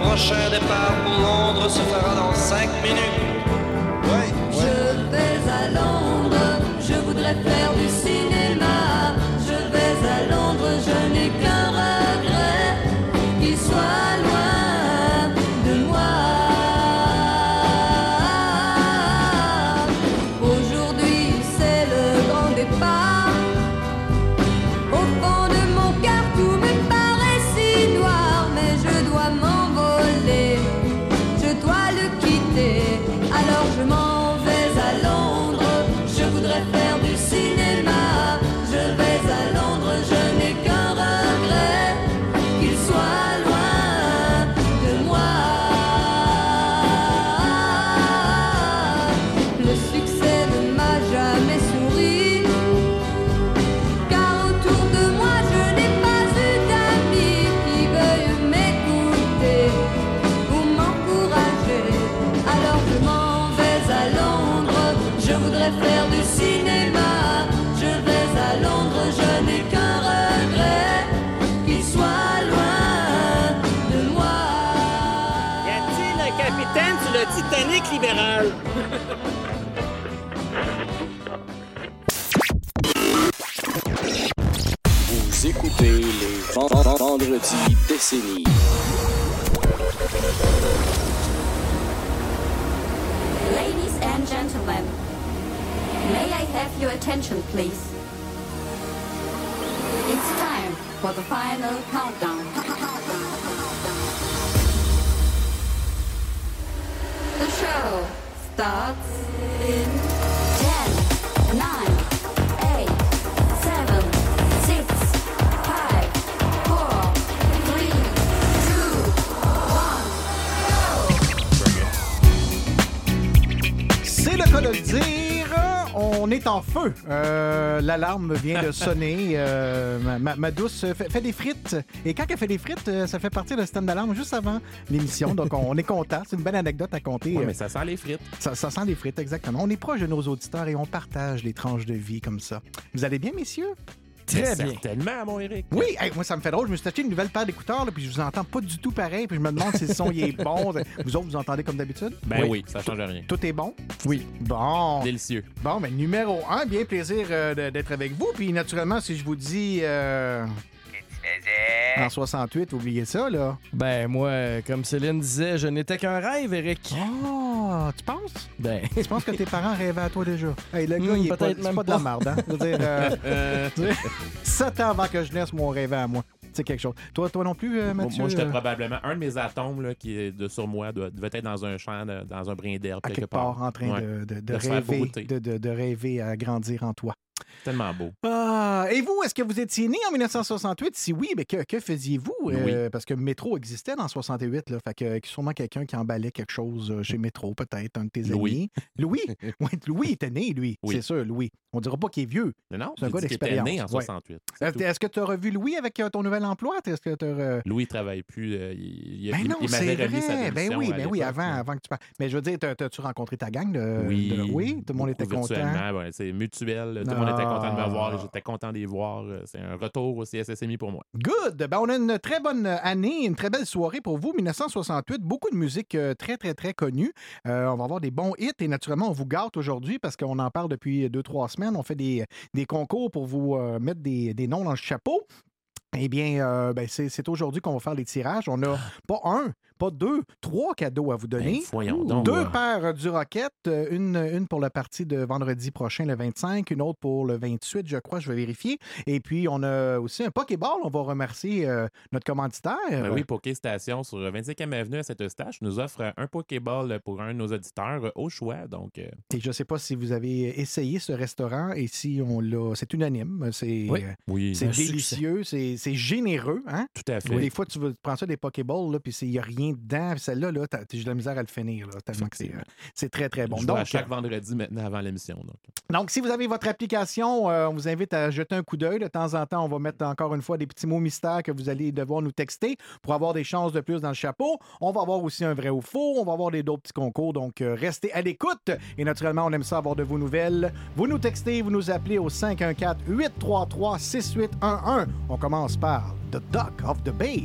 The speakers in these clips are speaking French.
prochain départ pour Londres se fera dans cinq minutes. Ladies and gentlemen, may I have your attention, please? It's time for the final countdown. The show starts On est en feu. Euh, L'alarme vient de sonner. Euh, ma, douce fait, fait des frites. Et quand elle fait des frites, euh, ça fait partie d'un système d'alarme juste avant l'émission. Donc, on, on est content. C'est une belle anecdote à compter. Ouais, Euh, mais ça sent les frites. ça, ça sent les frites, exactement. On est proche de nos auditeurs et on partage les tranches de vie comme ça. Vous allez bien, messieurs? Très bien. Certainement, mon Eric. Oui, hey, moi, ça me fait drôle. Je me suis acheté une nouvelle paire d'écouteurs, là, puis je vous entends pas du tout pareil. Puis je me demande si le son il est bon. Vous autres, vous entendez comme d'habitude? Ben oui. ça change rien. Tout est bon? Oui. Bon. Délicieux. Bon, ben, numéro un, bien plaisir euh, d'être avec vous. Puis, naturellement, si je vous dis. euh, En 68, oubliez ça, là. Ben, moi, comme Céline disait, je n'étais qu'un rêve, Eric. Oh, tu penses? Ben, Tu penses que tes parents rêvaient à toi déjà? Hey, le gars, Hmm, il est pas, peut-être c'est même pas de la merde, hein? Je veux dire, euh, tu sais, sept ans avant que je naisse, moi, on rêvait à moi. C'est quelque chose. Toi, toi non plus, euh, Mathieu? moi, j'étais euh, probablement un de mes atomes là, qui est de sur moi doit- devait être dans un champ, de- dans un brin d'herbe quelque, quelque part, en train Ouais. de, de- de De se faire rêver, brouter. de, de- de rêver à grandir en toi. Tellement beau. Ah, et vous, est-ce que vous étiez né en 1968? Si oui, mais que, que faisiez-vous? Euh, Oui. parce que Métro existait dans 68, là. Fait que sûrement quelqu'un qui emballait quelque chose euh, chez Métro, peut-être, un de tes Louis. amis. Louis? Oui, Louis était né, lui. Oui. C'est sûr, Louis. On dira pas qu'il est vieux. Mais non, C'est un gars d'expérience. né en Ouais. 68. c'est Est-ce que tu as revu Louis avec euh, ton nouvel emploi? Est-ce que euh, Louis ne travaille plus. euh, il, Ben il- non, il c'est sa vrai. Ben oui, ben oui, avant, que tu parles. Mais je veux dire, t'as-tu rencontré ta gang de. Oui. de- oui, tout le monde était content. ouais, c'est mutuel. Tout le monde était content de me voir Ah. j'étais content de les voir. Euh, C'est un retour au CSSMI pour moi. Good! Ben, on a une très bonne année, une très belle soirée pour vous. 1968, beaucoup de musique euh, très, très, très connue. Euh, on va avoir des bons hits et naturellement, on vous gâte aujourd'hui parce qu'on en parle depuis deux, trois semaines. On fait des, des concours pour vous euh, mettre des, des noms dans le chapeau. Eh bien, euh, ben, c'est aujourd'hui qu'on va faire les tirages. On a pas un, pas deux, trois cadeaux à vous donner. Ben, voyons donc. Deux Ouais. paires du Rocket, euh, une, une pour la partie de vendredi prochain, le 25, une autre pour le 28, je crois, je vais vérifier. Et puis, on a aussi un Pokéball. On va remercier euh, notre commanditaire. Ben oui, Poké Station sur 25e Avenue à Saint-Eustache nous offre un Pokéball pour un de nos auditeurs au choix. Donc, euh, Et je ne sais pas si vous avez essayé ce restaurant et si on l'a. C'est unanime. C'est Oui. délicieux, c'est c'est généreux. Hein? tout à fait. Des fois, tu prends ça des Pokéballs, là, puis il n'y a rien dedans. Celle-là, là, j'ai de la misère à le finir, là, tellement que c'est euh, c'est très, très bon. Je Donc, à chaque vendredi maintenant avant l'émission. Donc. Donc, si vous avez votre application, euh, on vous invite à jeter un coup d'œil. De temps en temps, on va mettre encore une fois des petits mots mystères que vous allez devoir nous texter pour avoir des chances de plus dans le chapeau. On va avoir aussi un vrai ou faux. On va avoir des d'autres petits concours. Donc, euh, restez à l'écoute. Et naturellement, on aime ça avoir de vos nouvelles. Vous nous textez, vous nous appelez au 514-833-6811. On commence par The Duck of the Bay.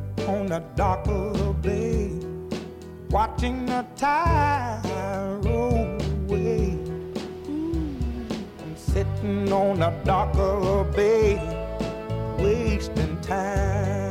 on the dock of the bay, watching the tide roll away. I'm sitting on the dock of the bay, wasting time.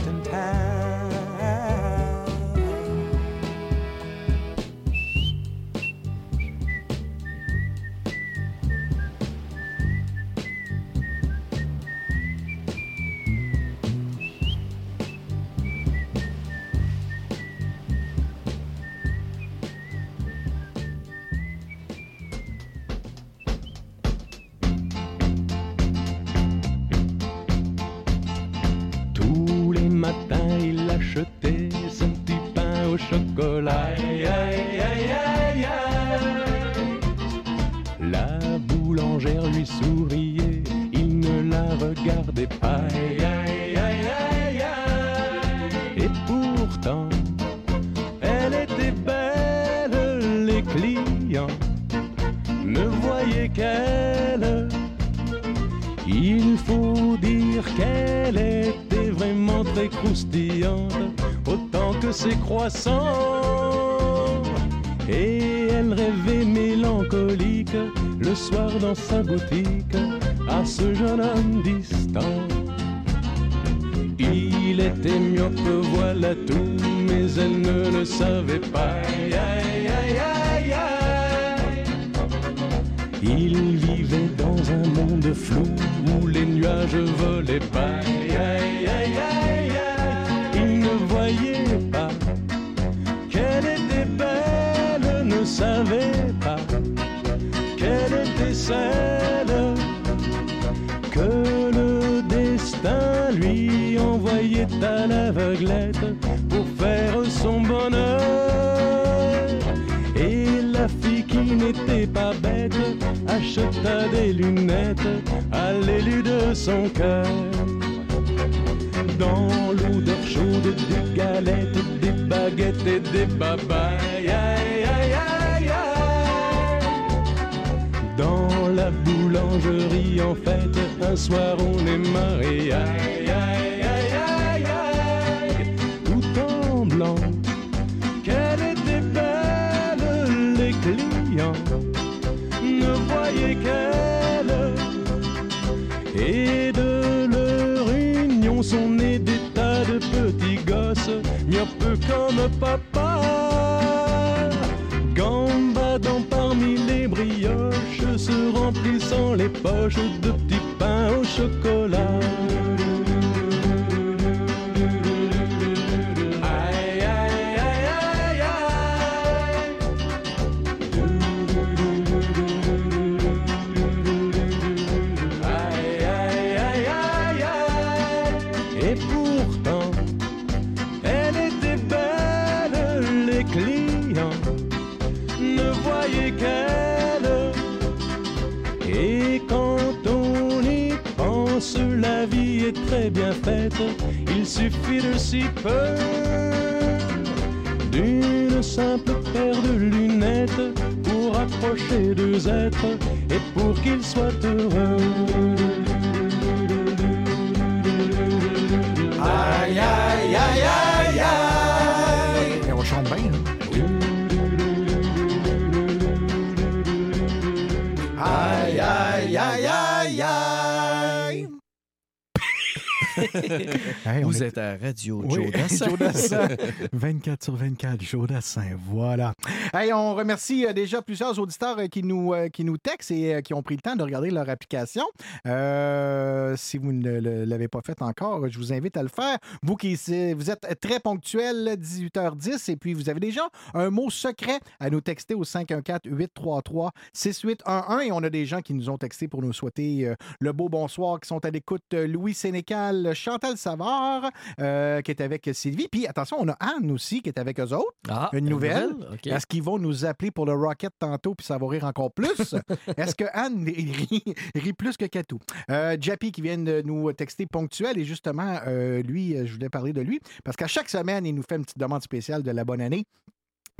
Joe Dassin. Joe Dassin. 24 sur 24, Joe Dassin. Voilà. Hey, on remercie euh, déjà plusieurs auditeurs euh, qui nous, euh, qui nous textent et qui ont pris le temps de regarder leur application. Si vous ne l'avez pas fait encore, je vous invite à le faire. Vous qui vous êtes très ponctuel, 18h10, et puis vous avez déjà un mot secret à nous texter au 514-833-6811. Et on a des gens qui nous ont texté pour nous souhaiter le beau bonsoir, qui sont à l'écoute. Louis Sénécal, Chantal Savard, qui est avec Sylvie. Puis attention, on a Anne aussi qui est avec eux autres. Ah, Une nouvelle. Est-ce qu'ils vont nous appeler pour le Rocket tantôt puis ça va rire encore plus? Est-ce que Anne rit, rit plus que Katou? Euh, Jappy qui vient de nous texter ponctuel et justement, euh, lui, euh, je voulais parler de lui parce qu'à chaque semaine, il nous fait une petite demande spéciale de la bonne année.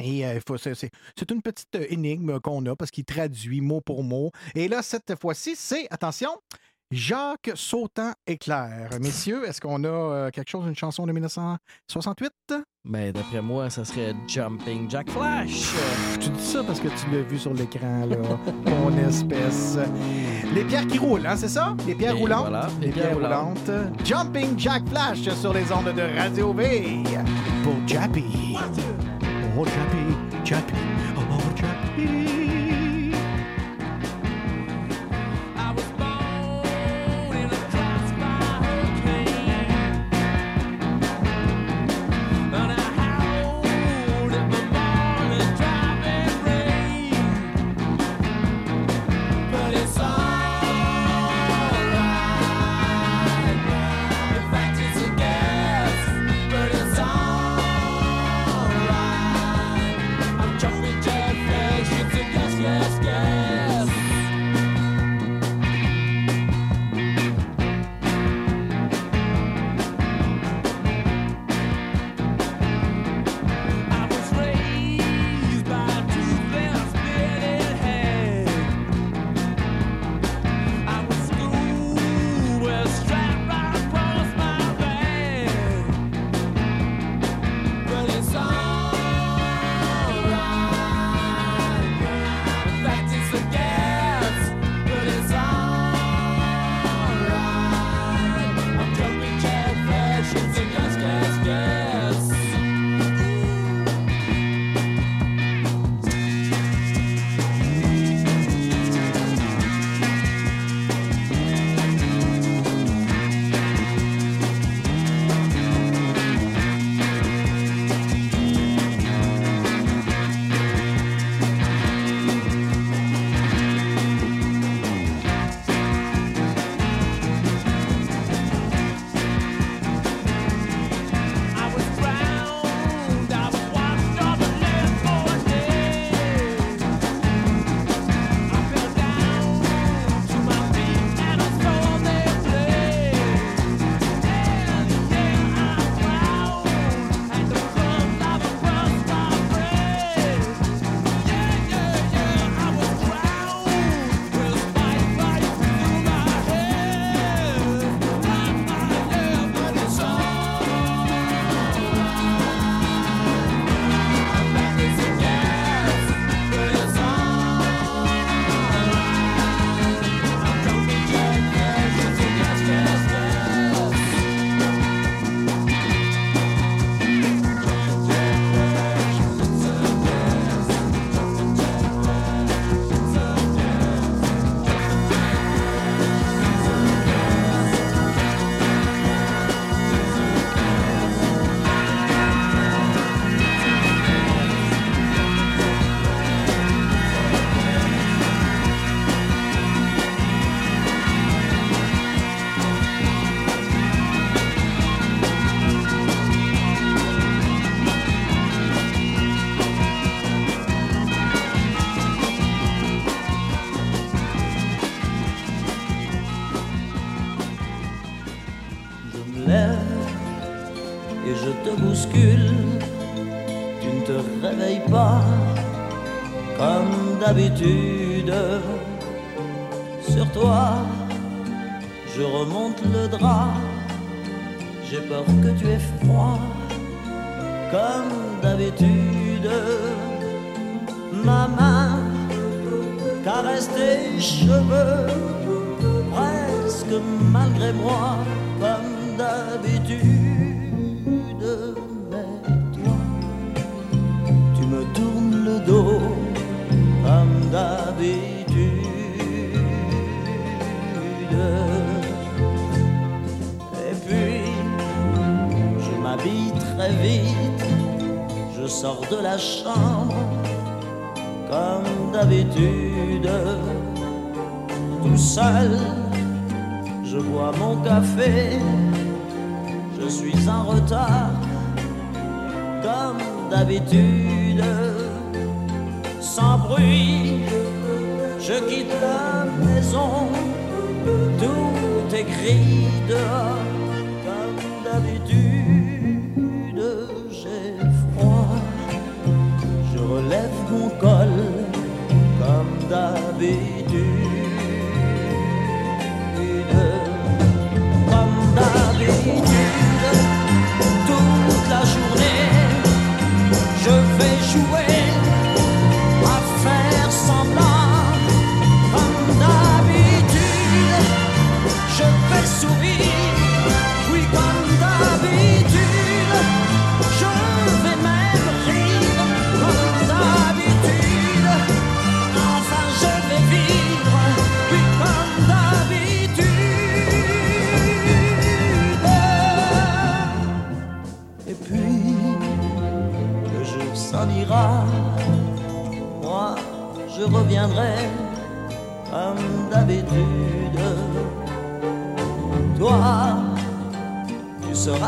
Et euh, c'est, une petite énigme qu'on a parce qu'il traduit mot pour mot. Et là, cette fois-ci, c'est, attention, Jacques Sautant Éclair. Messieurs, est-ce qu'on a euh, quelque chose, une chanson de 1968? Ben, d'après moi, ça serait Jumping Jack Flash. Tu dis ça parce que tu l'as vu sur l'écran, là. Mon espèce. Les pierres qui roulent, hein, c'est ça? Les pierres Et roulantes? voilà, les les pierres pierres roulantes. Jumping Jack Flash sur les ondes de Radio V. Pour Jappy. Oh, Jappy. Jappy. Oh, Jappy.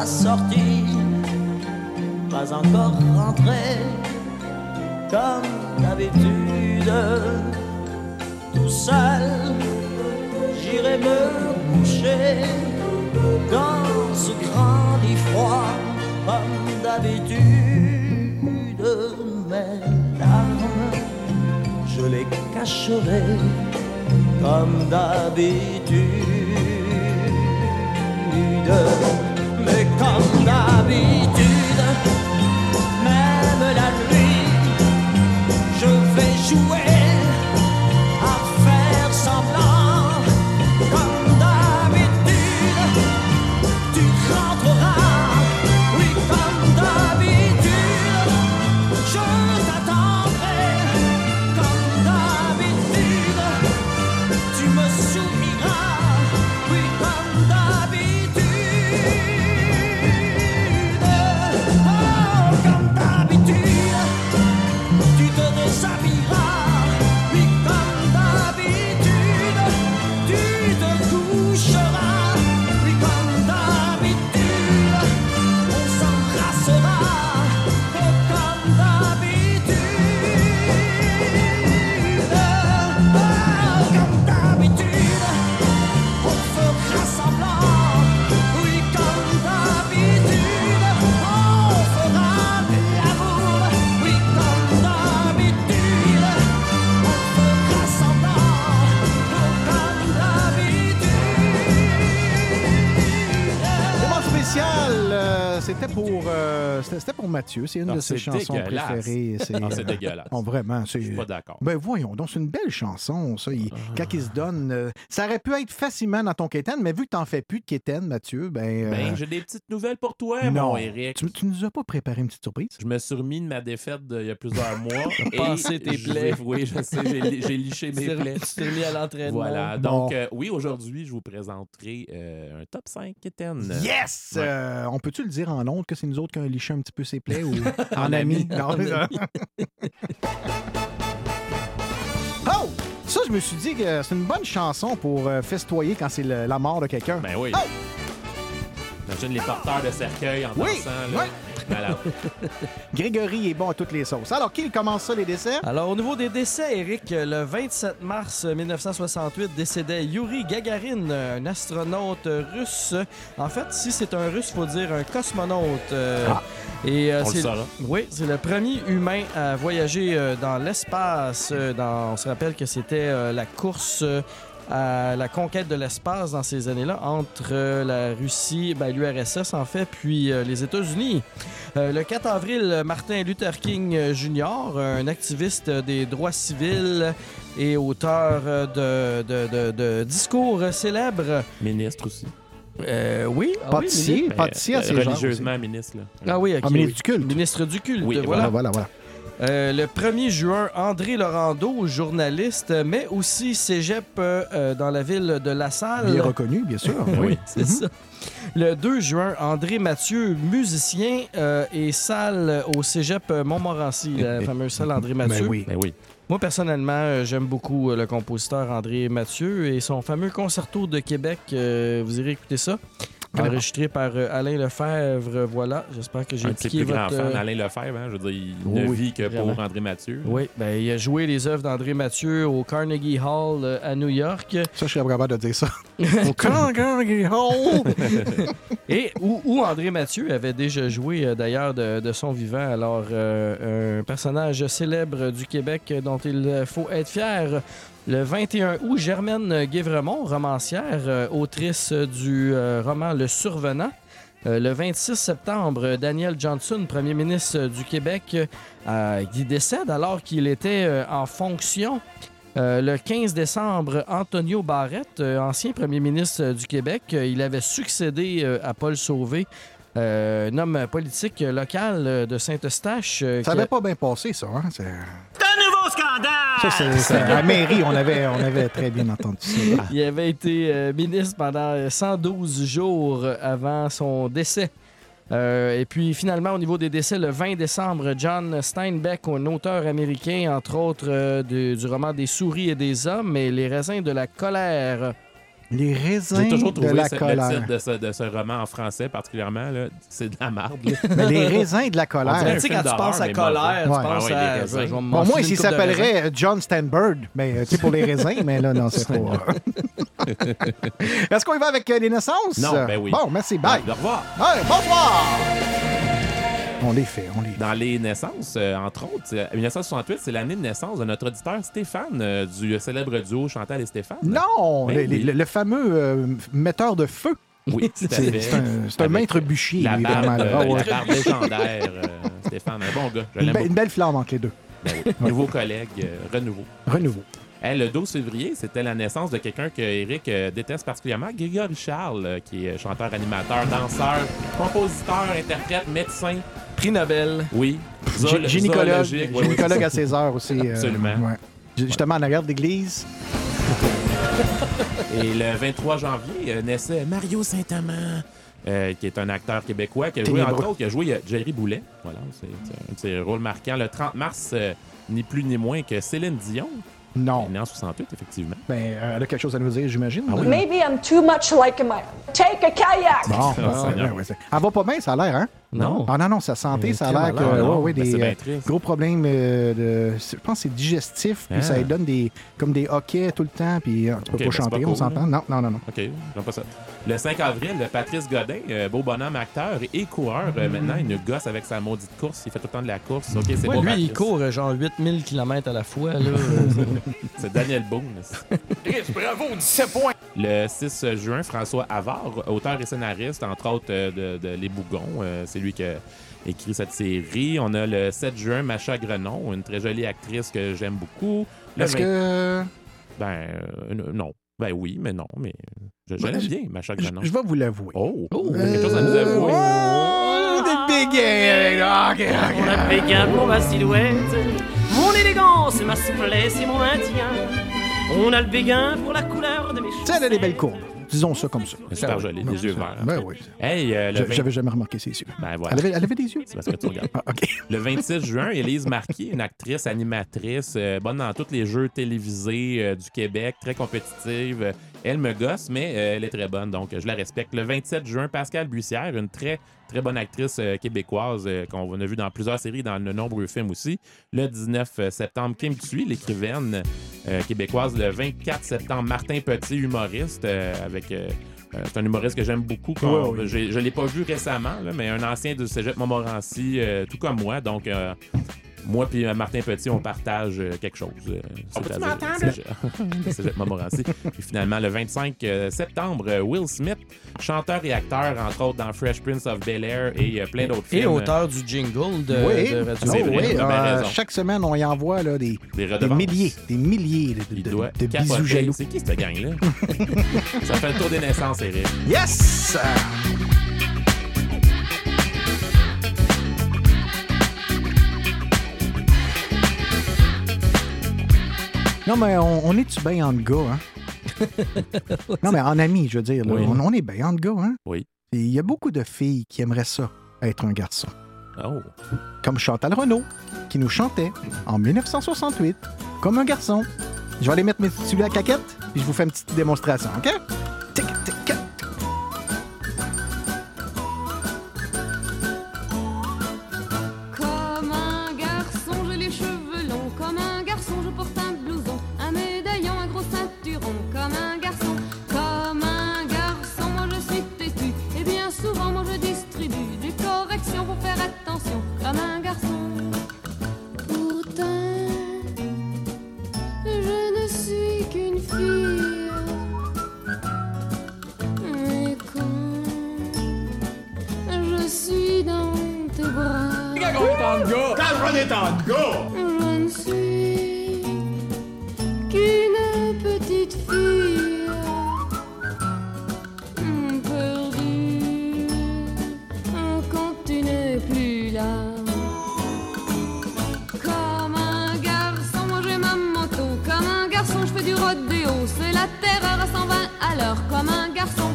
Tu seras sorti, pas encore rentré, comme d'habitude. Tout seul, j'irai me coucher dans ce grand lit froid, comme d'habitude. Mes larmes, je les cacherai comme d'habitude. Mais comme d'habitude, même pour, euh, pour Mathieu. C'est une Ah, de ses chansons préférées. Ah, c'est dégueulasse. Bon, vraiment. Je suis pas d'accord. Ben voyons, donc c'est une belle chanson, ça. Il- Quand il se donne, euh, ça aurait pu être facilement dans ton Kéten, mais vu que t'en fais plus de Kéten, Mathieu, ben. euh, Ben, j'ai des petites nouvelles pour toi, non, mon Eric. Tu, tu nous as pas préparé une petite surprise? Je me suis remis de ma défaite d'il y a plusieurs mois. et Passé tes plaies. Oui, je sais, j'ai liché mes plaies. tu t'es remis à l'entraînement. Voilà. Donc, euh, oui, aujourd'hui, je vous présenterai euh, un top 5 Kitten. Yes! Ouais. Euh, on peut-tu le dire en ondes que c'est nous autres qui avons liché un petit peu ses plaies ou en, ami? Non, En ami. oh! Ça, je me suis dit que c'est une bonne chanson pour euh, festoyer quand c'est la mort de quelqu'un. Ben oui. Oh! Imagine les porteurs de cercueil en Oui, dansant. Là. oui. Malade. Grégory est bon à toutes les sauces. Alors, qui commence ça, les décès? Alors, au niveau des décès, Eric, le 27 mars 1968 décédait Yuri Gagarin, un astronaute russe. En fait, si c'est un russe, il faut dire un cosmonaute. euh, Ah. et, euh, On le c'est- saura. Oui, c'est le premier humain à voyager euh, dans l'espace. euh, dans- on se rappelle que c'était euh, la course euh, à la conquête de l'espace dans ces années-là entre la Russie, ben, l'URSS en fait, puis euh, les États-Unis. Euh, le 4 avril, Martin Luther King euh, Jr., un activiste des droits civils et auteur de, de- de- de discours célèbres. Ministre aussi. Euh, oui, ah oui, Pâtissier, ministre. pâtissier à ces gens. Religieusement ministre. Là. Ah oui, ok, Ah, ministre oui. du culte. Ministre du culte, Oui, voilà. Voilà, voilà, voilà. Euh, le 1er juin, André Laurando, journaliste, mais aussi cégep euh, euh, dans la ville de La Salle. Bien reconnu, bien sûr. Oui, c'est ça. Le 2 juin, André Mathieu, musicien euh, et salle au cégep Montmorency, la fameuse salle André Mathieu. Ben oui. Ben oui. Moi, personnellement, j'aime beaucoup le compositeur André Mathieu et son fameux concerto de Québec. euh, vous irez écouter ça. Enregistré par euh, Alain Lefebvre. Voilà, j'espère que j'ai piqué votre... fans, euh, Alain Lefebvre. Hein, je veux dire, il Oui, ne vit que vraiment. pour André Mathieu. Oui, ben, il a joué les œuvres d'André Mathieu au Carnegie Hall euh, à New York. Ça, je serais capable de dire ça. Au Carnegie Hall. Et où, où André Mathieu avait déjà joué d'ailleurs de, de son vivant. Alors, euh, un personnage célèbre du Québec dont il faut être fier. Le 21 août, Germaine Guévremont, romancière, euh, autrice du euh, roman Le Survenant. Euh, le 26 septembre, Daniel Johnson, premier ministre du Québec, euh, qui décède alors qu'il était euh, en fonction. Euh, le 15 décembre, Antonio Barrette, euh, ancien premier ministre du Québec, euh, il avait succédé euh, à Paul Sauvé, euh, un homme politique local euh, de Saint-Eustache. euh, Ça n'avait a- pas bien passé, ça. Hein? C'est- Un nouveau scandale! Ça, c'est c'est- à la mairie, on avait, on avait très bien entendu ça. Il avait été euh, ministre pendant euh, 112 jours avant son décès. Euh, et puis finalement, au niveau des décès, le 20 décembre, John Steinbeck, un auteur américain, entre autres euh, du, du roman Des souris et des hommes, et Les raisins de la colère. Les J'ai raisins toujours de trouvé la ce- le colère. titre de ce, de ce roman en français, particulièrement, là, c'est de la marde. là. Les raisins de la colère. Tu sais, quand tu penses à colère, tu penses Ouais, ouais, à. les raisins. moi, s'il de s'appellerait John Stanbird, mais tu sais, pour les raisins, mais là, non, c'est pas. Est-ce qu'on y va avec euh, les naissances? Non, ben oui. Bon, merci, bye. Au revoir. Allez, bonsoir! On les fait, on les fait. Dans les naissances, euh, entre autres, euh, 1968, c'est l'année de naissance de notre auditeur Stéphane, euh, du célèbre duo Chantal et Stéphane. Non, Ben le, oui. le- le fameux euh, metteur de feu. Oui, C'est un, un maître bûchier, La barbe, vraiment. là. euh, ouais. la barbe légendaire, euh, Stéphane, un bon gars. Je Une, l'aime be- beaucoup. une belle flamme entre les deux. Ben oui. Nouveau collègue, euh, renouveau. Renouveau. Hey, le 12 février, c'était la naissance de quelqu'un que Eric euh, déteste particulièrement, Grégory Charles, euh, qui est chanteur, animateur, danseur, compositeur, interprète, médecin. Prix Nobel. Oui. Gynécologue, gynécologue c'est à 16 heures aussi. euh, Absolument. ouais. Ju- Justement, en arrière de l'église. ça. Et le 23 janvier, euh, naissait Mario Saint-Amand. euh, qui est un acteur québécois qui a joué, entre autres, qui a joué euh, Jerry Boulet. Voilà, c'est c'est un rôles marquants. Le 30 mars, euh, ni plus ni moins que Céline Dion. Non. Elle est née en 68, effectivement. Ben, euh, elle a quelque chose à nous dire, j'imagine. Ah oui. Maybe I'm too much like a man. Take a kayak. Bon, Ah, ah, ouais, ouais, elle va pas bien, ça a l'air, hein? Non? Ah non, non, sa santé, est ça a l'air que. malade, ouais, ouais, Ben, des euh, gros problèmes euh, de. Je pense que c'est digestif, puis Ah. ça lui donne des, comme des hoquets tout le temps, puis euh, tu peux pas ben, c'est chanter, pas on cool, s'entend. Non, non, non, non. OK, j'aime pas ça. Le 5 avril, Patrice Godin, euh, beau bonhomme acteur et coureur, euh, maintenant, il nous gosse avec sa maudite course. Il fait tout le temps de la course. OK, c'est Ouais, beau, lui, Patrice. il court euh, genre 8000 km à la fois. Là. C'est Daniel Boone. bravo, 17 points! Le 6 juin, François Havard, auteur et scénariste, entre autres euh, de, de Les Bougons. Euh, c'est lui qui a écrit cette série. On a le 7 juin, Macha Grenon, une très jolie actrice que j'aime beaucoup. Est-ce 20 que. Ben, euh, non. Ben oui, mais non, mais je, je Ben, l'aime bien, Macha Grenon. je vais vous l'avouer. Oh, Oh. il y a quelque chose à nous avouer. Oh, des bégayes! Ok, ok. Mon impeccable pour ma silhouette, mon élégance, ma souplesse et mon maintien. On a le béguin pour la couleur de mes cheveux. sais, elle a des belles courbes. Disons ça comme ça. C'est super joli, les yeux verts. Ben oui. Hey, euh, le Je- 20 J'avais jamais remarqué ses yeux. Ben voilà. Elle avait, elle avait des yeux? C'est parce que tu regardes. Ah. Le 26 juin, Élise Marquis, une actrice, animatrice, euh, bonne dans tous les jeux télévisés euh, du Québec, très compétitive, Elle me gosse, mais euh, elle est très bonne, donc je la respecte. Le 27 juin, Pascal Bussière, une très très bonne actrice euh, québécoise euh, qu'on a vu dans plusieurs séries, dans de nombreux films aussi. Le 19 septembre, Kim Thuy, l'écrivaine québécoise. Le 24 septembre, Martin Petit, humoriste, avec... c'est un humoriste que j'aime beaucoup. Je ne l'ai pas vu récemment, là, mais un ancien du Cégep Montmorency, tout comme moi. Donc, euh, moi puis euh, Martin Petit, on partage euh, quelque chose. euh, Cégep Montmorency. Et finalement, le 25 euh, septembre, Will Smith, chanteur et acteur, entre autres dans Fresh Prince of Bel-Air et euh, plein d'autres Et films. auteur du jingle de, oui, de Radio Oh, vrai, oui, euh, chaque semaine, on y envoie là, des, Des des milliers, des milliers de, de- de bisous jaloux. C'est qui cette gang-là? Ça fait le tour des naissances, Eric. Yes! Non, mais on, on est-tu bien en gars, hein? non, mais en ami, je veux dire. là. Oui. On, on est bien en gars, hein? Oui. Et Il y a beaucoup de filles qui aimeraient ça, être un garçon. Oh. Comme Chantal Renault, qui nous chantait en 1968 comme un garçon. Je vais aller mettre mes souliers à caquette, puis je vous fais une petite démonstration, OK? Je ne suis qu'une petite fille perdue quand tu n'es plus là. Comme un garçon, moi j'ai ma moto. Comme un garçon, je fais du rodéo. C'est la terreur à 120 à l'heure. Comme un garçon,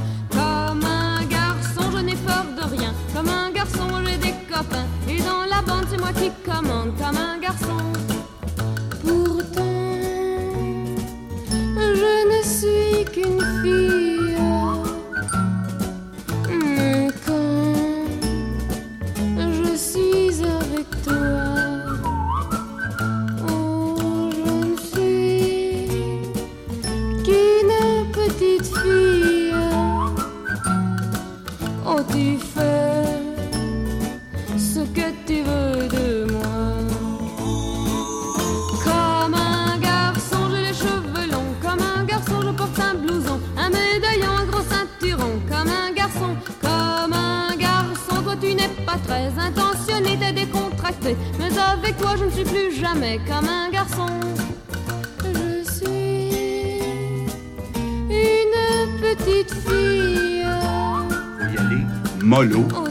Et dans la bande, c'est moi qui commande. Comme un garçon. Pourtant, je ne suis qu'une fille. Avec toi, je ne suis plus jamais comme un garçon. Je suis une petite fille. Y aller mollo. Oh,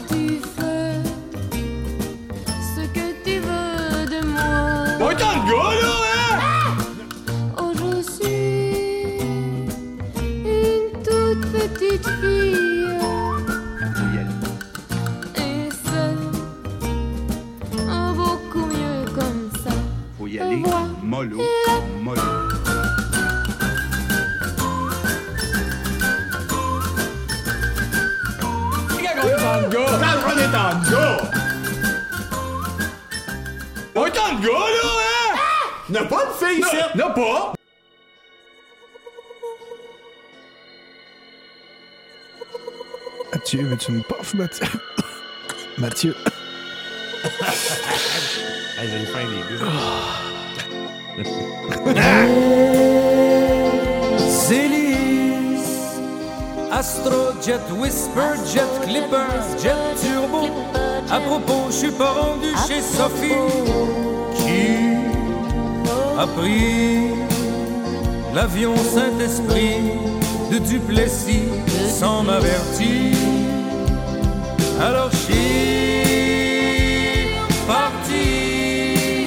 Veux-tu une puff, Mathieu? Mathieu. Hey, J'ai faim, les Zélis, Astrojet, Whisper, Jet Clippers, Jet Turbo. À propos, je suis pas rendu chez Sophie qui a pris l'avion Saint-Esprit de Duplessis sans m'avertir. Alors je suis parti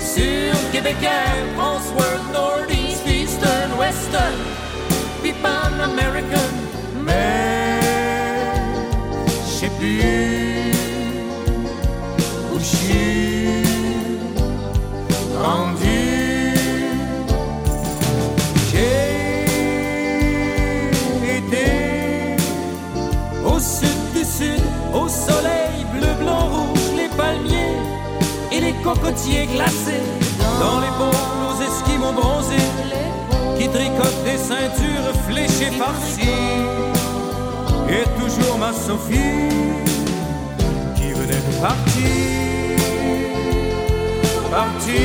sur Québec Air, France World, Northeast, Eastern, Western, puis Pan American, mais je sais plus cocotiers glacés dans les bons aux esquimaux bronzés qui tricotent des ceintures fléchées par-ci. Et toujours ma Sophie qui venait de partir, partir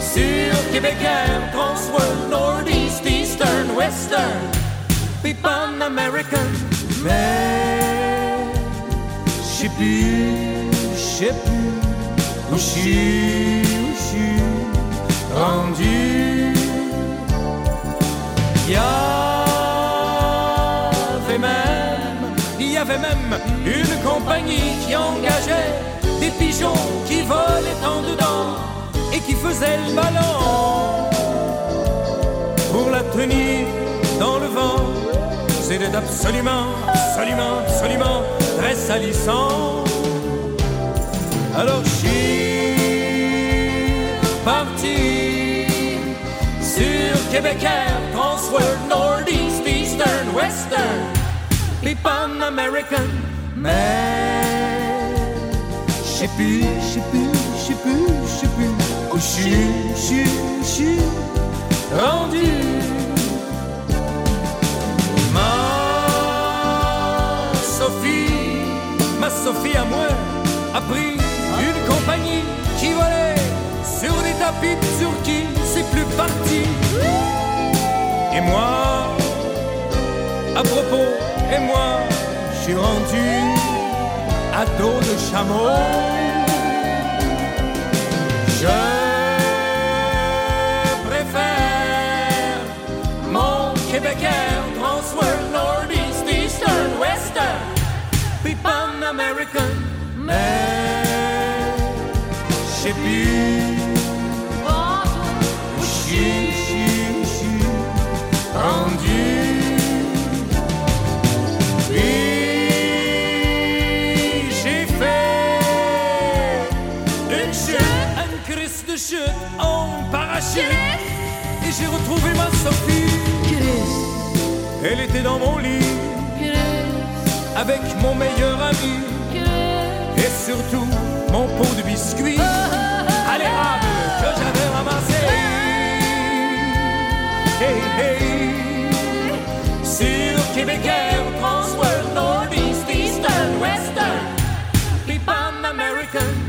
sur Québec Air, Transworld, Northeast, Eastern, Western, Pipan American, mais je sais plus, je sais plus je suis rendu. Il y avait même, il y avait même une compagnie qui engageait des pigeons qui volaient en dedans et qui faisaient le ballon pour la tenir dans le vent. C'était absolument, absolument, absolument très salissant. Alors suis parti sur Québec Air, Transworld, Northeast, Eastern, Western, Pipan American, mais je sais plus, je sais plus, je sais plus, je sais plus où je suis rendu. Ma Sophie, ma Sophie à moi, a pris de Turquie, c'est plus parti. Et moi, à propos, et moi, je suis rendu à dos de chameau. Je préfère mon Québec Air, Transworld, Northeast, Eastern, Western, Pipan American, mais je sais Et j'ai retrouvé ma Sophie. Elle était dans mon lit. Avec mon meilleur ami. Et surtout mon pot de biscuits. À l'érable que j'avais ramassé. Hey, hey. Sur Québec Air, Transworld, Northeast, Eastern, Western, Pipan American,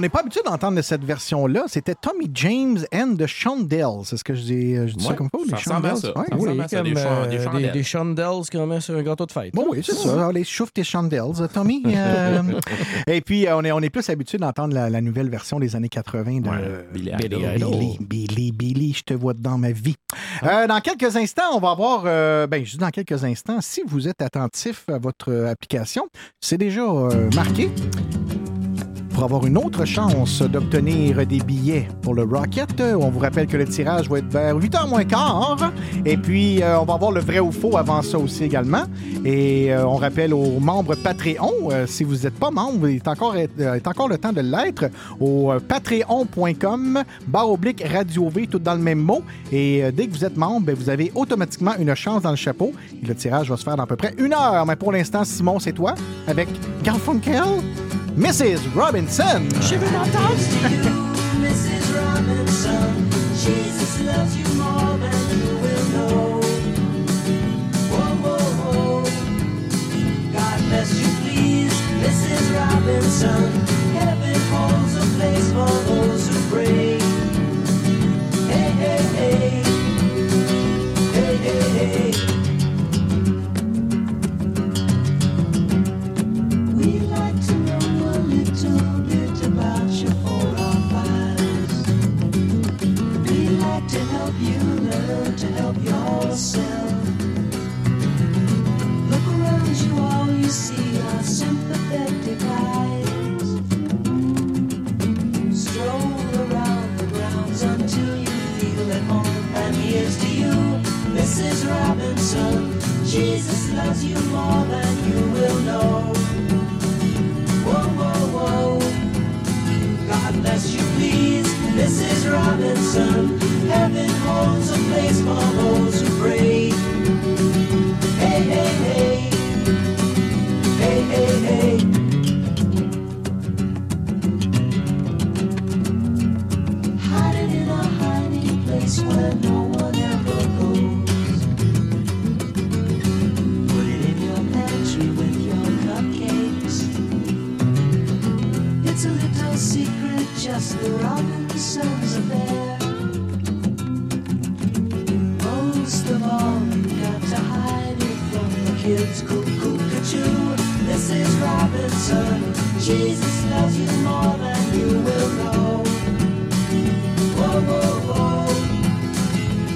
on n'est pas habitué d'entendre cette version-là. C'était Tommy James and the Shondells. C'est ce que je dis, je dis ça Ouais, comme ça? ça Les Shondells? ça. Ouais. Ça Oui, ça, comme, des euh, des chandelles. Des chandelles qu'on met sur un gâteau de fête. Bon, oui, c'est ça. Allez, chauffe tes chandelles, Tommy. Euh, et puis, euh, on est, on est plus habitué d'entendre la, la nouvelle version des années 80 de Billy Billy, Idol. Billy, Billy, Billy, je te vois dans ma vie. Euh, dans quelques instants, on va voir, euh, ben, juste dans quelques instants, si vous êtes attentif à votre euh, application, c'est déjà euh, marqué pour avoir une autre chance d'obtenir des billets pour le Rocket. euh, On vous rappelle que le tirage va être vers 8h moins quart. Et puis, euh, on va avoir le vrai ou faux avant ça aussi également. Et euh, on rappelle aux membres Patreon, si vous n'êtes pas membre, il est encore, est encore le temps de l'être, au patreon.com, barre oblique Radio V, tout dans le même mot. Et dès que vous êtes membre, ben, vous avez automatiquement une chance dans le chapeau. Le tirage va se faire dans à peu près une heure. Mais pour l'instant, Simon, c'est toi, avec Garfunkel, Mrs. Robinson. Mrs. Robinson, Jesus loves you more than you will know. Whoa, whoa, whoa. God bless you, please, Mrs. Robinson. Heaven holds a place for those who pray. Hey, hey, hey. Hey, yourself. Look around you, all you see are sympathetic eyes. Stroll around the grounds until you feel at home. And here's to you, Mrs. Robinson. Jesus loves you more than you will know. Whoa, whoa, whoa. God bless you, please, Mrs. Robinson. Heaven holds a place for those who pray. Hey, hey, hey. Hey, hey, hey. Hiding in a hiding place where no one ever goes. Put it in your pantry with your cupcakes. It's a little secret, just the Robinsons affair. Most of all, you got to hide it from the kids. Cuckoo, cuckoo, Mrs. Robinson. Jesus loves you more than you will know. Whoa, whoa, whoa.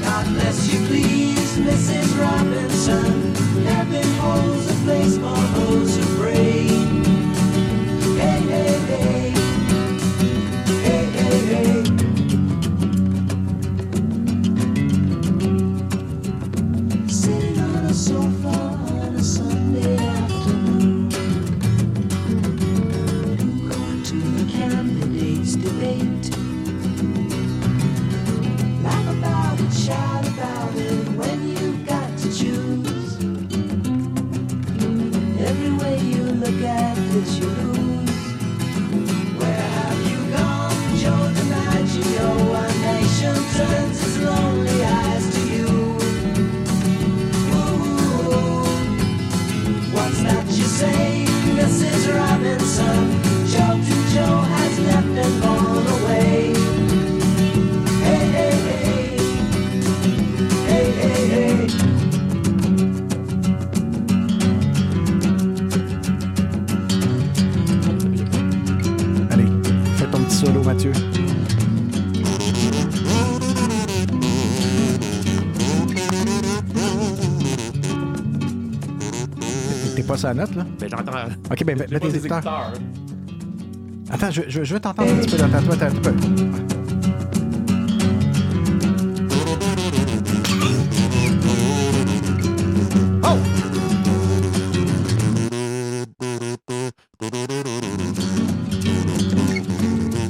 God bless you, please, Mrs. Robinson. Heaven holds a place for those who Pas sa note, là? Ben, j'entends. Ok, ben, mets tes écouteurs. écouteurs. Attends, je, je, je vais t'entendre un petit peu. Attends, attends, attends, un peu. Oh!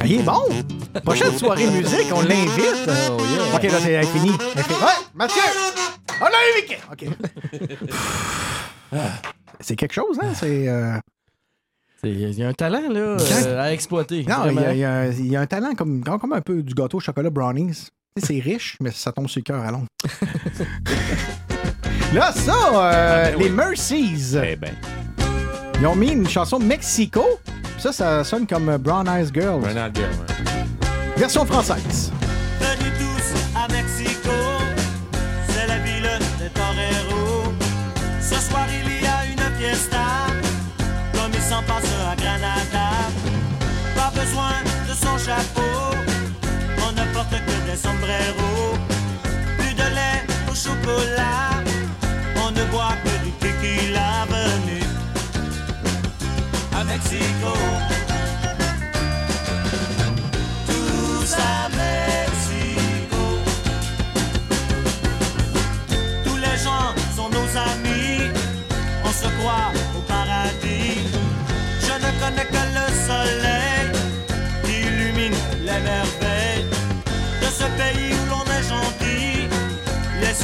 Ah, il est bon! Prochaine soirée musique, on l'invite. Oh, yeah. Ok, là, c'est elle est fini. Elle est finie. Ouais, Mathieu! On l'a invité! Ok. C'est quelque chose, hein? C'est. euh, C'est- Il y a un talent là, euh, à exploiter. Non, il y, a, il y a- il y a un talent comme, comme un peu du gâteau au chocolat brownies. C'est riche, mais ça tombe sur le cœur à long. Là, ça, euh, ben les oui. Mercies, Eh ben. ils ont mis une chanson Mexico. Ça, ça sonne comme Brown Eyes Girl. Brown ouais. Version française. Plus de lait au chocolat, on ne boit que du tequila venu à Mexico.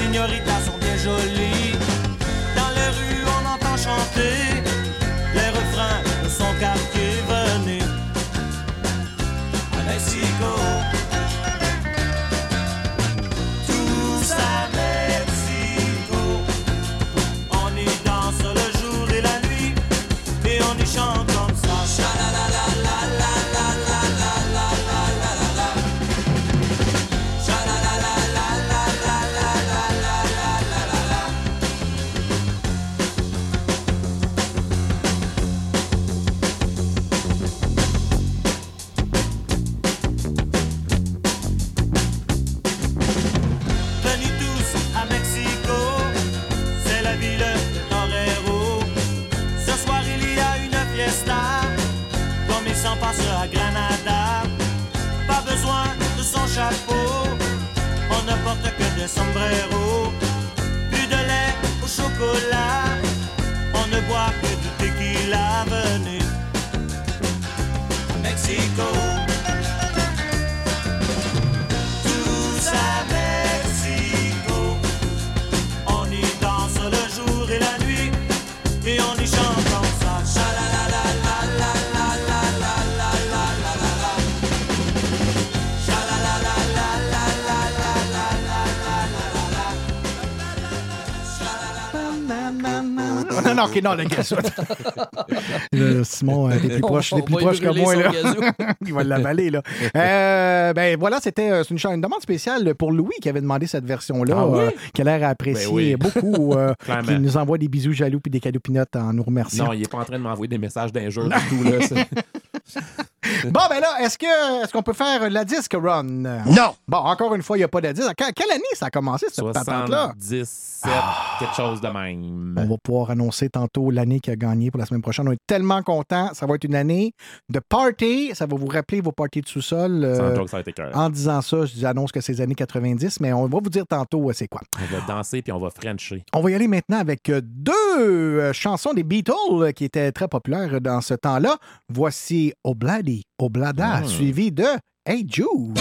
signorita son des sombreros. Plus de lait au chocolat, on ne boit que du tequila. Venez à Mexico. Non, non, ok, non, le gazou. Là, Simon, euh, t'es plus On- proche, t'es on plus va proche que moi. Là. Il va l'avaler. Là. Euh, ben voilà, c'était euh, c'est une, demande spéciale pour Louis qui avait demandé cette version-là, Ah oui? euh, qui a l'air à apprécier Ben oui. beaucoup, euh, qui nous envoie des bisous jaloux puis des cadeaux pinottes en nous remerciant. Non, il est pas en train de m'envoyer des messages d'injures du tout. Là. Bon, ben là, est-ce que est-ce qu'on peut faire la disque run? Non! Bon, encore une fois, il n'y a pas de disque. Que- Quelle année ça a commencé, cette patente-là? 77, quelque chose de même. On va pouvoir annoncer tantôt l'année qui a gagné pour la semaine prochaine. On est tellement contents. Ça va être une année de party. Ça va vous rappeler vos parties de sous-sol. euh, en disant ça, je annonce que c'est les années 90, mais on va vous dire tantôt euh, c'est quoi? On va danser puis on va frencher. On va y aller maintenant avec euh, deux euh, chansons des Beatles qui étaient très populaires dans ce temps-là. Voici Obladi, Oblada, Ah. suivi de Hey Jude.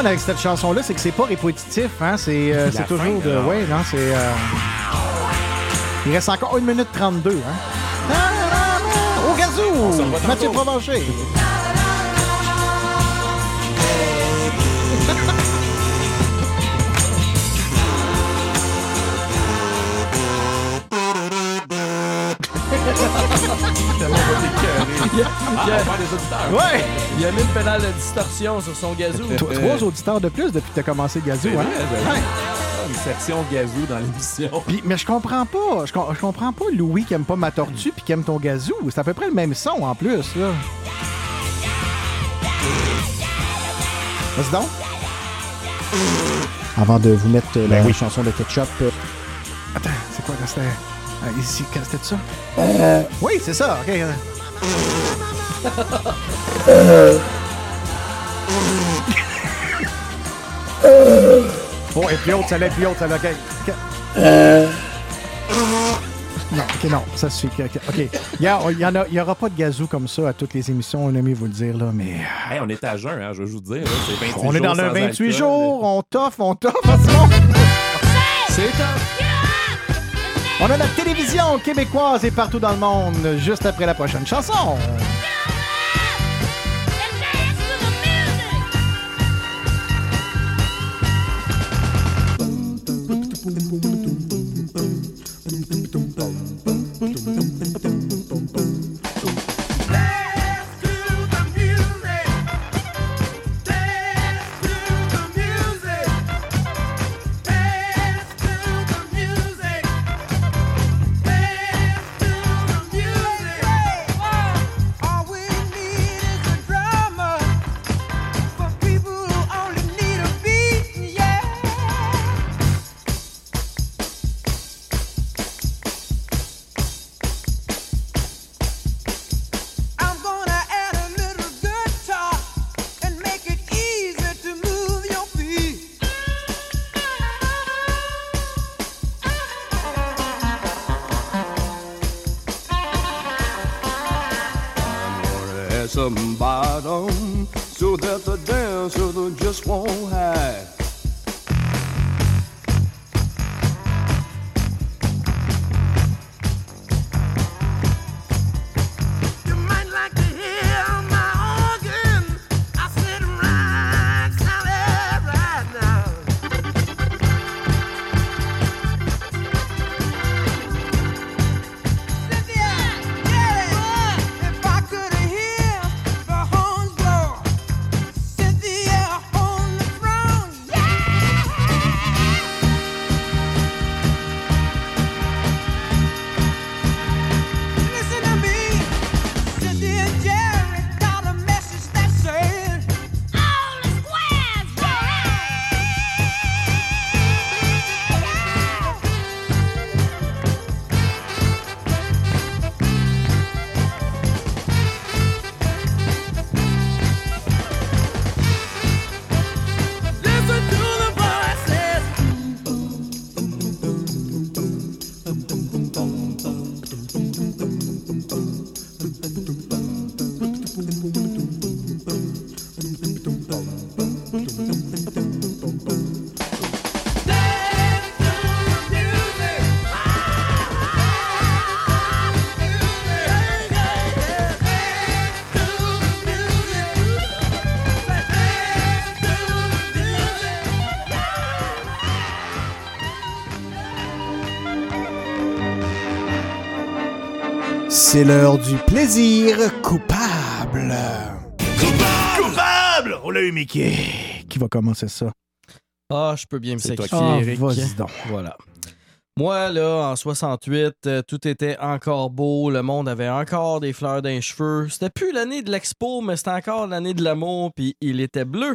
Fun avec cette chanson-là, c'est que c'est pas répétitif. Hein? C'est euh, toujours fin, de. Ouais, non, c'est. euh, Il reste encore 1 minute 32. Hein? Au gazou! Mathieu Provencher. Auditeurs. Ouais! Il a mis une pédale de distorsion sur son gazou. Tro- Trois auditeurs de plus depuis que tu as commencé Gazou. Hein? vrai, Ouais. Une section gazou dans l'émission. Puis- mais je comprends pas. Je, com- je comprends pas Louis qui aime pas ma tortue puis qui aime ton gazou. C'est à peu près le même son en plus. Là. Vas-y donc. Avant de vous mettre euh, la Ben oui. chanson de ketchup. euh, Attends, c'est quoi? C'était? Ah, ici, quand c'était ça? Euh. Oui, c'est ça. OK. Euh. Oh, et plus haute, celle-là, et plus haute, celle-là. OK. OK. Non, OK, non, ça suffit. OK. Il y, a- il y en a- il y aura pas de gazou comme ça à toutes les émissions, on a mieux vous le dire, là, mais... Hey, on est à jeun, hein, je veux juste dire. là, c'est 28 On est dans le sans 28 alcool. jours, on toffe, on toffe. C'est On a la télévision québécoise et partout dans le monde, juste après la prochaine chanson. C'est l'heure du plaisir coupable. Coupable! On l'a eu, Mickey. Qui va commencer ça? Ah, je peux bien me C'est toi sacrifier, qui- Eric. Ah, vas-y donc. Voilà. Moi, là, en 68, euh, tout était encore beau. Le monde avait encore des fleurs dans les cheveux. C'était plus l'année de l'expo, mais c'était encore l'année de l'amour, puis il était bleu.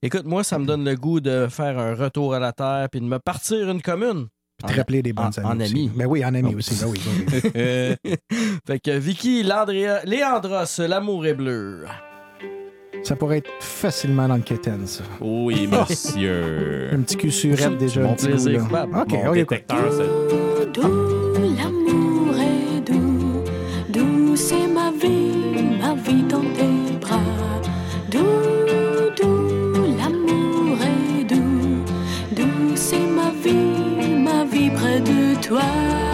Écoute, moi, ça me donne le goût de faire un retour à la terre, puis de me partir une commune. Te rappeler des bonnes en, années en aussi. ami. Ben oui, en ami aussi. Ben oui, ben oui. fait que Vicky, Landria, Léandros, l'amour est bleu. Ça pourrait être facilement dans le quétaine, ça. Oui, monsieur. Un petit cul surette déjà. mon un petit plaisir goût, là. OK, Mon on écoute. détecteur, 断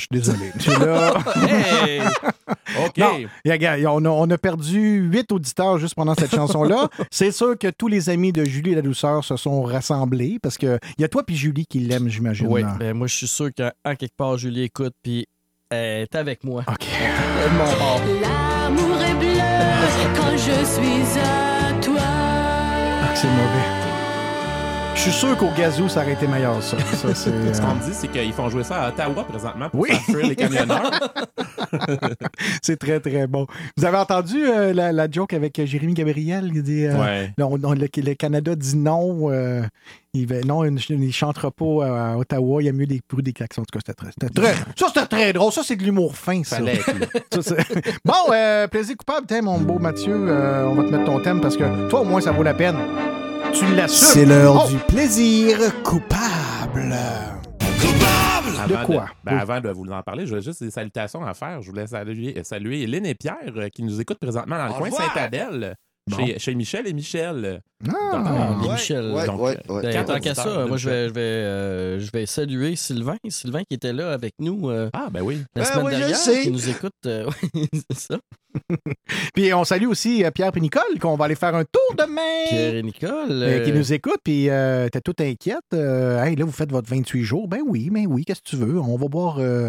je suis désolé. Je suis là. Hey! OK. Non, on, a, on a perdu huit auditeurs juste pendant cette chanson-là. C'est sûr que tous les amis de Julie la douceur se sont rassemblés parce que il y a toi puis Julie qui l'aiment, j'imagine. Oui, là. ben moi je suis sûr qu'en en quelque part Julie écoute puis elle est avec moi. OK. L'amour est bleu quand je suis à toi. Ah, c'est mauvais. Je suis sûr qu'au gazou, ça aurait été meilleur, ça. Ça, c'est, euh, Ce qu'on me dit, c'est qu'ils font jouer ça à Ottawa présentement pour Oui. faire les camionneurs. c'est très, très bon. Vous avez entendu euh, la, la joke avec euh, Jérémy Gabriel? Il dit, euh, Ouais. là, on- le, le Canada dit non. euh, il va, non, il ne chantera pas à Ottawa. Il y a mieux des bruits des klaxons. En tout cas, c'était très, c'était très- ça, c'était très drôle. Ça, c'est de l'humour fin, ça. Ça, bon, euh, plaisir coupable. Mon beau Mathieu, euh, on va te mettre ton thème parce que toi, au moins, ça vaut la peine. Tu l'assumes. C'est l'heure Oh! du plaisir coupable. De Avant quoi? ben, Oui. Avant de vous en parler, j'ai juste des salutations à faire. Je voulais saluer, saluer Hélène et Pierre euh, qui nous écoutent présentement dans le Au coin de. Saint-Adèle. Bon. Chez, chez Michel et Michel. Ah, Ah, Ouais, Michel. ouais, Donc, ouais, euh, ouais. Ben, Quatre tant qu'à ça, moi je vais, Michel. je, vais, euh, je vais saluer Sylvain. Sylvain qui était là avec nous euh, Ah, ben oui. la Ben semaine dernière, qui nous écoute. euh, oui, c'est ça. Puis on salue aussi euh, Pierre et Nicole, qu'on va aller faire un tour demain. Pierre et Nicole. Euh, qui euh, nous écoute, puis euh, t'es tout inquiète. Euh, hey, là, vous faites votre 28 jours. Ben oui, ben oui, qu'est-ce que tu veux? On va boire euh,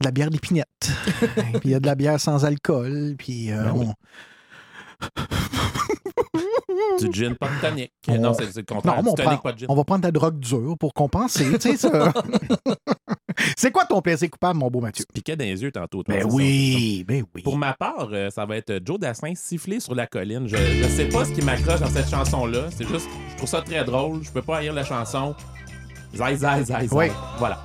de la bière d'épinette. puis il y a de la bière sans alcool, puis euh, Ben oui. Du gin, pas de tonic. On- Non, c'est le contraire. Non, on, prend- pas de gin. on va prendre de la drogue dure pour compenser, tu sais ça. C'est quoi ton plaisir coupable, mon beau Mathieu? Piquet dans les yeux tantôt. Ben oui, ben oui. Pour ma part, euh, ça va être Joe Dassin sifflé sur la colline. Je, je sais pas ce qui m'accroche dans cette chanson-là. C'est juste, je trouve ça très drôle. Je peux pas haïr la chanson. Zai, zai, zai, zai. Oui. Voilà.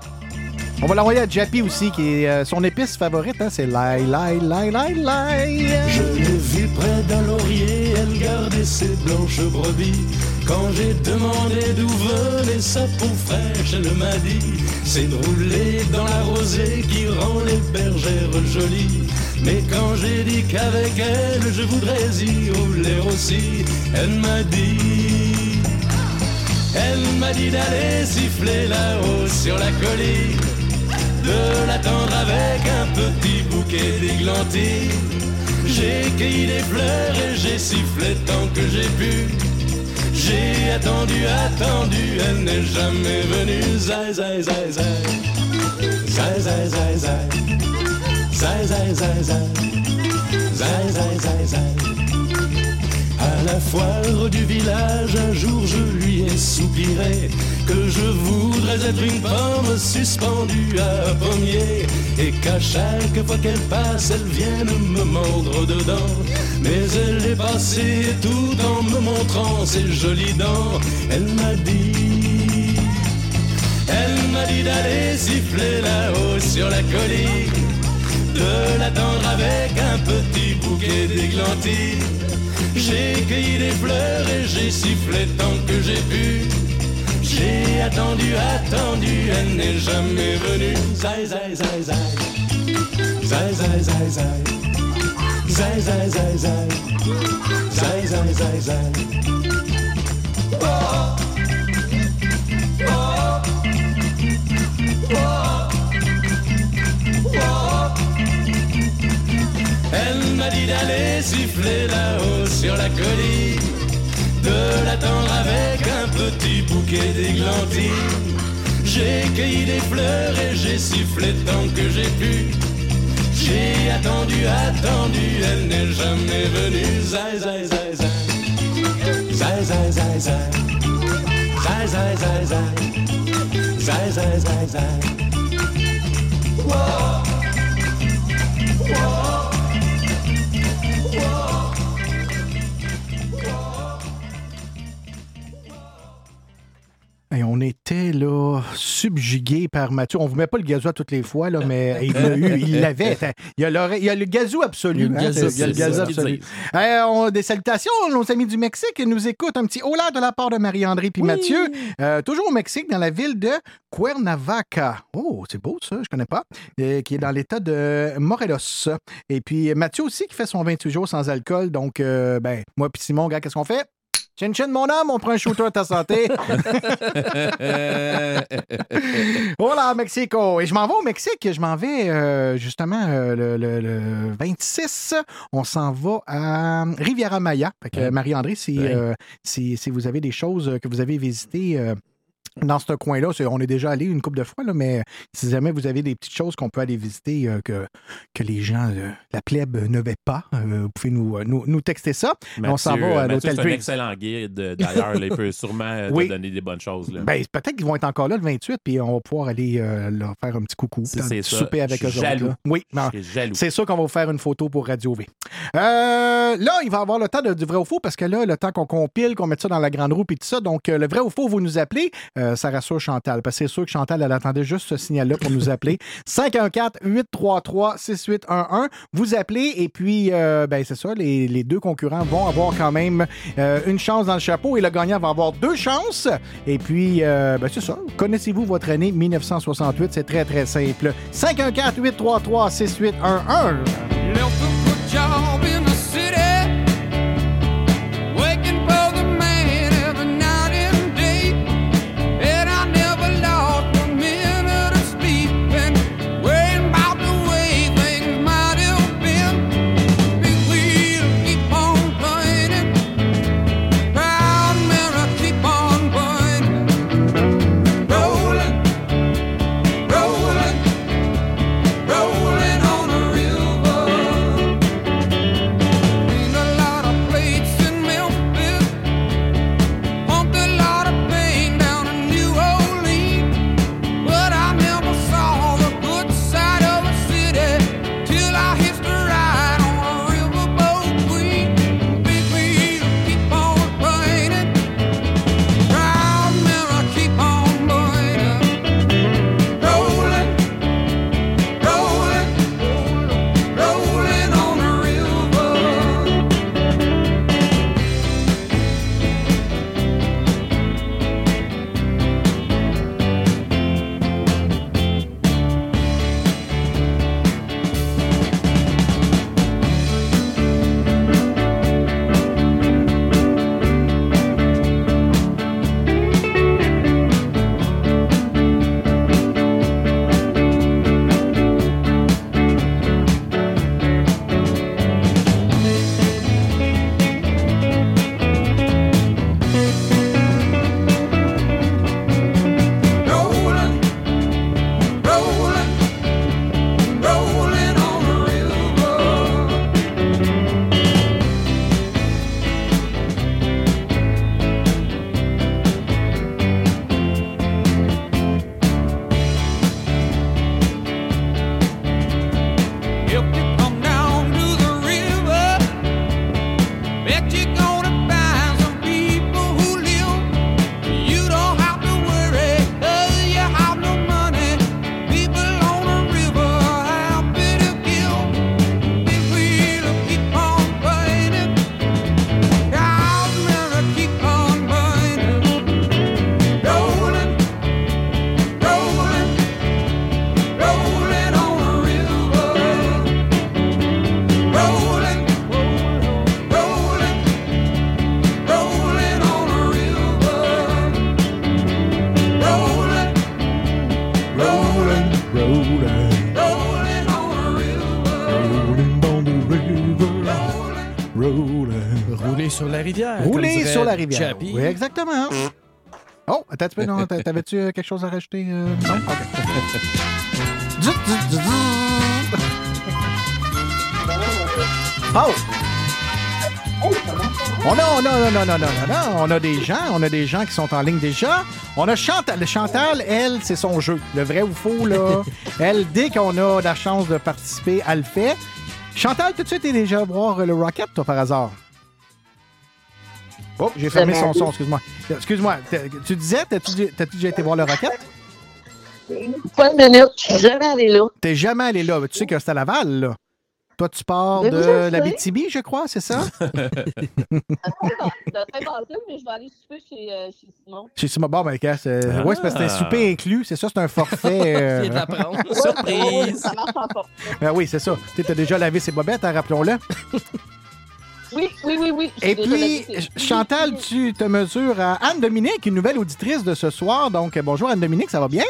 On va l'envoyer à Jappy aussi, qui est euh, son épice favorite, hein, c'est Lai, Lai, Lai, Lai, Lai. Je l'ai vue près d'un laurier, elle gardait ses blanches brebis. Quand j'ai demandé d'où venait sa peau fraîche, elle m'a dit C'est de rouler dans la rosée qui rend les bergères jolies. Mais quand j'ai dit qu'avec elle je voudrais y rouler aussi, elle m'a dit Elle m'a dit d'aller siffler là-haut sur la colline de l'attendre avec un petit bouquet d'églantines. J'ai cueilli des fleurs et j'ai sifflé tant que j'ai pu. J'ai attendu, attendu, elle n'est jamais venue. Zai, zai, zai, zai. Zai, zai, zai, zai. Zai, zai, zai, zai. Zai, zai, zai, zai. À la foire du village, un jour je lui ai soupiré que je voudrais être une pomme suspendue à un pommier et qu'à chaque fois qu'elle passe, elle vienne me mordre dedans. Mais elle est passée tout en me montrant ses jolies dents. Elle m'a dit, elle m'a dit d'aller siffler là-haut sur la colline, de l'attendre avec un petit bouquet d'églantines. J'ai cueilli des fleurs et j'ai sifflé tant que j'ai pu. J'ai attendu, attendu, elle n'est jamais venue. Zai, zai, zai, zai. Zai, zai, zai, zai. Zai, zai, zai, zai. Zai, zai, zai, zai. Oh. Oh. Oh. D'aller siffler là-haut sur la colline, de l'attendre avec un petit bouquet d'églantines. J'ai cueilli des fleurs et j'ai sifflé tant que j'ai pu. J'ai attendu, attendu, elle n'est jamais venue. Zai, zai, zai, zai. Zai. Et on était là subjugué par Mathieu. On vous met pas le gazou à toutes les fois, là, mais il l'a eu, il l'avait. Il y a le, il y a le gazou absolu. Il y a le hein, gazou, absolu. Euh, on- des salutations, nos amis du Mexique ils nous écoutent. Un petit hola de la part de Marie-André puis Mathieu. Euh, toujours au Mexique, dans la ville de Cuernavaca. Oh, c'est beau ça, je connais pas. Euh, qui est dans l'état de Morelos. Et puis Mathieu aussi qui fait son 28 jours sans alcool. Donc, euh, ben, moi puis Simon, qu'est-ce qu'on fait? Chin chin, mon homme, on prend un shooter à ta santé. Voilà, Mexico. Et je m'en vais au Mexique. Je m'en vais euh, justement euh, le, le- le 26. On s'en va à Riviera Maya. Marie-André, si, euh, si, si vous avez des choses que vous avez visitées. Dans ce coin-là, on est déjà allé une couple de fois, là, mais si jamais vous avez des petites choses qu'on peut aller visiter euh, que, que les gens, euh, la plèbe ne va pas, euh, vous pouvez nous, nous, nous texter ça. on s'en Mathieu, va à Mathieu, l'Hôtel C'est un excellent guide, d'ailleurs. il peut sûrement Oui. te donner des bonnes choses. Ben, peut-être qu'ils vont être encore là le 28, puis on va pouvoir aller leur faire un petit coucou, petit ça, souper avec eux autres. jaloux. Oui. C'est sûr qu'on va vous faire une photo pour Radio V. Là, il va y avoir le temps de, du vrai ou faux, parce que là, le temps qu'on compile, qu'on mette ça dans la grande roue, puis tout ça. Donc, le vrai ou faux, vous nous appelez. Euh, ça rassure Chantal, parce que c'est sûr que Chantal, elle attendait juste ce signal-là pour nous appeler. 514-833-6811. Vous appelez, et puis, euh, ben, c'est ça, les, les deux concurrents vont avoir quand même euh, une chance dans le chapeau, et le gagnant va avoir deux chances. Et puis, euh, ben, c'est ça. Connaissez-vous votre année 1968? C'est très, très simple. 514-833-6811. Rivière. Rouler sur la rivière. Chappie. Oui, exactement. Oh, attends peu, non? t'a- T'avais-tu euh, quelque chose à rajouter? euh? Non? OK. Oh! On a, on a, non, non, non, non, non, on a des gens, on a des gens qui sont en ligne déjà. On a Chantal. Chantal, elle, c'est son jeu. Le vrai ou faux, là. elle, dès qu'on a la chance de participer, elle le fait. Chantal, tout de suite, t'es déjà voir le Rocket, toi, par hasard? Oh, j'ai fermé son son, excuse-moi. Excuse-moi, tu disais, t'as-tu déjà été voir le Rocket? Pas une minute, je suis jamais allé là. T'es jamais allé là, mais tu sais que c'est à Laval, là. Toi, tu pars Mais oui, je de la BTB, je crois, c'est ça? Saint-Barthélemy, mais je vais aller souper chez, euh, chez Simon. Chez Simon. Bon, ben, qu'est-ce, euh, ouais, c'est parce que c'est un Ah. souper inclus, c'est ça, c'est un forfait. euh. Surprise! Ça marche encore. Ben oui, c'est ça. Tu t'as déjà lavé ses bobettes, hein, rappelons-le. Oui, oui, oui, oui. Et puis, Chantal, tu te mesures à Anne-Dominique, une nouvelle auditrice de ce soir. Donc, bonjour Anne-Dominique, ça va bien?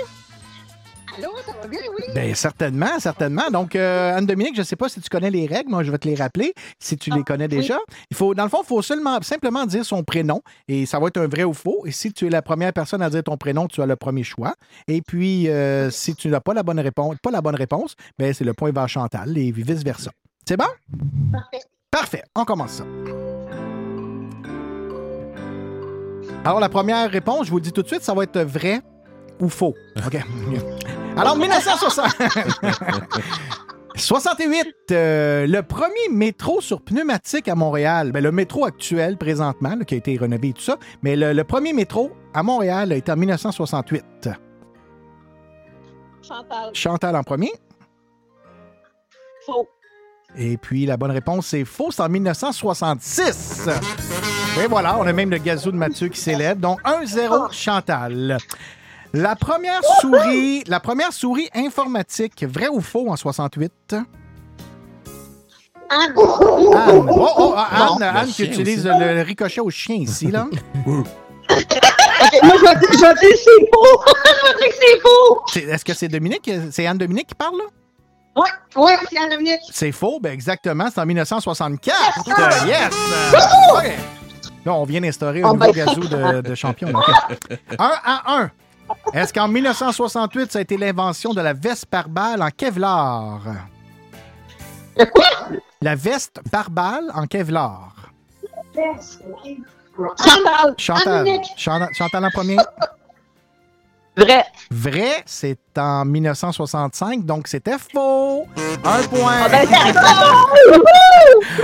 Allô, ça va bien, oui? Bien, certainement, certainement. Donc, euh, Anne-Dominique, je ne sais pas si tu connais les règles, moi je vais te les rappeler, si tu les connais déjà. Il faut, dans le fond, il faut seulement, simplement dire son prénom et ça va être un vrai ou faux. Et si tu es la première personne à dire ton prénom, tu as le premier choix. Et puis, euh, si tu n'as pas la bonne réponse, pas la bonne réponse, ben, c'est le point vers Chantal et vice-versa. C'est bon? Parfait. Parfait. On commence ça. Alors, la première réponse, je vous le dis tout de suite, ça va être vrai ou faux. OK? Alors, 1960. 68, euh, le premier métro sur pneumatique à Montréal, ben, le métro actuel présentement, là, qui a été rénové et tout ça, mais le, le premier métro à Montréal a été en 1968. Chantal. Chantal en premier. Faux. Et puis la bonne réponse, c'est faux, c'est en 1966. Et voilà, on a même le gazou de Mathieu qui célèbre. Donc 1-0 Chantal. La première souris, la première souris informatique, vrai ou faux en 68? Anne. Anne. Oh, oh, ah, Non. Anne, Anne qui utilise aussi. le ricochet au chien ici, là. Moi, je vais dire, c'est faux. je vais dire que c'est faux. Est-ce que c'est Dominique? C'est Anne-Dominique qui parle, là? Oui, oui, c'est Anne Dominique. C'est faux, ben exactement, c'est en 1964. Euh, yes! Là, on vient d'instaurer un Oh, nouveau ben. gazou de, de champion. Un à un. Est-ce qu'en 1968, ça a été l'invention de la veste par balle en Kevlar? La veste par balle en Kevlar. Chantal. Chantal, Chantal en premier. Vrai. Vrai, c'est en 1965, donc c'était faux. Un point. Ah ben,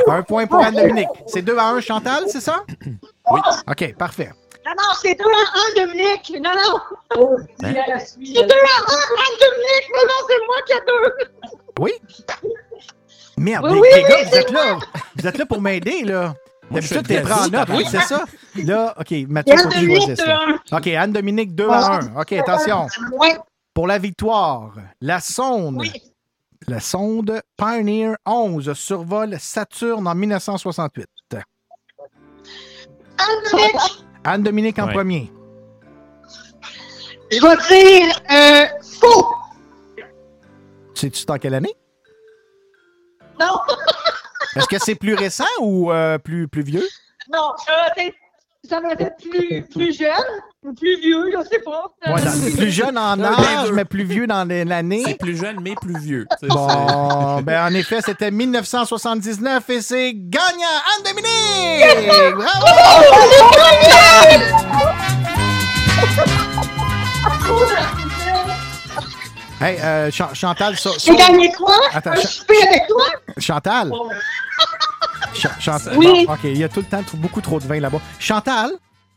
un point pour Anne-Dominique. C'est 2 à 1, Chantal, c'est ça? Oui. OK, parfait. Non, non, c'est 2 à 1, Dominique. Non, non. C'est 2 à 1, Anne Dominique. Non, non, c'est moi qui ai deux. Oui? Merde, Oui, les, oui, les oui, gars, vous êtes là. Vous êtes là pour m'aider, là. D'habitude, t'es prends en note. Oui, c'est ça? Là, OK, Mathieu, faut que tu choisisses. là. 2 à OK, Anne-Dominique, 2 à 1. OK, attention. Pour la victoire, la sonde, la sonde Pioneer 11 survole Saturne en 1968. Anne-Dominique. Anne-Dominique en Ouais. premier. Je vais dire euh, faux. Sais-tu dans quelle année? Non. Est-ce que c'est plus récent ou euh, plus, plus vieux? Non, ça va être plus, plus jeune ou plus vieux, je sais pas. Ouais, plus jeune en âge, mais plus vieux dans les- l'année. C'est plus jeune, mais plus vieux. Bon, ben en effet, c'était 1979 et c'est gagnant Anne-Dominique! Bravo! Hey, euh, Ch- Chantal, ça. J'ai gagné quoi? Attends, Un Ch- souper avec toi? Chantal? Ch- Chantal. Oui. Bon, OK, il y a tout le temps beaucoup trop de vin là-bas. Chantal,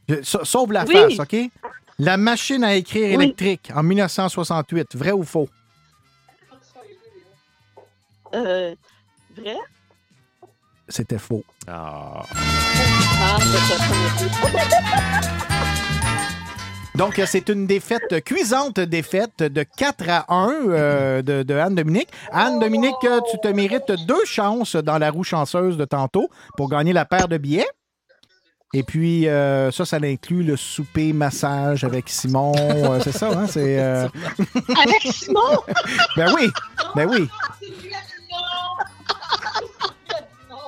je- sa- sauve la Oui. face, OK? La machine à écrire Oui. électrique en 1968, vrai ou faux? Euh, vrai? C'était faux. Ah. Ah, c'est ça. Donc, euh, c'est une défaite, cuisante défaite de 4 à 1 euh, de, de Anne-Dominique. Anne-Dominique, euh, tu te mérites deux chances dans la roue chanceuse de tantôt pour gagner la paire de billets. Et puis, euh, ça, ça inclut le souper massage avec Simon. euh, c'est ça, hein? C'est, euh, Avec Simon? ben oui, ben oui.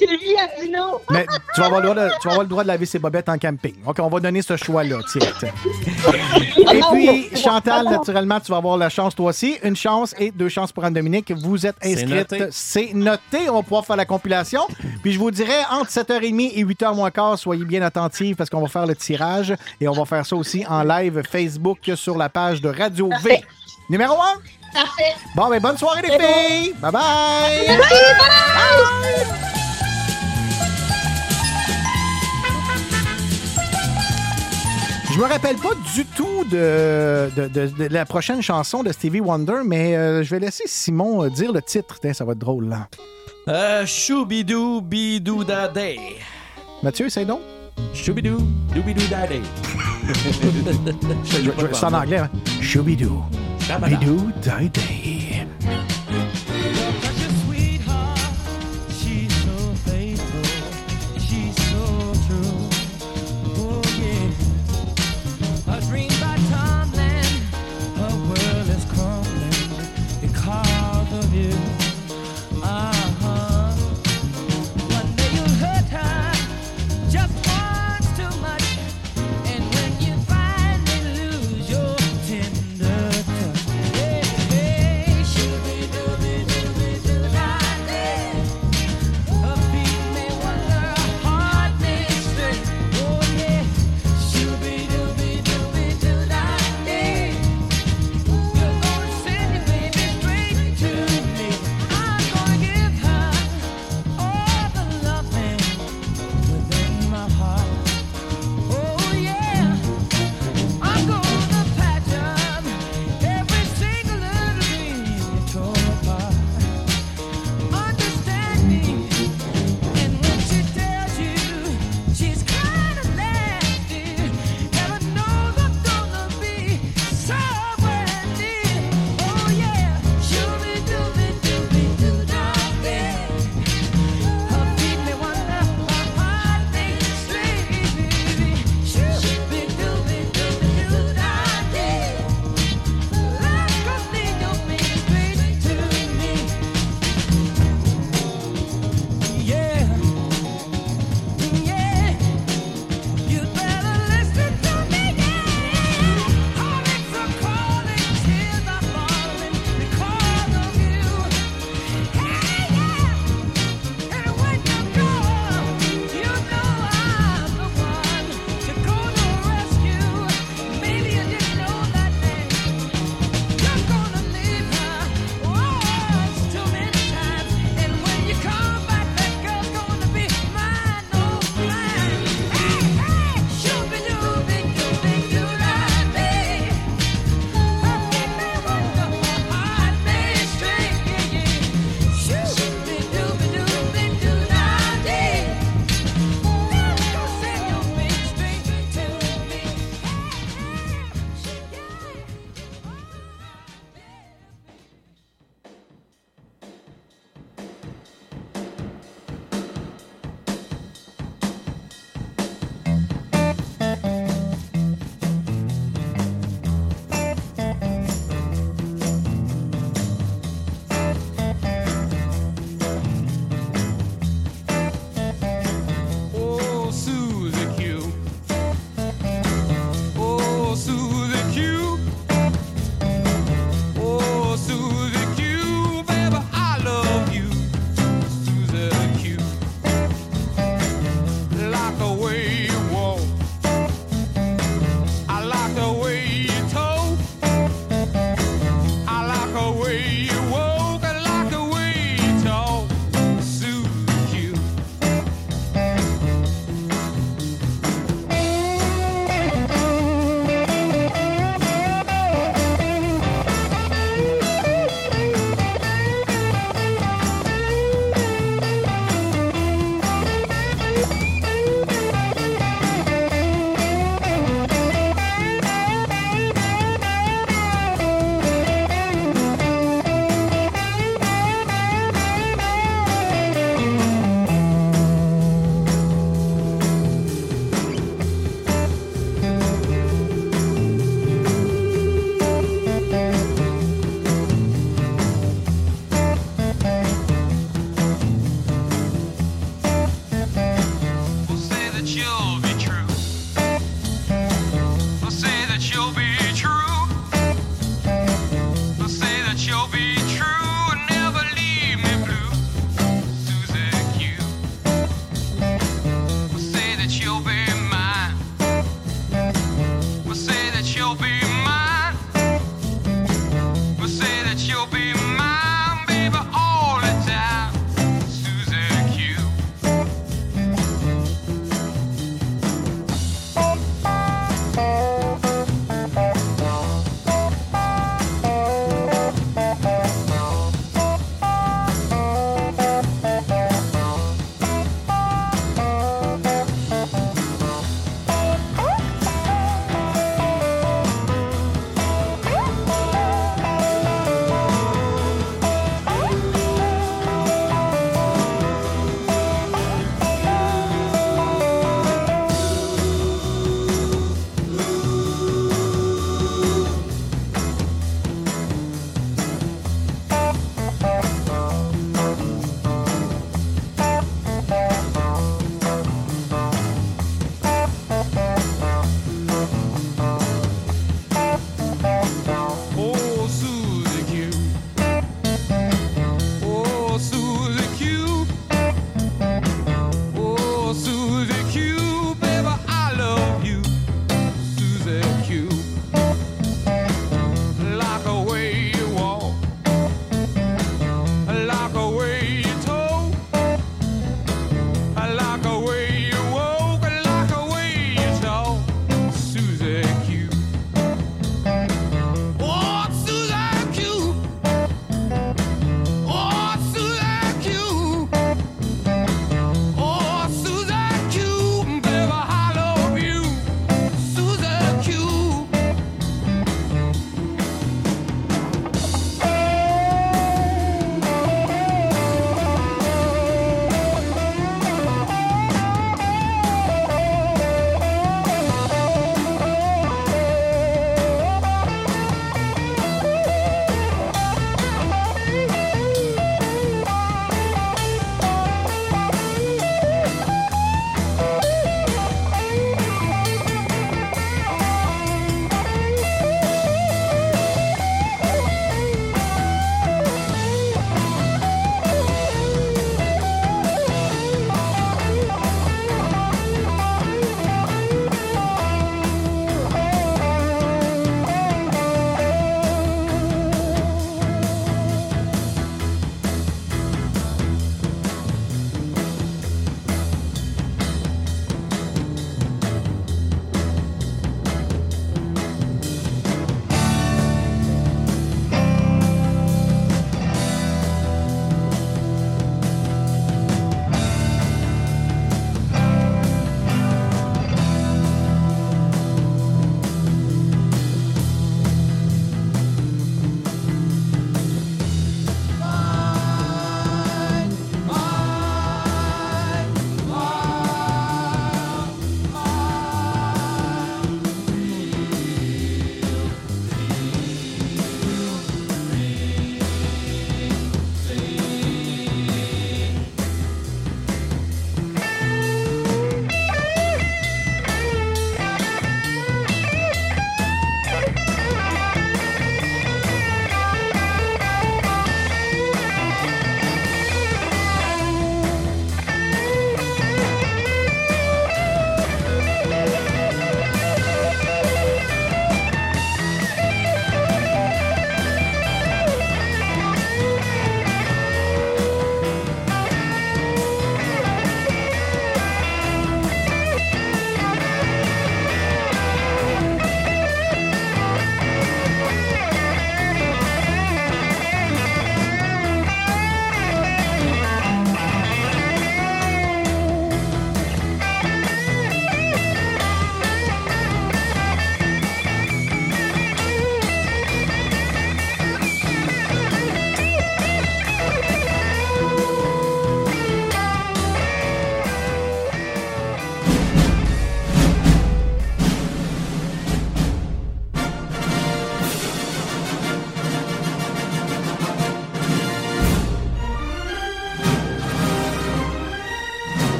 Sylvie a dit non. Mais tu vas, avoir le droit de, tu vas avoir le droit de laver ses bobettes en camping. OK, on va donner ce choix-là. Et puis, Chantal, naturellement, tu vas avoir la chance, toi aussi. Une chance et deux chances pour Anne-Dominique. Vous êtes inscrite. C'est noté. On va pouvoir faire la compilation. Puis, je vous dirais, entre 7h30 et 8h moins quart, soyez bien attentifs parce qu'on va faire le tirage. Et on va faire ça aussi en live Facebook sur la page de Radio V. Parfait. Numéro 1. Parfait. Bon, ben, bonne soirée, les bon. filles. Bye-bye. Je me rappelle pas du tout de, de- de- de la prochaine chanson de Stevie Wonder, mais euh, je vais laisser Simon euh, dire le titre. Tiens, ça va être drôle, là. Euh, Choubidou Bidou da day. Mathieu, c'est donc? Choubidou, doubidou. Je- je- C'est en anglais, hein? Choubidou. Bidou Day.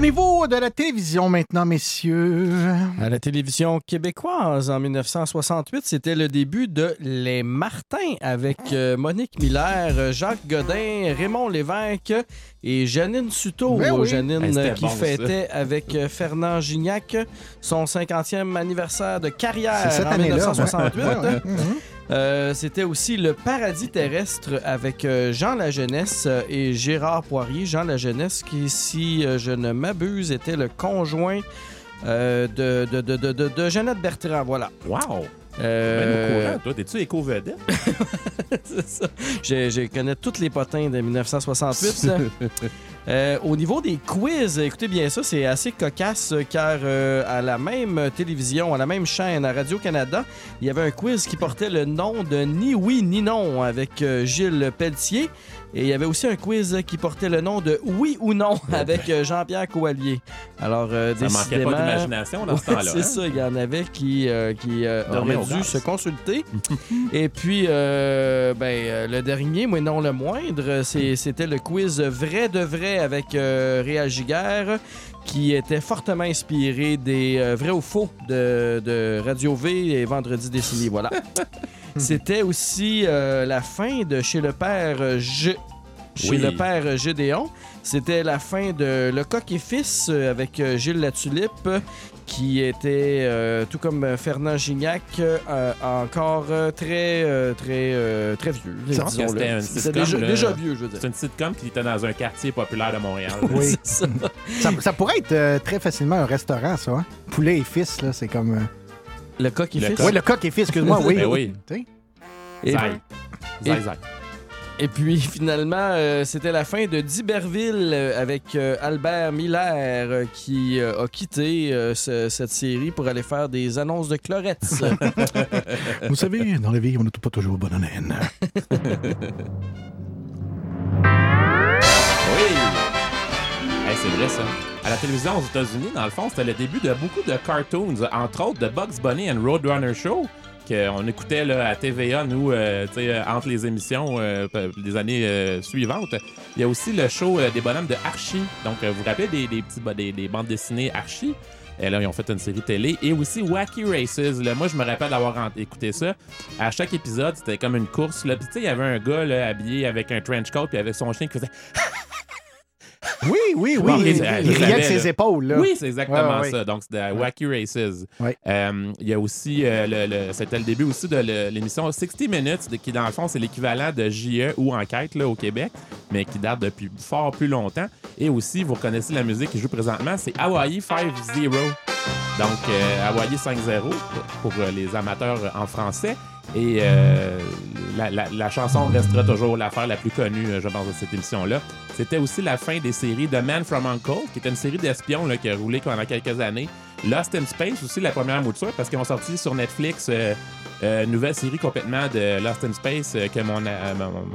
Niveau de la télévision maintenant, messieurs. À la télévision québécoise, en 1968, c'était le début de Les Martins avec euh, Monique Miller, euh, Jacques Godin, Raymond Lévesque et Janine Suto. Ben oui. Janine Hey, qui bon, ça. fêtait avec euh, Fernand Gignac son 50e anniversaire de carrière cette en année-là, 1968. ouais. Euh, C'était aussi le paradis terrestre avec euh, Jean La Jeunesse euh, et Gérard Poirier. Jean La Jeunesse qui, si je ne m'abuse, était le conjoint euh, de, de, de, de, de- Jeannette Bertrand. Voilà. Wow! Euh, Ben, au courant, toi, t'es-tu éco-vedette? c'est ça. Je, je connais tous les potins de 1968. Euh, au niveau des quiz, écoutez bien ça, c'est assez cocasse euh, car euh, à la même télévision, à la même chaîne, à Radio-Canada, il y avait un quiz qui portait le nom de Ni oui ni non avec Gilles Pelletier. Et il y avait aussi un quiz qui portait le nom de Oui ou non avec euh, Jean-Pierre Coallier. Alors, euh, Ça manquait pas décidément- d'imagination dans ce Ouais, temps-là, C'est hein? ça, il y en avait qui, euh, qui euh, auraient au dû se consulter. Et puis, ben, le dernier, mais non le moindre, c'était le quiz vrai de vrai avec Réal Giguère, qui était fortement inspiré des euh, vrais ou faux de, de Radio V et Vendredi Décennie. Voilà. C'était aussi euh, la fin de Chez le Père euh, G. Chez Oui. le Père Gédéon. C'était la fin de Le Coq et Fils euh, avec euh, Gilles Latulippe, qui était, euh, tout comme Fernand Gignac, euh, encore très, euh, très, très vieux. C'était déjà, vieux, je veux dire. C'est une sitcom qui était dans un quartier populaire de Montréal. Oui. Ça. Ça, ça pourrait être euh, très facilement un restaurant, ça. hein? Poulet et fils, là, c'est comme. Le Coq et Le Fils? coq. Oui, le coq et fils, excuse-moi, oui. Ben oui. Et- et- Zai, zai. Et puis finalement, euh, c'était la fin de D'Iberville euh, avec euh, Albert Miller euh, qui euh, a quitté euh, ce- cette série pour aller faire des annonces de clorettes. Vous savez, dans la vie, on n'est pas toujours bonne haleine. Oui! Hey, c'est vrai, ça. À la télévision aux États-Unis, dans le fond, c'était le début de beaucoup de cartoons, entre autres de Bugs Bunny and Roadrunner Show, qu'on écoutait à TVA, nous, euh, euh, entre les émissions euh, des années euh, suivantes. Il y a aussi le show des bonhommes de Archie. Donc, vous vous rappelez des, petits, bo- des, des bandes dessinées Archie? Et là, ils ont fait une série télé. Et aussi Wacky Races. Moi, je me rappelle d'avoir écouté ça. À chaque épisode, c'était comme une course. Là. Puis, tu sais, il y avait un gars habillé avec un trench coat puis avec son chien qui faisait Oui, oui, oui. Il, il riait de ses épaules, là. Oui, c'est exactement Ouais, ça. ouais. Donc, c'était Wacky Races. Ouais. Euh, Il y a aussi, euh, le, le- c'était le début aussi de l'émission 60 Minutes, qui dans le fond, c'est l'équivalent de JE ou Enquête là, au Québec, mais qui date depuis fort plus longtemps. Et aussi, vous reconnaissez la musique qui joue présentement, c'est Hawaii 5-0. Donc, euh, Hawaii 5-0 pour les amateurs en français. Et euh, la, la- la chanson restera toujours l'affaire la plus connue, euh, je pense, de cette émission-là. C'était aussi la fin des séries The Man from Uncle, qui était une série d'espions qui a roulé pendant quelques années. Lost in Space aussi, la première mouture, parce qu'ils ont sorti sur Netflix euh, euh, nouvelle série complètement de Lost in Space euh, que mon, ma,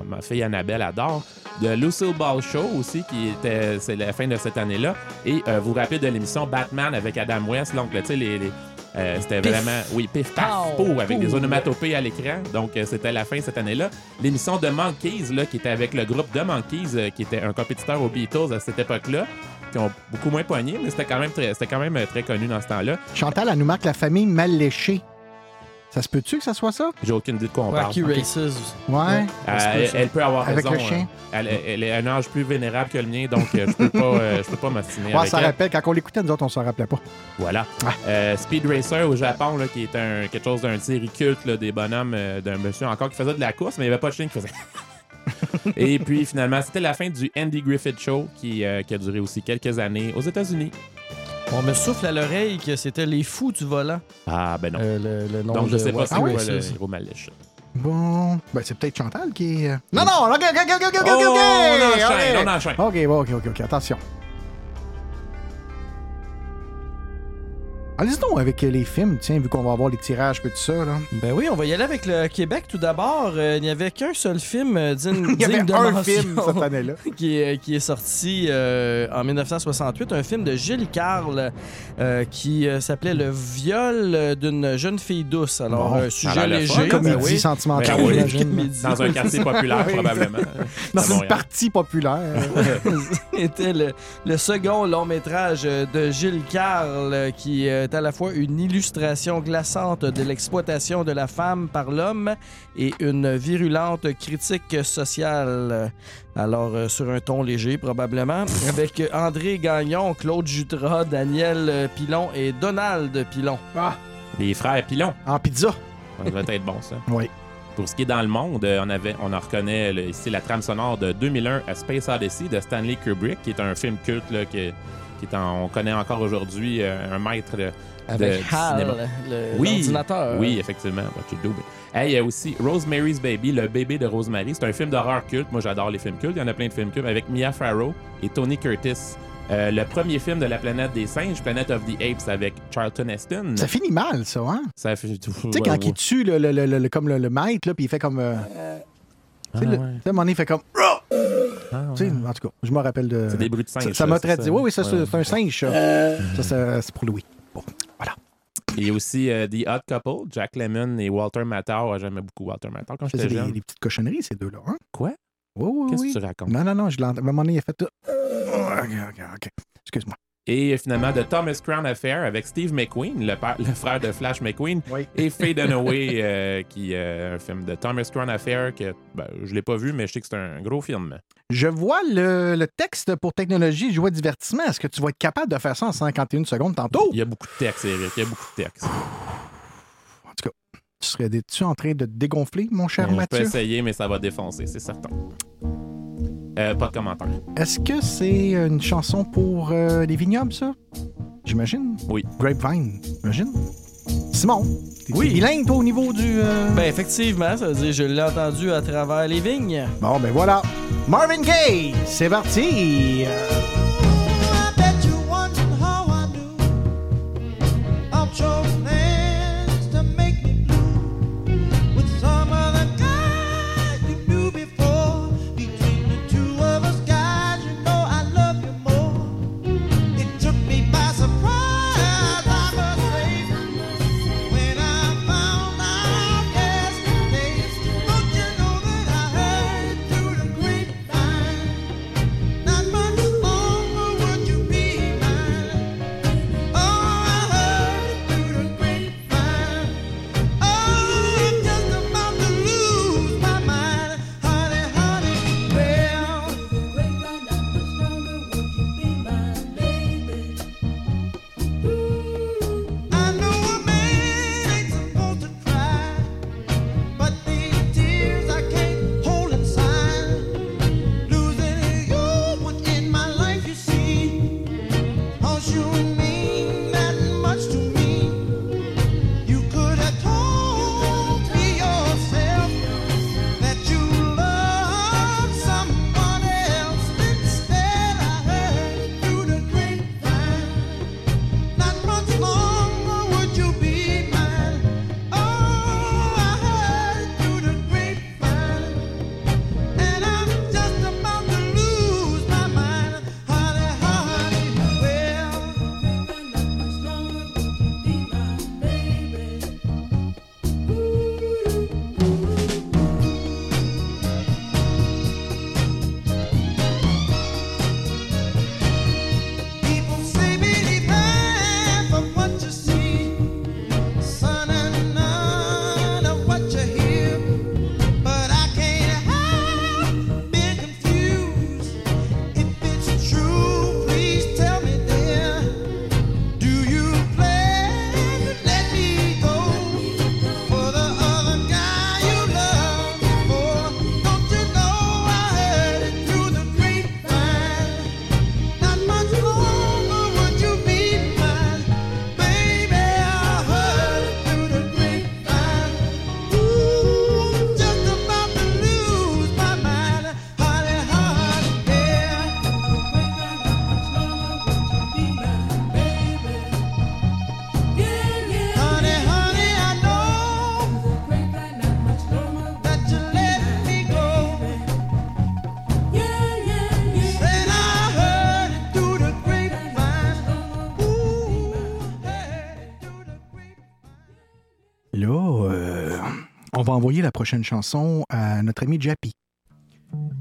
ma- fille Annabelle adore. De Lucille Ball Show aussi, qui était c'est la fin de cette année-là. Et vous vous rappelez de l'émission Batman avec Adam West, donc, tu sais, les- les, euh, c'était vraiment, oui, pif paf, pou, avec des onomatopées à l'écran. Donc, euh, c'était la fin cette année-là. L'émission de Monkeys, là, qui était avec le groupe de Monkeys, euh, qui était un compétiteur aux Beatles à cette époque-là, qui ont beaucoup moins poigné, mais c'était quand même très, c'était quand même euh, très connu dans ce temps-là. Chantal, elle nous marque la famille mal léchée. Ça se peut-tu que ça soit ça? J'ai aucune idée de quoi on parle. Wacky. Races. Ouais. Euh, elle, peut avoir Avec raison. le chien? euh, Elle, elle est un âge plus vénérable que le mien, donc euh, je peux pas, euh, je peux pas m'assiner Ouais, ça elle. rappelle, quand on l'écoutait, nous autres, on s'en rappelait pas. Voilà. Euh, Speed Racer au Japon, là, qui est un, quelque chose d'un série culte là, des bonhommes, euh, d'un monsieur encore qui faisait de la course, mais il n'y avait pas de chien qui faisait. Et puis finalement, c'était la fin du Andy Griffith Show qui, euh, qui a duré aussi quelques années aux États-Unis. On me souffle à l'oreille que c'était les fous du volant. Ah, ben non. Euh, le, le nom Donc je de sais pas c'est quoi Races. le héros. Bon. Ben, c'est peut-être Chantal qui est. euh, Non, non, ok, ok, ok, ok, ok, ok, Oh, ok. on enchaîne, on enchaîne. Ok, bon, ok, ok, ok, attention. Allez-y donc avec euh, les films, tiens, vu qu'on va avoir les tirages et tout ça. Là. Ben oui, on va y aller avec le Québec tout d'abord. Euh, il n'y avait qu'un seul film euh, digne, Il y avait digne de un mention film cette année-là. qui, est, qui est sorti euh, en 1968, un film de Gilles Carle euh, qui euh, s'appelait Le viol d'une jeune fille douce. Alors, Bon, un sujet léger. fun, ben comédie oui. sentimentale, Ben oui. Dans un quartier populaire, probablement. Dans à une Montréal. partie populaire. C'était le, le second long métrage de Gilles Carle euh, qui est à la fois une illustration glaçante de l'exploitation de la femme par l'homme et une virulente critique sociale. Alors, euh, sur un ton léger, probablement, avec André Gagnon, Claude Jutras, Daniel euh, Pilon et Donald Pilon. Ah! Les frères Pilon. En pizza. Ça doit être bon, ça. Oui. Pour ce qui est dans le monde, euh, on, avait, on en reconnaît le- ici la trame sonore de 2001 A Space Odyssey de Stanley Kubrick, qui est un film culte là, que- qui est en- on connaît encore aujourd'hui, euh, un maître de, Avec du HAL, cinéma. le- oui, l'ordinateur. Oui, effectivement. What you do, baby. Hey, il y a aussi Rosemary's Baby, le bébé de Rosemary. C'est un film d'horreur culte. Moi, j'adore les films cultes. Il y en a plein de films cultes avec Mia Farrow et Tony Curtis. Euh, le premier film de la planète des singes, Planet of the Apes, avec Charlton Heston. Ça finit mal, ça, hein? Ça fait... Tu Tu sais, quand il tue le, le- le- comme le, le maître, là, puis il fait comme. euh, tu sais, le- moment donné, il fait comme. Sais, En tout cas, je me rappelle de. C'est des bruits de singe, Ça- m'a très dit. Oui, oui, ça, c'est Ouais. un singe, ça. C'est pour Louis. Il y a aussi euh, The Odd Couple, Jack Lemmon et Walter Matthau. J'aimais beaucoup Walter Matthau quand j'étais des, jeune. des petites cochonneries, ces deux-là. Hein? Quoi? Oui, oui, Qu'est-ce oui. que tu racontes? Non, non, non, je l'entends. À un moment donné, il a fait tout. Ok, ok, ok. Excuse-moi. Et euh, finalement, The Thomas Crown Affair avec Steve McQueen, le, père- le frère de Flash McQueen, et Faye Dunaway, euh, qui est un film de Thomas Crown Affair que ben, je l'ai pas vu, mais je sais que c'est un gros film. Je vois le, le texte pour technologie, jouet divertissement. Est-ce que tu vas être capable de faire ça en 51 secondes tantôt? Il y a beaucoup de texte, Eric. Il y a beaucoup de texte. En tout cas, tu serais-tu en train de te dégonfler, mon cher Euh, je peux Mathieu? essayer, mais ça va défoncer, c'est certain. Euh, pas de commentaire. Est-ce que c'est une chanson pour euh, les vignobles, ça? J'imagine. Oui. Grapevine, j'imagine. Simon, t'es Oui. bilingue, toi, au niveau du... euh, Ben effectivement, ça veut dire je l'ai entendu à travers les vignes. Bon, ben voilà. Marvin Gaye, c'est parti! Va envoyer la prochaine chanson à notre ami Jappy.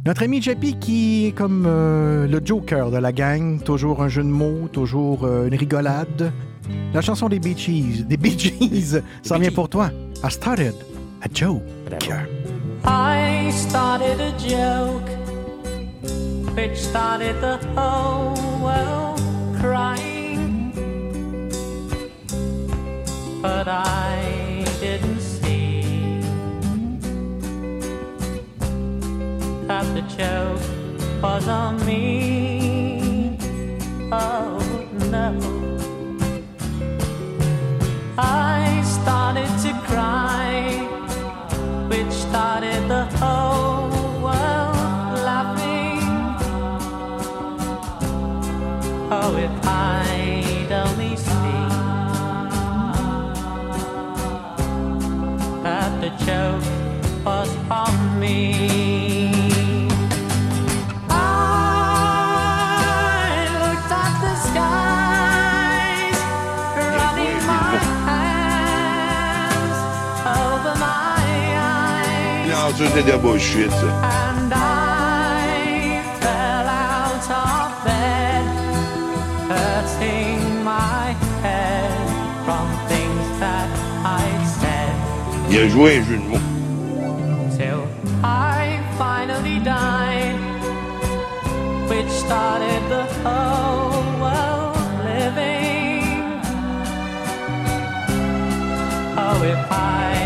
Notre ami Jappy qui est comme euh, le Joker de la gang, toujours un jeu de mots, toujours euh, une rigolade. La chanson des Bee Gees, des Bee Gees, s'en vient pour toi. I started a joke. I started a joke which started the whole world crying. But I didn't the joke was on me. Oh no. I started to cry which started the whole world laughing. Oh, if I'd only seen that the joke was on me. Eyes. Non, ça, c'est de la bullshit. And I fell out of bed, hurting my head from things that I'd said. Il joué jeu de mots. Till I finally died, which started the whole world living. Oh, if I'd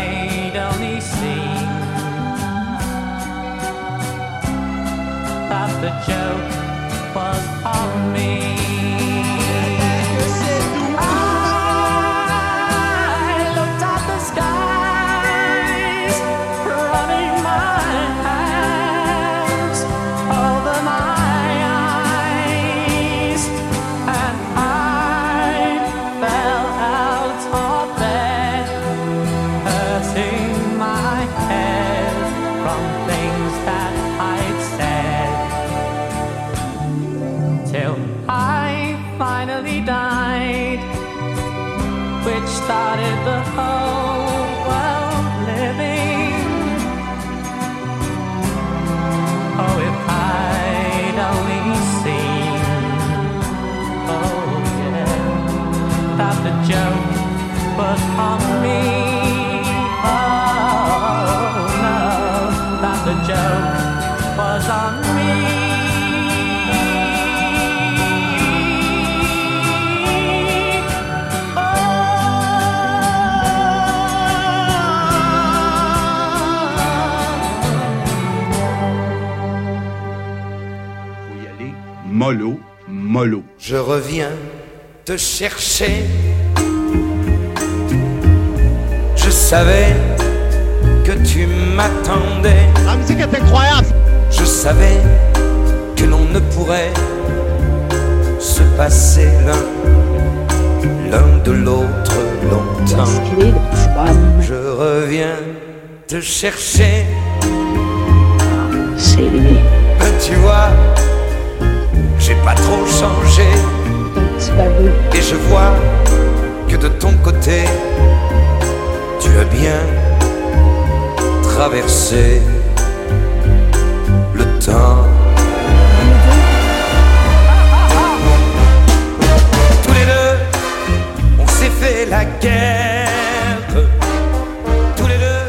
the joke was on me. Mollo, mollo. Je reviens te chercher. Je savais que tu m'attendais. La musique est incroyable. Je savais que l'on ne pourrait se passer l'un l'un de l'autre longtemps. Je reviens te chercher. Ben, tu vois, pas trop changé. Et je vois que de ton côté, tu as bien traversé le temps. Tous les deux, on s'est fait la guerre. Tous les deux,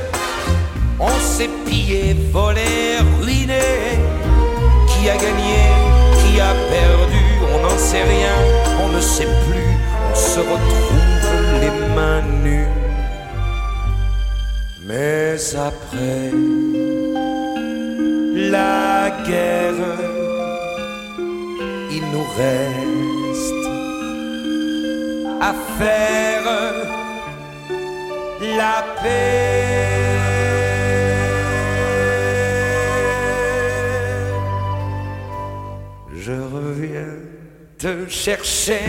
on s'est pillé, volé, sait rien, on ne sait plus. On se retrouve les mains nues. Mais après la guerre, il nous reste à faire la paix. Te chercher,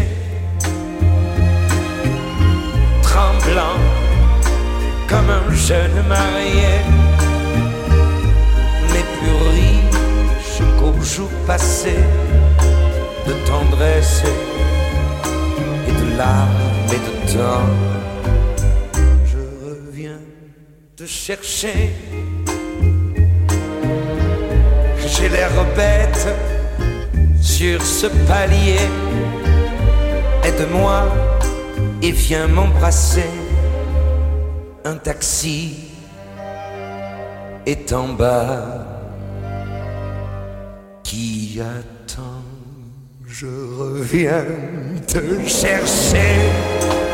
tremblant comme un jeune marié, mais plus riche qu'au jour passé de tendresse et de larmes et de temps. Je reviens te chercher. J'ai l'air bête sur ce palier. Aide-moi et viens m'embrasser. Un taxi est en bas qui attend. Je reviens te chercher.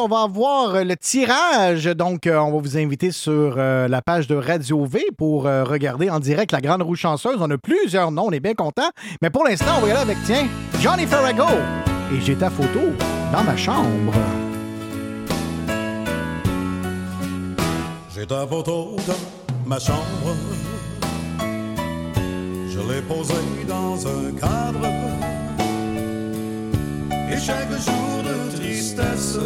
On va avoir euh, le tirage. Donc, euh, on va vous inviter sur euh, la page de Radio V pour regarder en direct la Grande Roue Chanceuse. On a plusieurs noms, on est bien content. Mais pour l'instant, on va y aller avec, tiens, Johnny Farrago. Et j'ai ta photo dans ma chambre. J'ai ta photo dans ma chambre. Je l'ai posée dans un cadre. Et chaque jour de tristesse,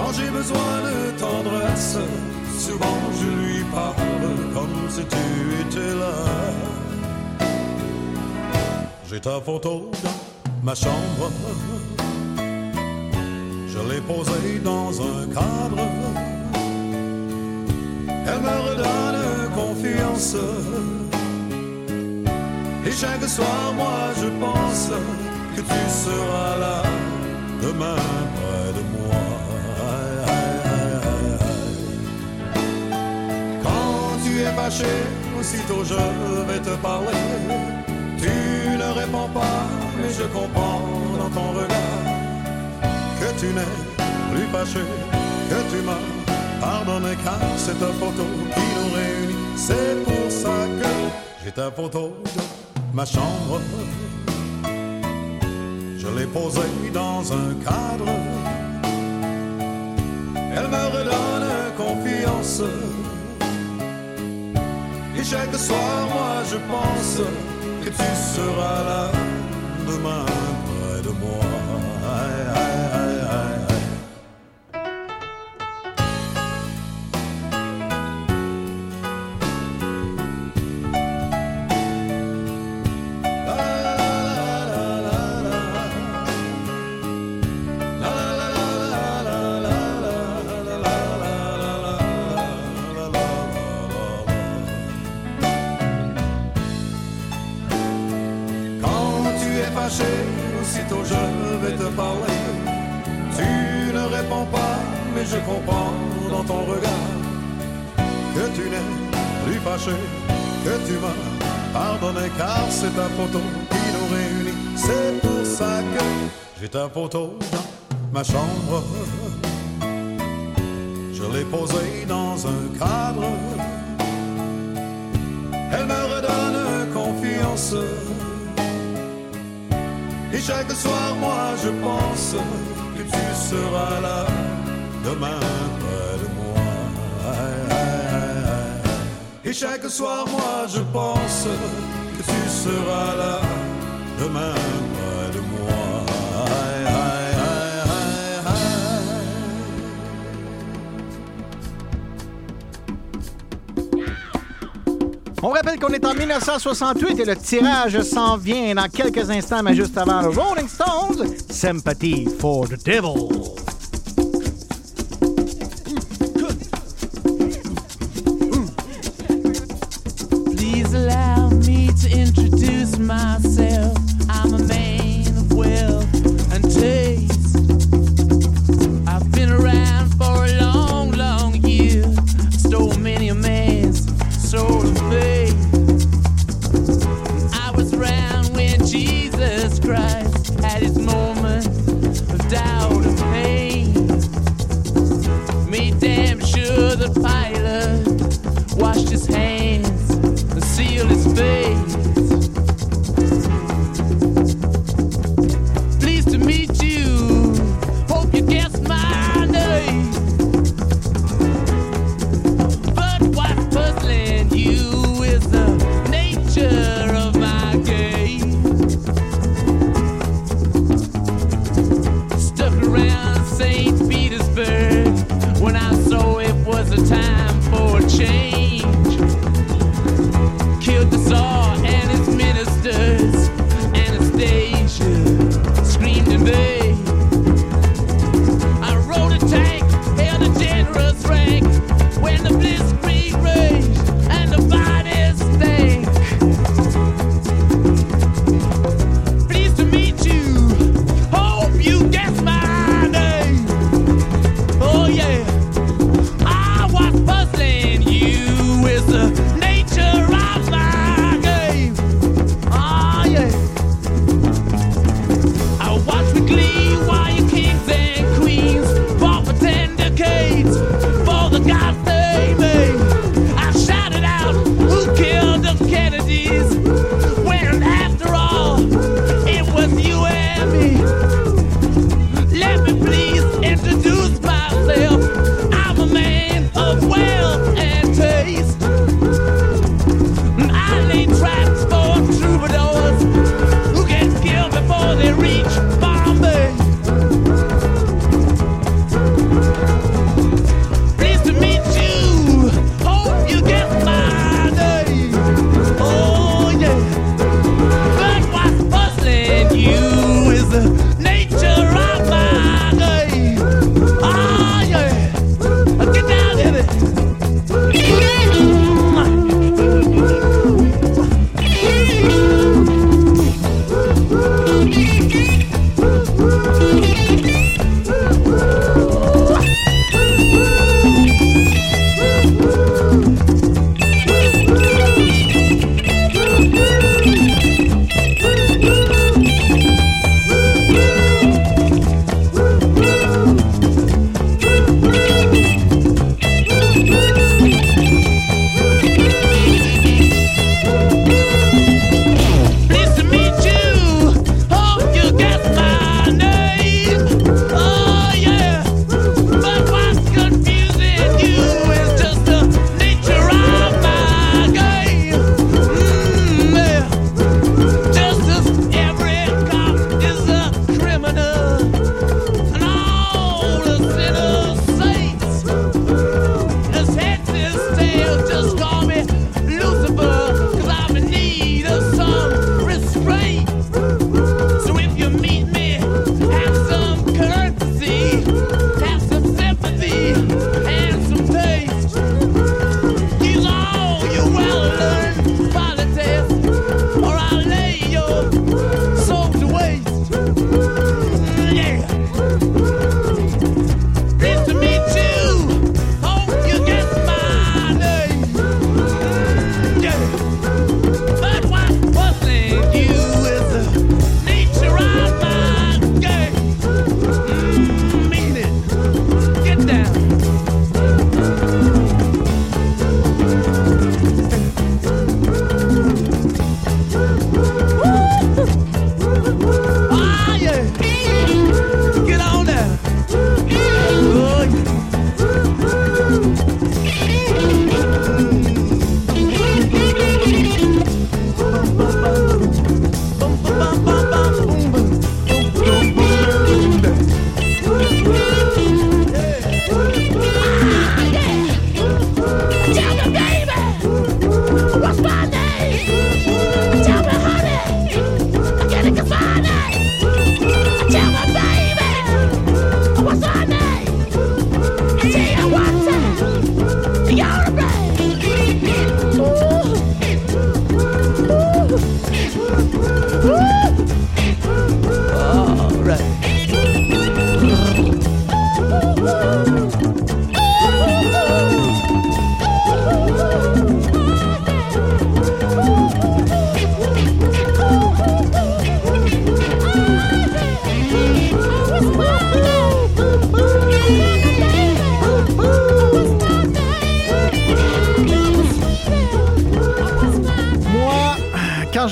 quand j'ai besoin de tendresse, souvent je lui parle comme si tu étais là. J'ai ta photo dans ma chambre. Je l'ai posée dans un cadre. Elle me redonne confiance. Et chaque soir, moi, je pense que tu seras là demain près de moi. Aussitôt je vais te parler. Tu ne réponds pas, mais je comprends dans ton regard que tu n'es plus fâché, que tu m'as pardonné car c'est ta photo qui nous réunit. C'est pour ça que j'ai ta photo de ma chambre. Je l'ai posée dans un cadre. Elle me redonne confiance. Et chaque soir, moi, je pense que tu seras là demain chaque soir, moi, je pense que tu seras là demain près de moi. On rappelle qu'on est en 1968 et le tirage s'en vient dans quelques instants, mais juste avant Rolling Stones, Sympathy for the Devil.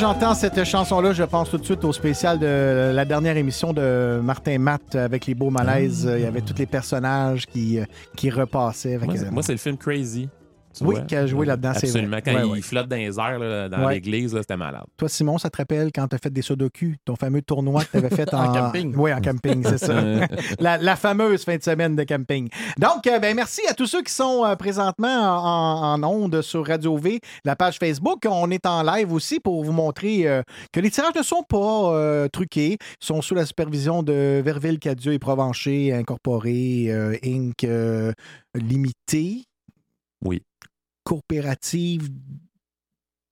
j'entends cette chanson-là, je pense tout de suite au spécial de la dernière émission de Martin Matt avec les beaux malaises. Ah. Il y avait tous les personnages qui, euh, qui repassaient. Moi, c'est le film Crazy. Oui, vois. qui a joué là-dedans, c'est vrai. Absolument. Quand Ouais, il ouais. flotte dans les airs là, dans Ouais. l'église, là, c'était malade. Toi, Simon, ça te rappelle quand tu as fait des sudoku, ton fameux tournoi que tu avais fait en... En camping. Oui, en camping, c'est ça. la, la fameuse fin de semaine de camping. Donc, euh, ben, merci à tous ceux qui sont euh, présentement en, en ondes sur Radio V, la page Facebook. On est en live aussi pour vous montrer euh, que les tirages ne sont pas euh, truqués, sont sous la supervision de Verville Cadieux et Provencher Incorporé, euh, Inc. euh, Limité. Oui. Coopérative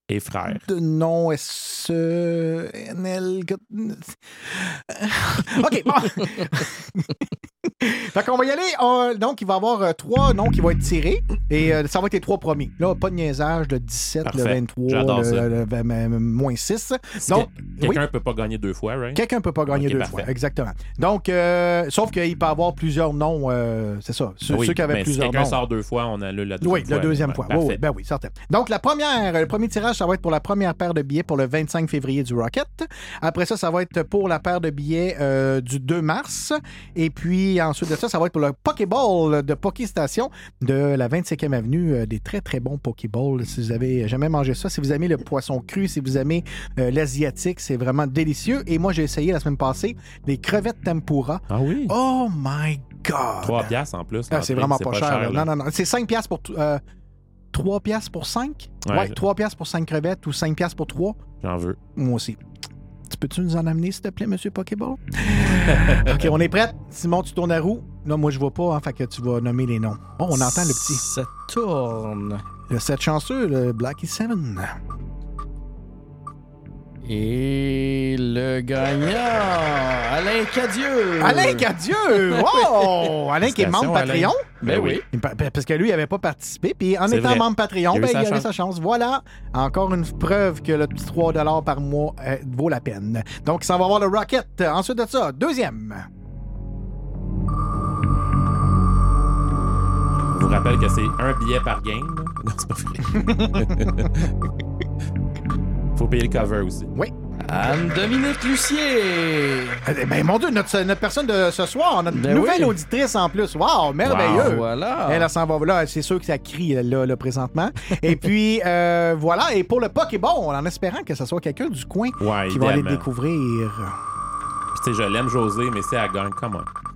Et frère. de nom S-E-N-L. OK, bon. fait qu'on va y aller. On- donc, il va y avoir euh, trois noms qui vont être tirés. Et euh, ça va être les trois premiers. Là, pas de niaisage, le 17, le Parfait. 23, J'adore le, ça. le- le- le- moins 6. Si Donc, que- Quelqu'un ne peut pas gagner deux fois, right? Quelqu'un ne peut pas gagner deux parfait. fois, exactement. Donc, euh, sauf qu'il peut avoir plusieurs noms, euh, c'est ça. Ceux, Oui, ceux qui avaient si plusieurs quelqu'un noms. sort deux fois, on a le, la deuxième Oui, fois. la deuxième fois. Oui, parfait. oui, ben oui, certain. Donc, la première, le premier tirage, ça va être pour la première paire de billets pour le 25 février du Rocket. Après ça, ça va être pour la paire de billets du 2 mars. Et puis, ensuite de ça, ça va être pour le Pokéball de Poké Station de la 25e avenue. Euh, des très, très bons Pokéballs. Si vous avez jamais mangé ça, si vous aimez le poisson cru, si vous aimez euh, l'asiatique, c'est vraiment délicieux. Et moi, j'ai essayé la semaine passée les crevettes tempura. Ah oui? Oh my God! Trois piastres en plus. Ah, c'est vraiment pas, cher. Non, non, non. C'est 5 piastres pour... euh, 3 piastres pour 5? Ouais. Ouais, 3 piastres pour 5 crevettes ou 5 piastres pour 3? J'en veux. Moi aussi. Tu peux-tu nous en amener, s'il te plaît, Monsieur Pokéball? OK, on est prêt. Simon, tu tournes à roue. Là, moi, je vois pas, hein, fait que tu vas nommer les noms. Oh, on entend le petit. Ça tourne. Le 7 chanceux, le Blackie 7. Et le gagnant, Alain Cadieux. Alain Cadieux! Wow! Alain qui est membre. Patreon. Ben oui. Il pa- Parce que lui, il n'avait pas participé. Puis en étant vrai. membre Patreon, Il a eu ben, il avait chance. sa chance. Voilà, encore une preuve que le petit 3 par mois euh, vaut la peine. Donc, ça va voir le Rocket. Ensuite de ça, deuxième. Je vous rappelle que c'est un billet par game. Non, c'est pas vrai. Faut payer le cover aussi. Oui. Anne-Dominique Lucier. Eh ben, mon Dieu, notre, notre personne de ce soir, notre Ben nouvelle oui. auditrice en plus. Wow, merveilleux. Wow, voilà. Elle, elle s'en va là. C'est sûr que ça crie là, là, présentement. Et puis, euh, voilà. Et pour le Pokéball, en espérant que ce soit quelqu'un du coin Ouais, qui va aller découvrir. Puis, tu sais, je l'aime, José, mais c'est à gagne. Come on.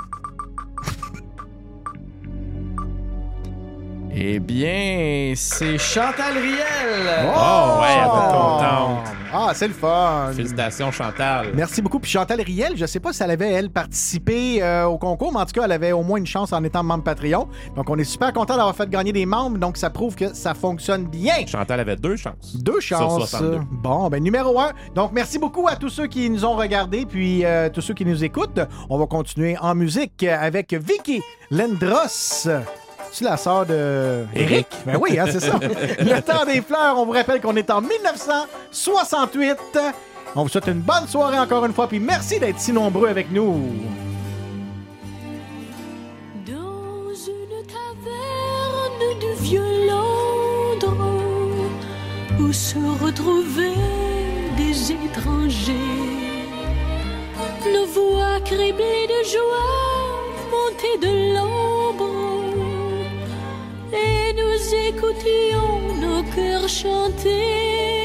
Eh bien, c'est Chantal Riel. Oh, ouais, elle est contente. Ah, c'est le fun. Félicitations, Chantal. Merci beaucoup. Puis Chantal Riel, je sais pas si elle avait, elle, participé euh, au concours, mais en tout cas, elle avait au moins une chance en étant membre Patreon. Donc, on est super content d'avoir fait gagner des membres. Donc, ça prouve que ça fonctionne bien. Chantal avait deux chances. Deux Sur chances. 62. Bon, ben numéro un. Donc, merci beaucoup à tous ceux qui nous ont regardés, puis euh, tous ceux qui nous écoutent. On va continuer en musique avec Vicky Lendros. C'est la sœur de Éric? Ben oui, hein, c'est ça. Le temps des fleurs, on vous rappelle qu'on est en 1968. On vous souhaite une bonne soirée encore une fois, puis merci d'être si nombreux avec nous. Dans une taverne du vieux Londres où se retrouvaient des étrangers, nos voix criblées de joie montaient de l'ombre écoutions nos cœurs chanter.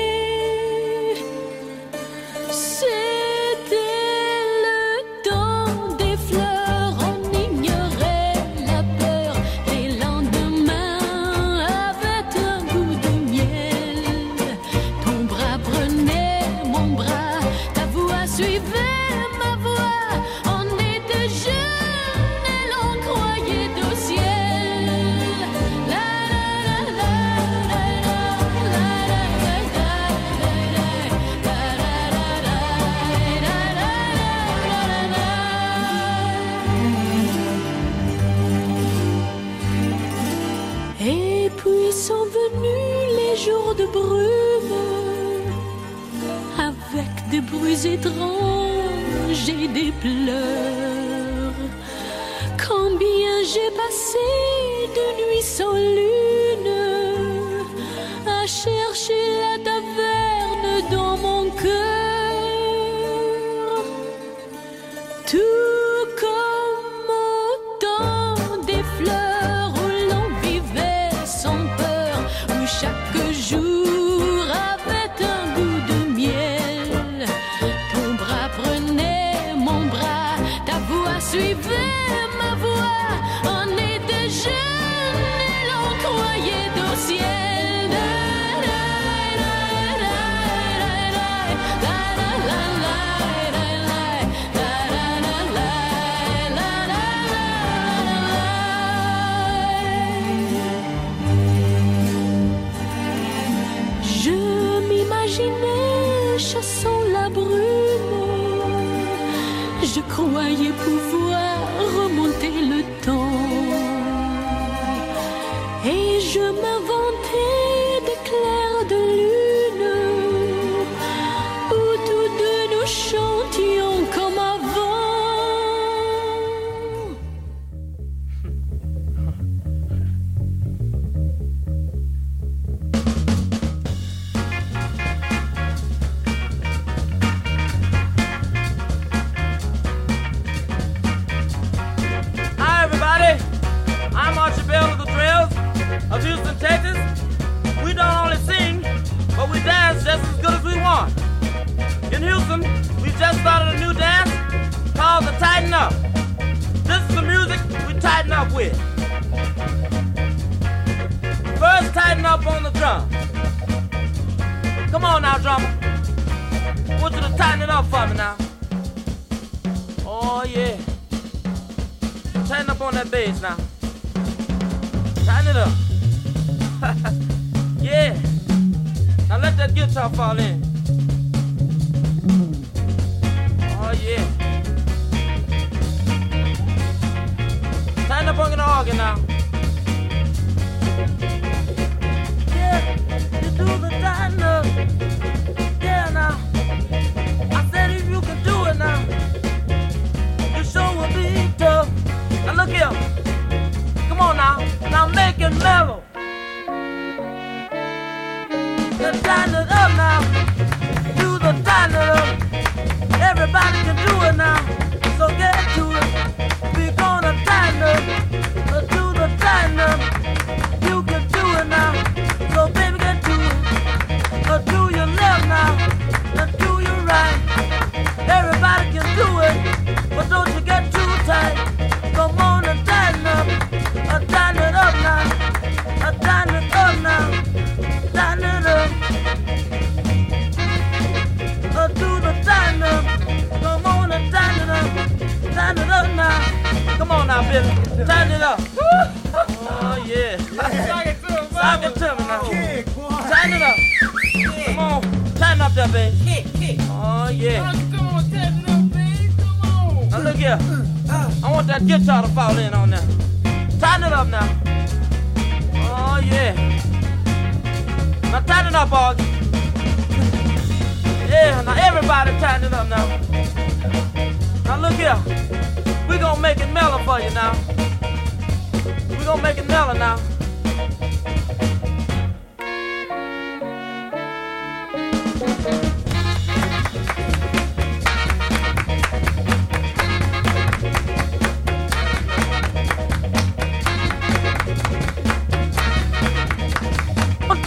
Bruits étranges et des pleurs. Combien j'ai passé de nuits sans lune à chercher la taverne dans mon cœur.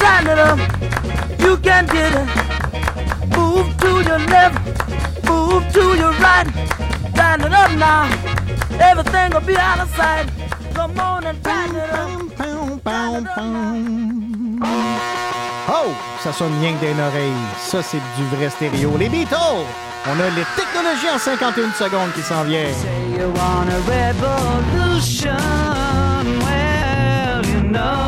right, little. You can get it. Move to your left, move to your right. Tighten it up now. Everything will be out of sight. Come on and tighten it up. Oh, ça sonne rien que d'une oreille. Ça, c'est du vrai stéréo. Les Beatles! On a les technologies en 51 secondes qui s'en viennent. Say you want a revolution. Well, you know.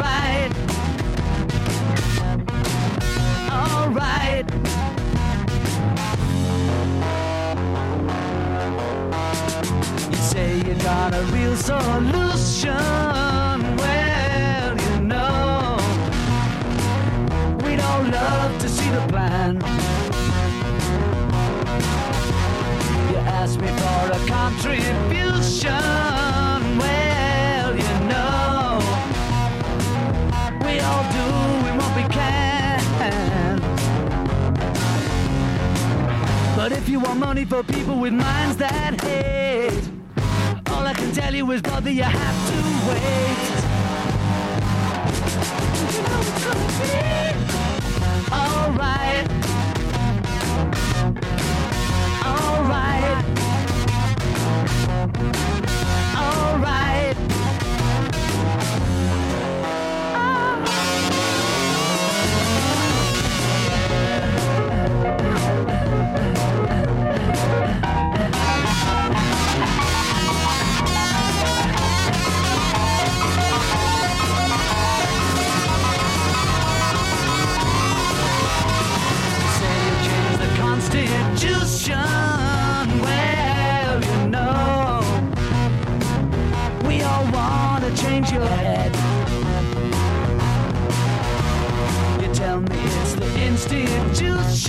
alright. Alright. You say you got a real solution. Well, you know, we don't love to see the plan. You ask me for a contribution. But if you want money for people with minds that hate, all I can tell you is, brother, you have to wait. You know Alright.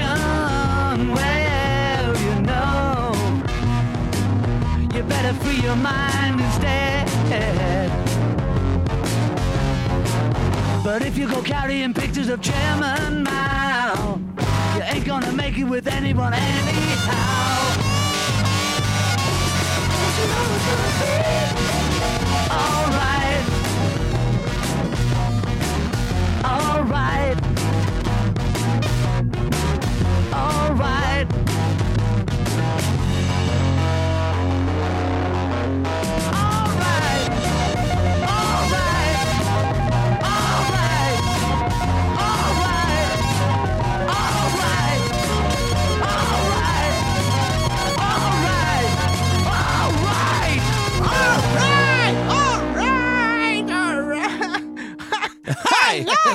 Institution. Well, you know, you better free your mind instead. But if you go carrying pictures of Chairman Mao, you ain't gonna make it with anyone anyhow. Alright. Alright.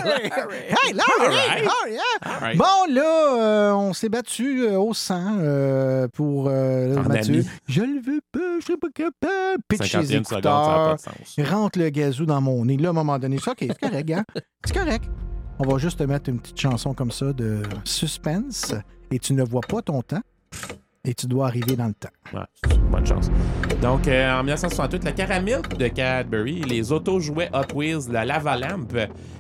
Larry! Hey, Larry! Oh, yeah. Alright. Bon, là, euh, on s'est battu euh, au sang euh, pour Mathieu. ami. Je le veux pas, je serai pas capable. Pitch les 50e seconde, ça n'a pas écouteurs. de sens. Rentre le gazou dans mon nez. Là, à un moment donné, c'est OK, c'est correct, hein? C'est correct. On va juste te mettre une petite chanson comme ça de suspense et tu ne vois pas ton temps et tu dois arriver dans le temps. Ouais, bonne chance. Donc, euh, en 1968, la caramilk de Cadbury, les auto-jouets Hot Wheels, la lava lamp,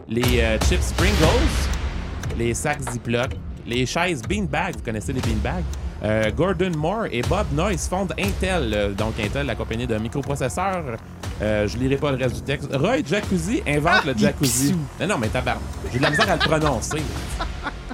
les euh, chips Pringles, les sacs Ziploc, les chaises Beanbag, vous connaissez les Beanbags, euh, Gordon Moore et Bob Noyce fondent Intel, euh, donc Intel, la compagnie de microprocesseurs. Euh, je lirai pas le reste du texte. Roy Jacuzzi invente le jacuzzi. Non, non, mais tabarnak. J'ai de la misère à le prononcer.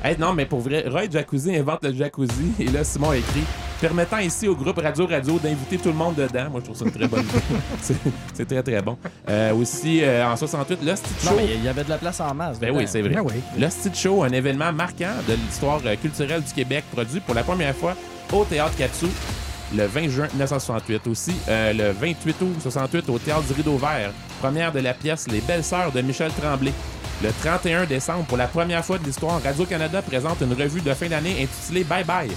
Hey, non, mais pour vrai, Roy Jacuzzi invente le jacuzzi. Et là, Simon a écrit permettant ici au groupe Radio Radio d'inviter tout le monde dedans. Moi, je trouve ça une très bonne idée. C'est- très, très bon. Euh, aussi, euh, en 68, le Stitch Non, Show. mais il y avait de la place en masse. Ben dedans. oui, c'est vrai. Ben oui. Le Stitch Show, un événement marquant de l'histoire euh, culturelle du Québec, produit pour la première fois au Théâtre Katsu le 20 juin 1968. Aussi, euh, le 28 août 68 au Théâtre du Rideau Vert, première de la pièce Les Belles Sœurs de Michel Tremblay. Le 31 décembre, pour la première fois de l'histoire, Radio-Canada présente une revue de fin d'année intitulée Bye Bye.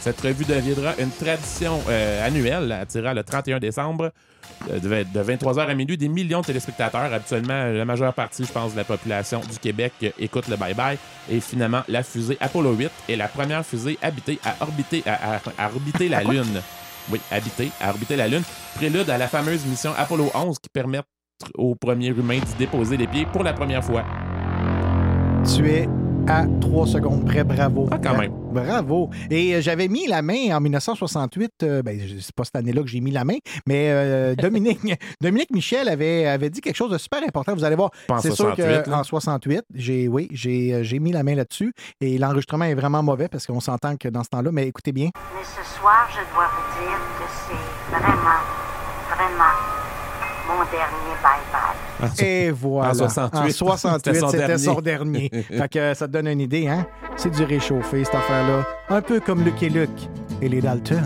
Cette revue deviendra une tradition euh, annuelle, attirant le 31 décembre euh, de, de 23h à minuit des millions de téléspectateurs. Habituellement, la majeure partie, je pense, de la population du Québec euh, écoute le Bye Bye. Et finalement, la fusée Apollo 8 est la première fusée habitée à orbiter, à, à- à orbiter la Lune. Oui, habiter, à orbiter la Lune. Prélude à la fameuse mission Apollo 11 qui permet aux premiers humains d'y déposer les pieds pour la première fois. Tu es à 3 secondes près. Bravo. Ah, quand même. Bravo. Et euh, j'avais mis la main en 1968. euh, ben, c'est pas cette année-là que j'ai mis la main, mais euh, Dominique, Dominique Michel avait, avait dit quelque chose de super important. Vous allez voir. C'est sûr 68, là. qu'en 68, j'ai, oui, j'ai, euh, j'ai mis la main là-dessus. Et l'enregistrement est vraiment mauvais parce qu'on s'entend que dans ce temps-là, mais écoutez bien. Mais ce soir, je dois vous dire que c'est vraiment, vraiment mon dernier bye-bye. Et voilà. En 68. En 68, C'était son dernier. son dernier. fait que euh, ça te donne une idée, hein? C'est du réchauffé, cette affaire-là. Un peu comme Lucky Luke et les Dalton.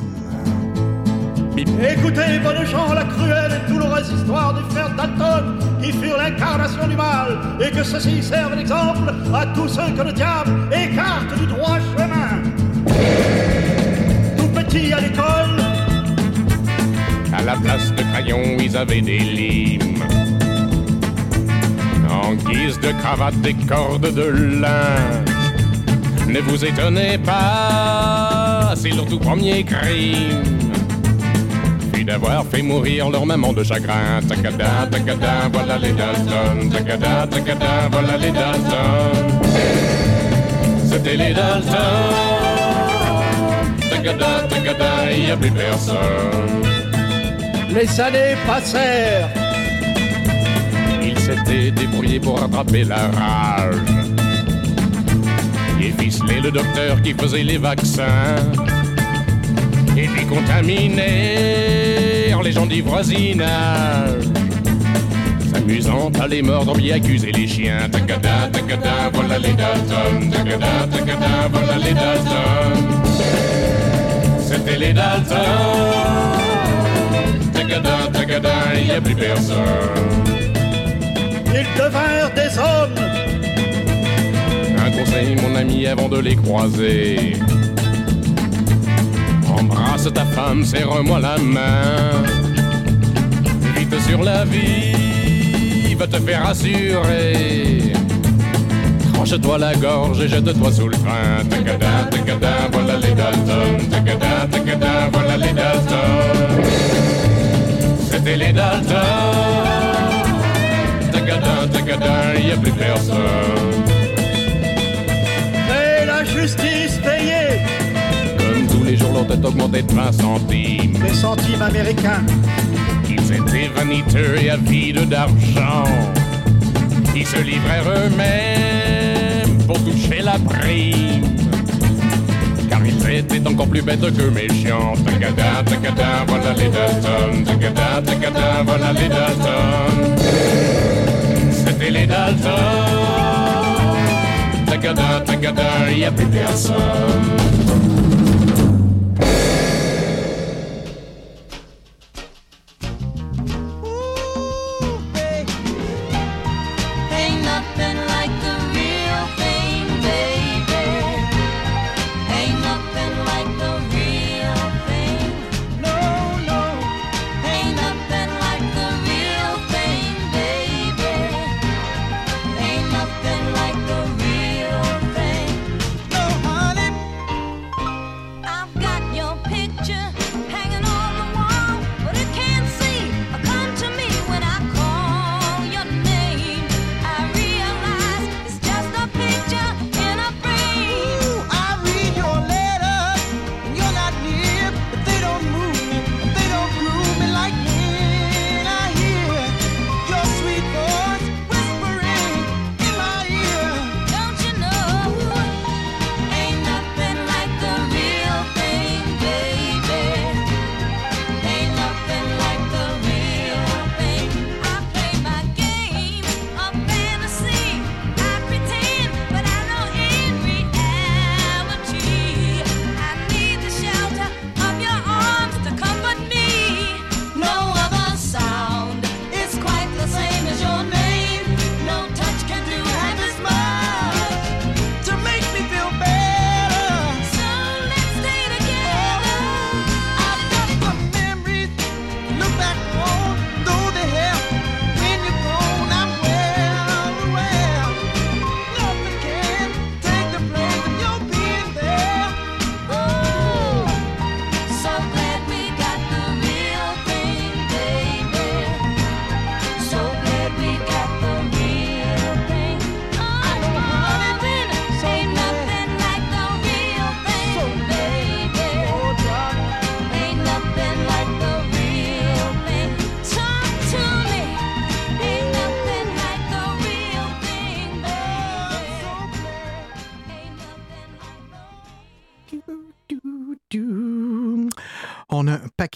Écoutez, bonnes gens, la cruelle et douloureuse histoire du frère Dalton, qui furent l'incarnation du mal, et que ceci serve d'exemple à tous ceux que le diable écarte du droit chemin. Tout petit à l'école, À la place de crayons, ils avaient des limes. En guise de cravate, des cordes de lin. Ne vous étonnez pas, c'est leur tout premier crime. Fut d'avoir fait mourir leur maman de chagrin. Tacada, tacada, voilà les Dalton. Tacada, tacada, voilà les Dalton. C'était les Dalton. Tacada, tacada, il n'y a plus personne. Les années passèrent. Il s'était débrouillé pour rattraper la rage. Et ficelé le docteur qui faisait les vaccins. Et puis les gens du voisinage. S'amusant à les mordre, bien accuser les chiens. Tacada, tacada, voilà les Dalton. Tacada, tacada, voilà les Dalton. C'était les Dalton. Tacada, tacada, il n'y a plus personne. Ils devinrent des hommes. Un conseil, mon ami, avant de les croiser. Embrasse ta femme, serre-moi la main. Vite sur la vie, va te faire assurer. Tranche-toi la gorge et jette-toi sous le train. Tacada, tacada, voilà les Dalton. Tacada, tacada, voilà les Dalton. C'était les Dalton. Tacada, tacada, y a plus personne. Et la justice payée. Comme tous les jours, leur tête augmentait de 20 centimes. Les centimes américains. Ils étaient vaniteux et avides d'argent. Ils se livrèrent eux-mêmes pour toucher la prime. Ils étaient encore plus bêtes que méchants. Tacada, tacada, voilà les Dalton. Tacada, tacada, voilà les Dalton. C'était les Dalton. Tacada, tacada, y a plus personne.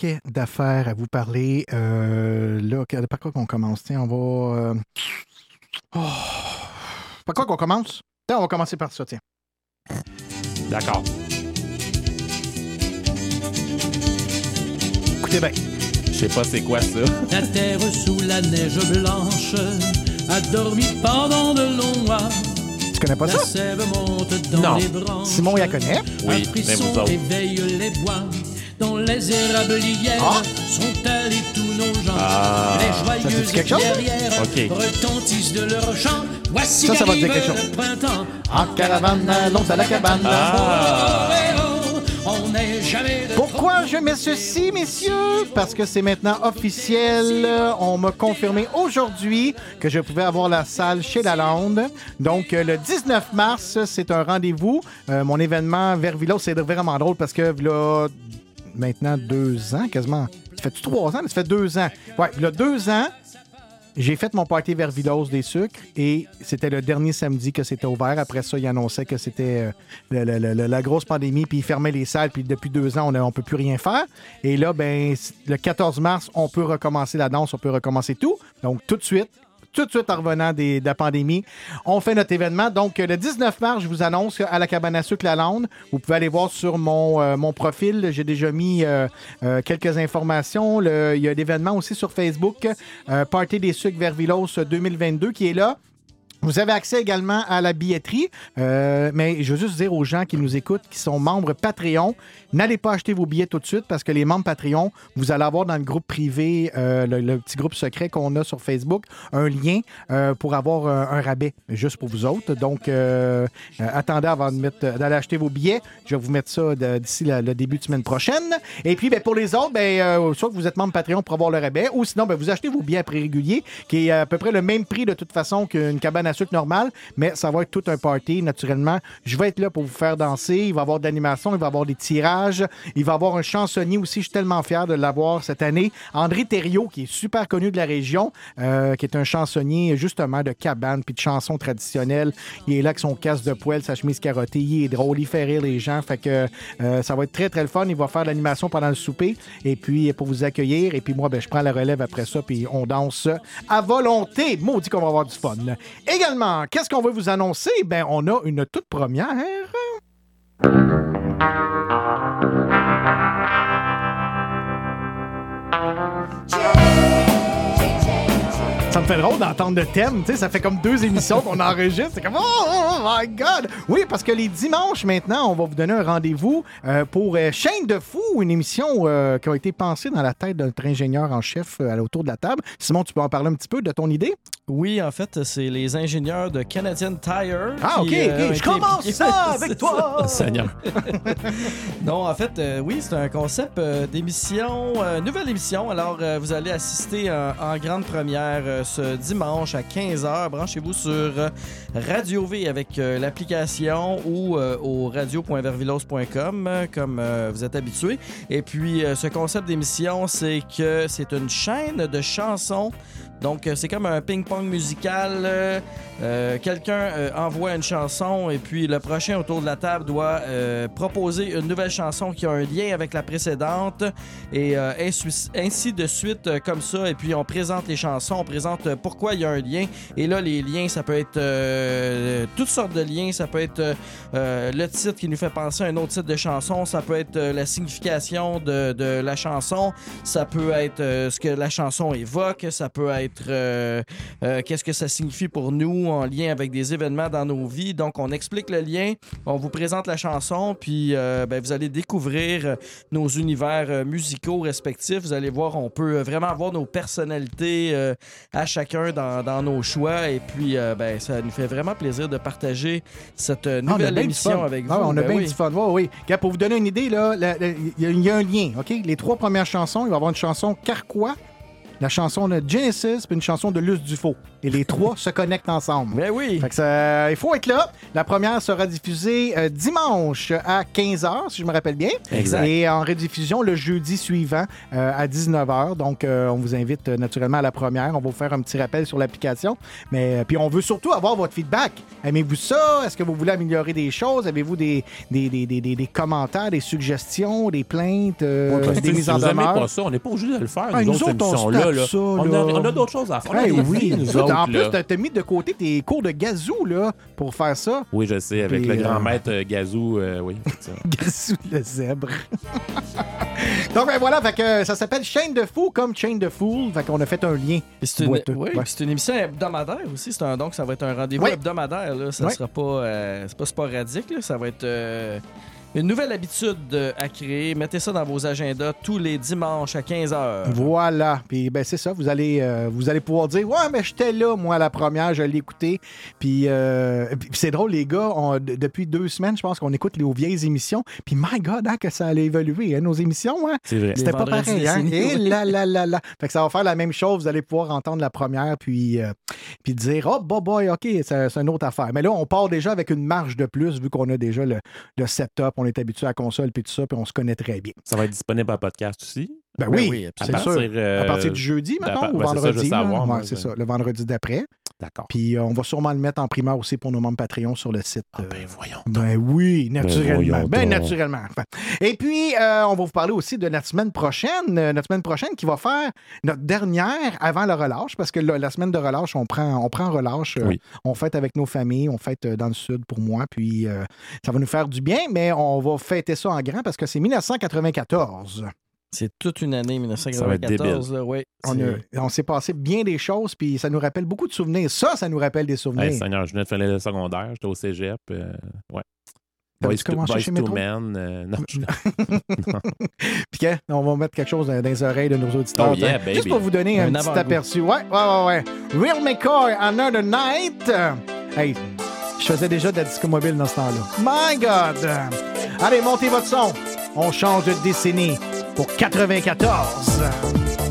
Paquet d'affaires à vous parler. Euh, là, par quoi qu'on commence? Tiens, on va. euh, oh. Par quoi qu'on commence? Tiens, on va commencer par ça, tiens. D'accord. Écoutez bien. Je sais pas c'est quoi ça. La terre sous la neige blanche a dormi pendant de longs mois. Tu connais pas la ça? sève monte dans Non. les branches. Simon, il la connaît. Oui, mais vous autres. éveille les bois. Dans les érablières Ah. sont allés tous nos gens. Ah. les joyeuses guerrières retentissent de leur chant. Voici Ça, ça va dire quelque chose. printemps. En caravane, allons à la cabane. Ah. De Pourquoi je mets ceci, messieurs? Parce que c'est maintenant officiel. On m'a confirmé aujourd'hui que je pouvais avoir la salle chez Lalande. Donc, euh, le 19 mars, c'est un rendez-vous. Euh, mon événement vers Villa, c'est vraiment drôle parce que là, maintenant deux ans, quasiment. fait trois ans? Ça fait deux ans. Ouais, il y deux ans, j'ai fait mon party vers des sucres et c'était le dernier samedi que c'était ouvert. Après ça, il annonçait que c'était euh, la grosse pandémie, puis il fermait les salles, puis depuis deux ans, on ne peut plus rien faire. Et là, ben, le 14 mars, on peut recommencer la danse, on peut recommencer tout. Donc, tout de suite, tout de suite en revenant des- de la pandémie, on fait notre événement. Donc, le 19 mars, je vous annonce à la cabane à sucre La Lande. Vous pouvez aller voir sur mon, euh, mon profil. J'ai déjà mis euh, euh, quelques informations. Le- il y a l'événement aussi sur Facebook, euh, Party des sucres vers Villos 2022, qui est là. Vous avez accès également à la billetterie, euh, mais je veux juste dire aux gens qui nous écoutent, qui sont membres Patreon, n'allez pas acheter vos billets tout de suite parce que les membres Patreon, vous allez avoir dans le groupe privé, euh, le, petit groupe secret qu'on a sur Facebook, un lien euh, pour avoir un, rabais juste pour vous autres. Donc, attendez avant d'aller acheter vos billets. Je vais vous mettre ça d'ici le début de semaine prochaine. Et puis, ben, pour les autres, ben, soit que vous êtes membre Patreon pour avoir le rabais, ou sinon, ben, vous achetez vos billets à prix régulier, qui est à peu près le même prix de toute façon qu'une cabane à sucre normale, mais ça va être tout un party, naturellement. Je vais être là pour vous faire danser. Il va y avoir de l'animation, il va y avoir des tirages, il va y avoir un chansonnier aussi. Je suis tellement fier de l'avoir cette année. André Thériault, qui est super connu de la région, euh, qui est un chansonnier justement de cabane puis de chansons traditionnelles. Il est là avec son casque de poêle, sa chemise carottée. Il est drôle, il fait rire les gens. Fait que euh, ça va être très, très le fun. Il va faire l'animation pendant le souper et puis pour vous accueillir. Et puis moi, ben, je prends la relève après ça puis on danse à volonté. Maudit qu'on va avoir du fun. Qu'est-ce qu'on veut vous annoncer? Ben, on a une toute première. Me fait drôle d'entendre le thème, tu sais, ça fait comme deux émissions qu'on enregistre. C'est comme oh, oh, oh my God! Oui, parce que les dimanches maintenant, on va vous donner un rendez-vous euh, pour euh, Chaîne de fou, une émission euh, qui a été pensée dans la tête de notre ingénieur en chef autour de la table. Simon, tu peux en parler un petit peu de ton idée? Oui, en fait, c'est les ingénieurs de Canadian Tire. Ah, qui, ok, ok. ont Je commence ça avec toi! Seigneur. non, en fait, oui, c'est un concept d'émission, nouvelle émission. Alors, vous allez assister en, grande première euh, dimanche à 15h. Branchez-vous sur Radio V avec euh, l'application ou euh, au radio.vervilos.com, euh, comme vous êtes habitués. Et puis, ce concept d'émission, c'est que c'est une chaîne de chansons. Donc, euh, c'est comme un ping-pong musical. euh, euh, Quelqu'un envoie une chanson et puis le prochain autour de la table doit proposer une nouvelle chanson qui a un lien avec la précédente et ainsi, de suite comme ça. Et puis, on présente les chansons, on présente pourquoi il y a un lien. Et là, les liens, ça peut être toutes sortes de liens. Ça peut être le titre qui nous fait penser à un autre titre de chanson. Ça peut être la signification de, de la chanson. Ça peut être ce que la chanson évoque. Ça peut être euh, euh, qu'est-ce que ça signifie pour nous en lien avec des événements dans nos vies? Donc, on explique le lien, on vous présente la chanson, puis euh, ben, vous allez découvrir nos univers musicaux respectifs. Vous allez voir, on peut vraiment avoir nos personnalités à chacun dans, dans nos choix. Et puis, ben, ça nous fait vraiment plaisir de partager cette Ah, nouvelle émission avec vous. Ah, on a Ben bien oui. du fun. Ouais, oui. Pour vous donner une idée, il y, a- il y a un lien. OK? Les trois premières chansons, il va y avoir une chanson Carquois, la chanson de Genesis, puis une chanson de Luce Dufaux. Et les trois se connectent ensemble. Ben oui. Fait que ça- il faut être là. La première sera diffusée euh, dimanche à 15h, si je me rappelle bien. Exact. Et en rediffusion le jeudi suivant euh, à 19h. Donc, euh, on vous invite naturellement à la première. On va vous faire un petit rappel sur l'application. Mais puis, on veut surtout avoir votre feedback. Aimez-vous ça? Est-ce que vous voulez améliorer des choses? Avez-vous des, des, des, des, des- commentaires, des suggestions, des plaintes, Ouais, des mises en demeure? pas ça, on n'est pas obligé de le faire. Ah, nous, nous autres, autres, on là. On, là. a, on a d'autres choses à faire. Hey, des oui, nous autres, en plus, t'as t'as mis de côté tes cours de gazou là, pour faire ça. Oui, je sais, avec Puis, le grand euh, maître euh, Gazou, euh, oui. c'est ça. Gazou le zèbre. Donc, ben voilà, fait que ça s'appelle Chaîne de fou comme Chain de Fool. Fait qu'on a fait un lien. C'est une, oui, Ouais. une émission hebdomadaire aussi. C'est un, donc, ça va être un rendez-vous Oui. hebdomadaire. Là. Ça Oui. sera pas, euh, c'est pas sporadique. là. Ça va être euh, une nouvelle habitude euh, à créer. Mettez ça dans vos agendas tous les dimanches à 15h. Voilà. Puis ben c'est ça, vous allez euh, vous allez pouvoir dire "Ouais, mais j'étais là moi à la première, je l'ai écouté." Puis euh, puis c'est drôle les gars, on- depuis deux semaines, je pense qu'on écoute les vieilles émissions. Puis my god, hein, que ça allait évoluer hein, nos émissions hein. C'est vrai. C'était pas pareil hein. Et oui. là là là là. Fait que ça va faire la même chose, vous allez pouvoir entendre la première puis euh, puis dire "Oh boy, boy, OK, c'est c'est une autre affaire." Mais là, on part déjà avec une marge de plus vu qu'on a déjà le, le setup, on est habitué à la console puis tout ça, puis on se connaît très bien. Ça va être disponible en podcast aussi? Ben oui, oui, c'est À sûr. partir, euh, à partir du jeudi, ben, maintenant, ben, ou c'est ça, je veux vendredi. Ouais, c'est ça, le vendredi d'après. D'accord. Puis euh, on va sûrement le mettre en primeur aussi pour nos membres Patreon sur le site. ben euh, voyons. Ben oui, naturellement. Ben, naturellement. Enfin, Et puis, euh, on va vous parler aussi de notre semaine prochaine. euh, notre semaine prochaine qui va faire notre dernière avant le relâche, parce que là, la semaine de relâche, on prend, on prend relâche. euh, Oui. On fête avec nos familles, on fête dans le sud pour moi. Puis, ça va nous faire du bien, mais on va fêter ça en grand parce que c'est 1994. C'est toute une année, Ça va être 1994. Là, ouais, On, a- on s'est passé bien des choses, puis ça nous rappelle beaucoup de souvenirs. Ça, ça nous rappelle des souvenirs. Hey, Seigneur, je venais de faire le secondaire, j'étais au cégep. euh, ouais. Boys to, commencé Boys chez to Métro? Men. euh, non, je- Puis que, on va mettre quelque chose dans, les oreilles de nos auditeurs. Oh yeah, hein. Juste pour vous donner un, Un petit aperçu. Ouais, ouais, ouais, ouais. Real McCoy, Another Night. Hey, je faisais déjà de la disco mobile dans ce temps-là. My God! Allez, montez votre son. On change de décennie pour 94.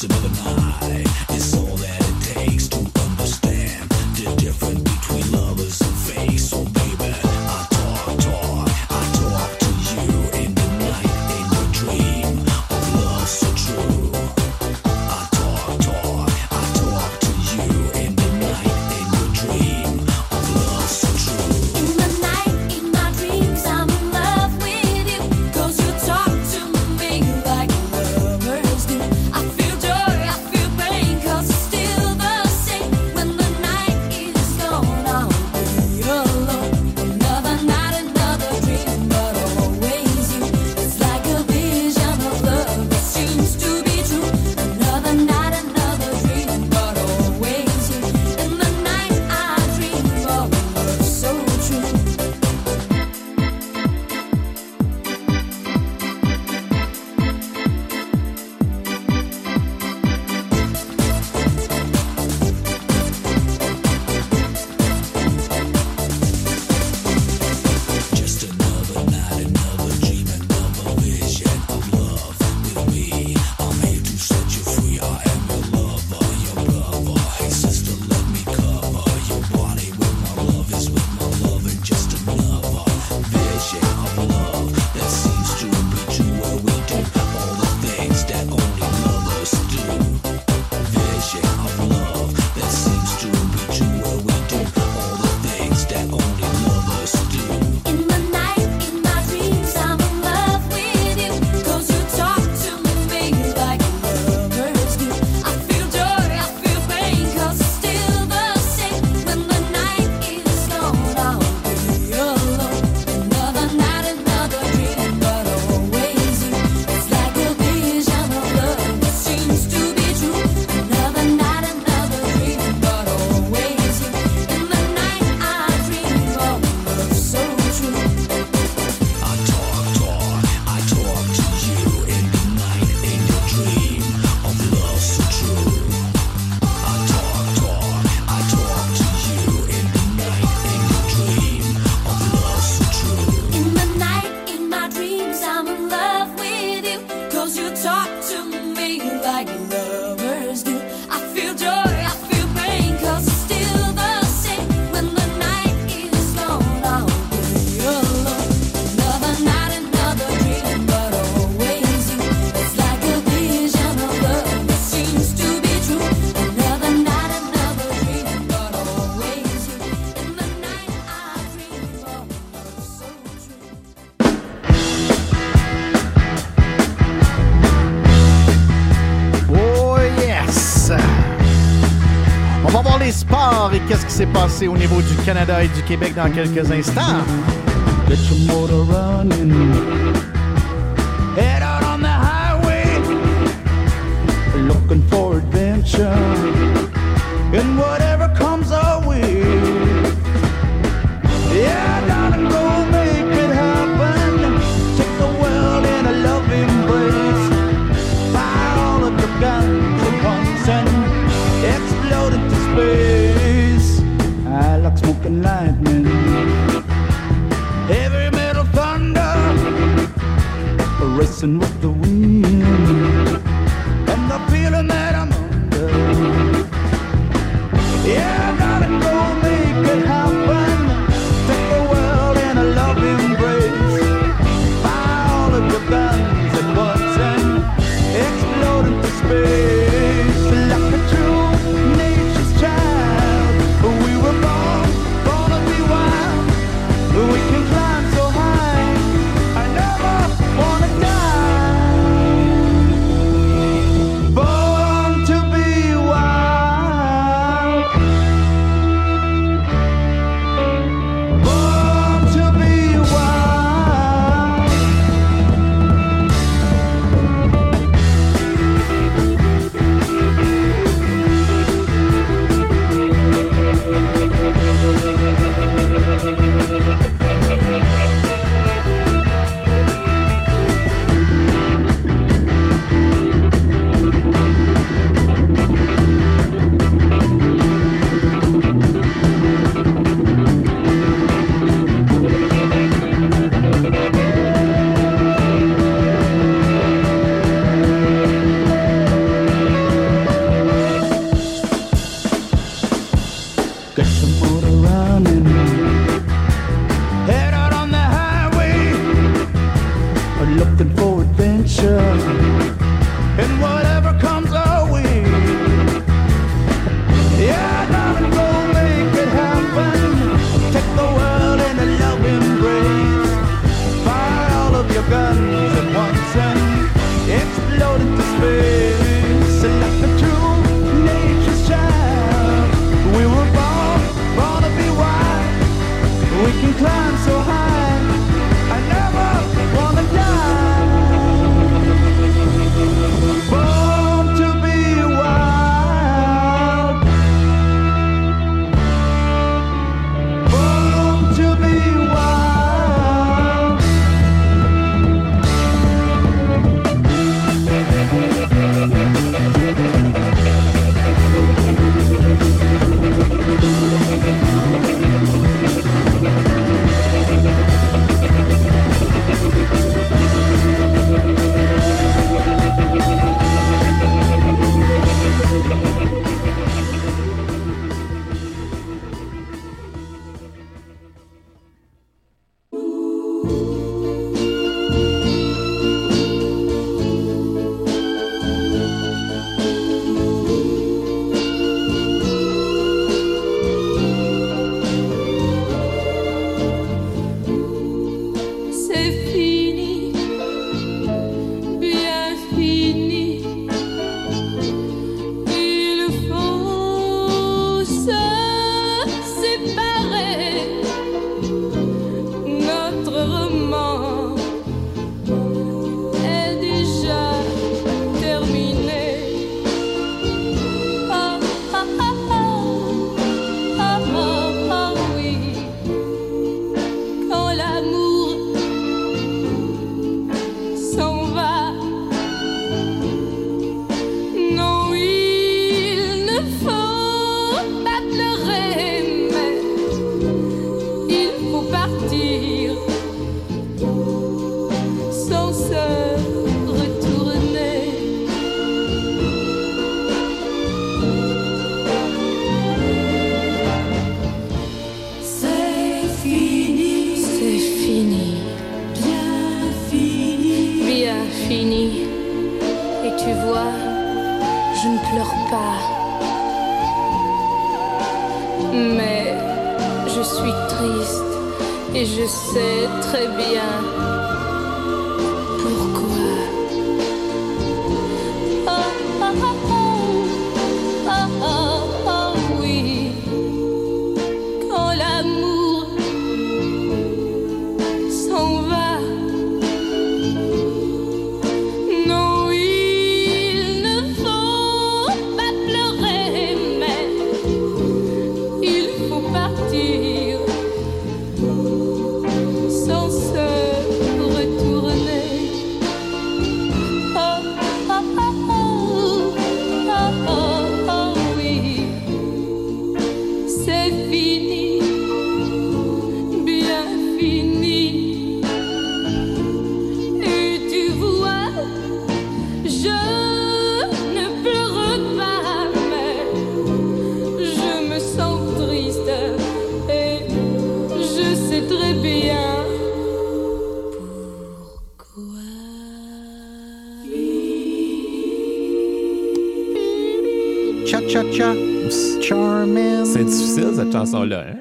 Just another night et qu'est-ce qui s'est passé au niveau du Canada et du Québec dans quelques instants.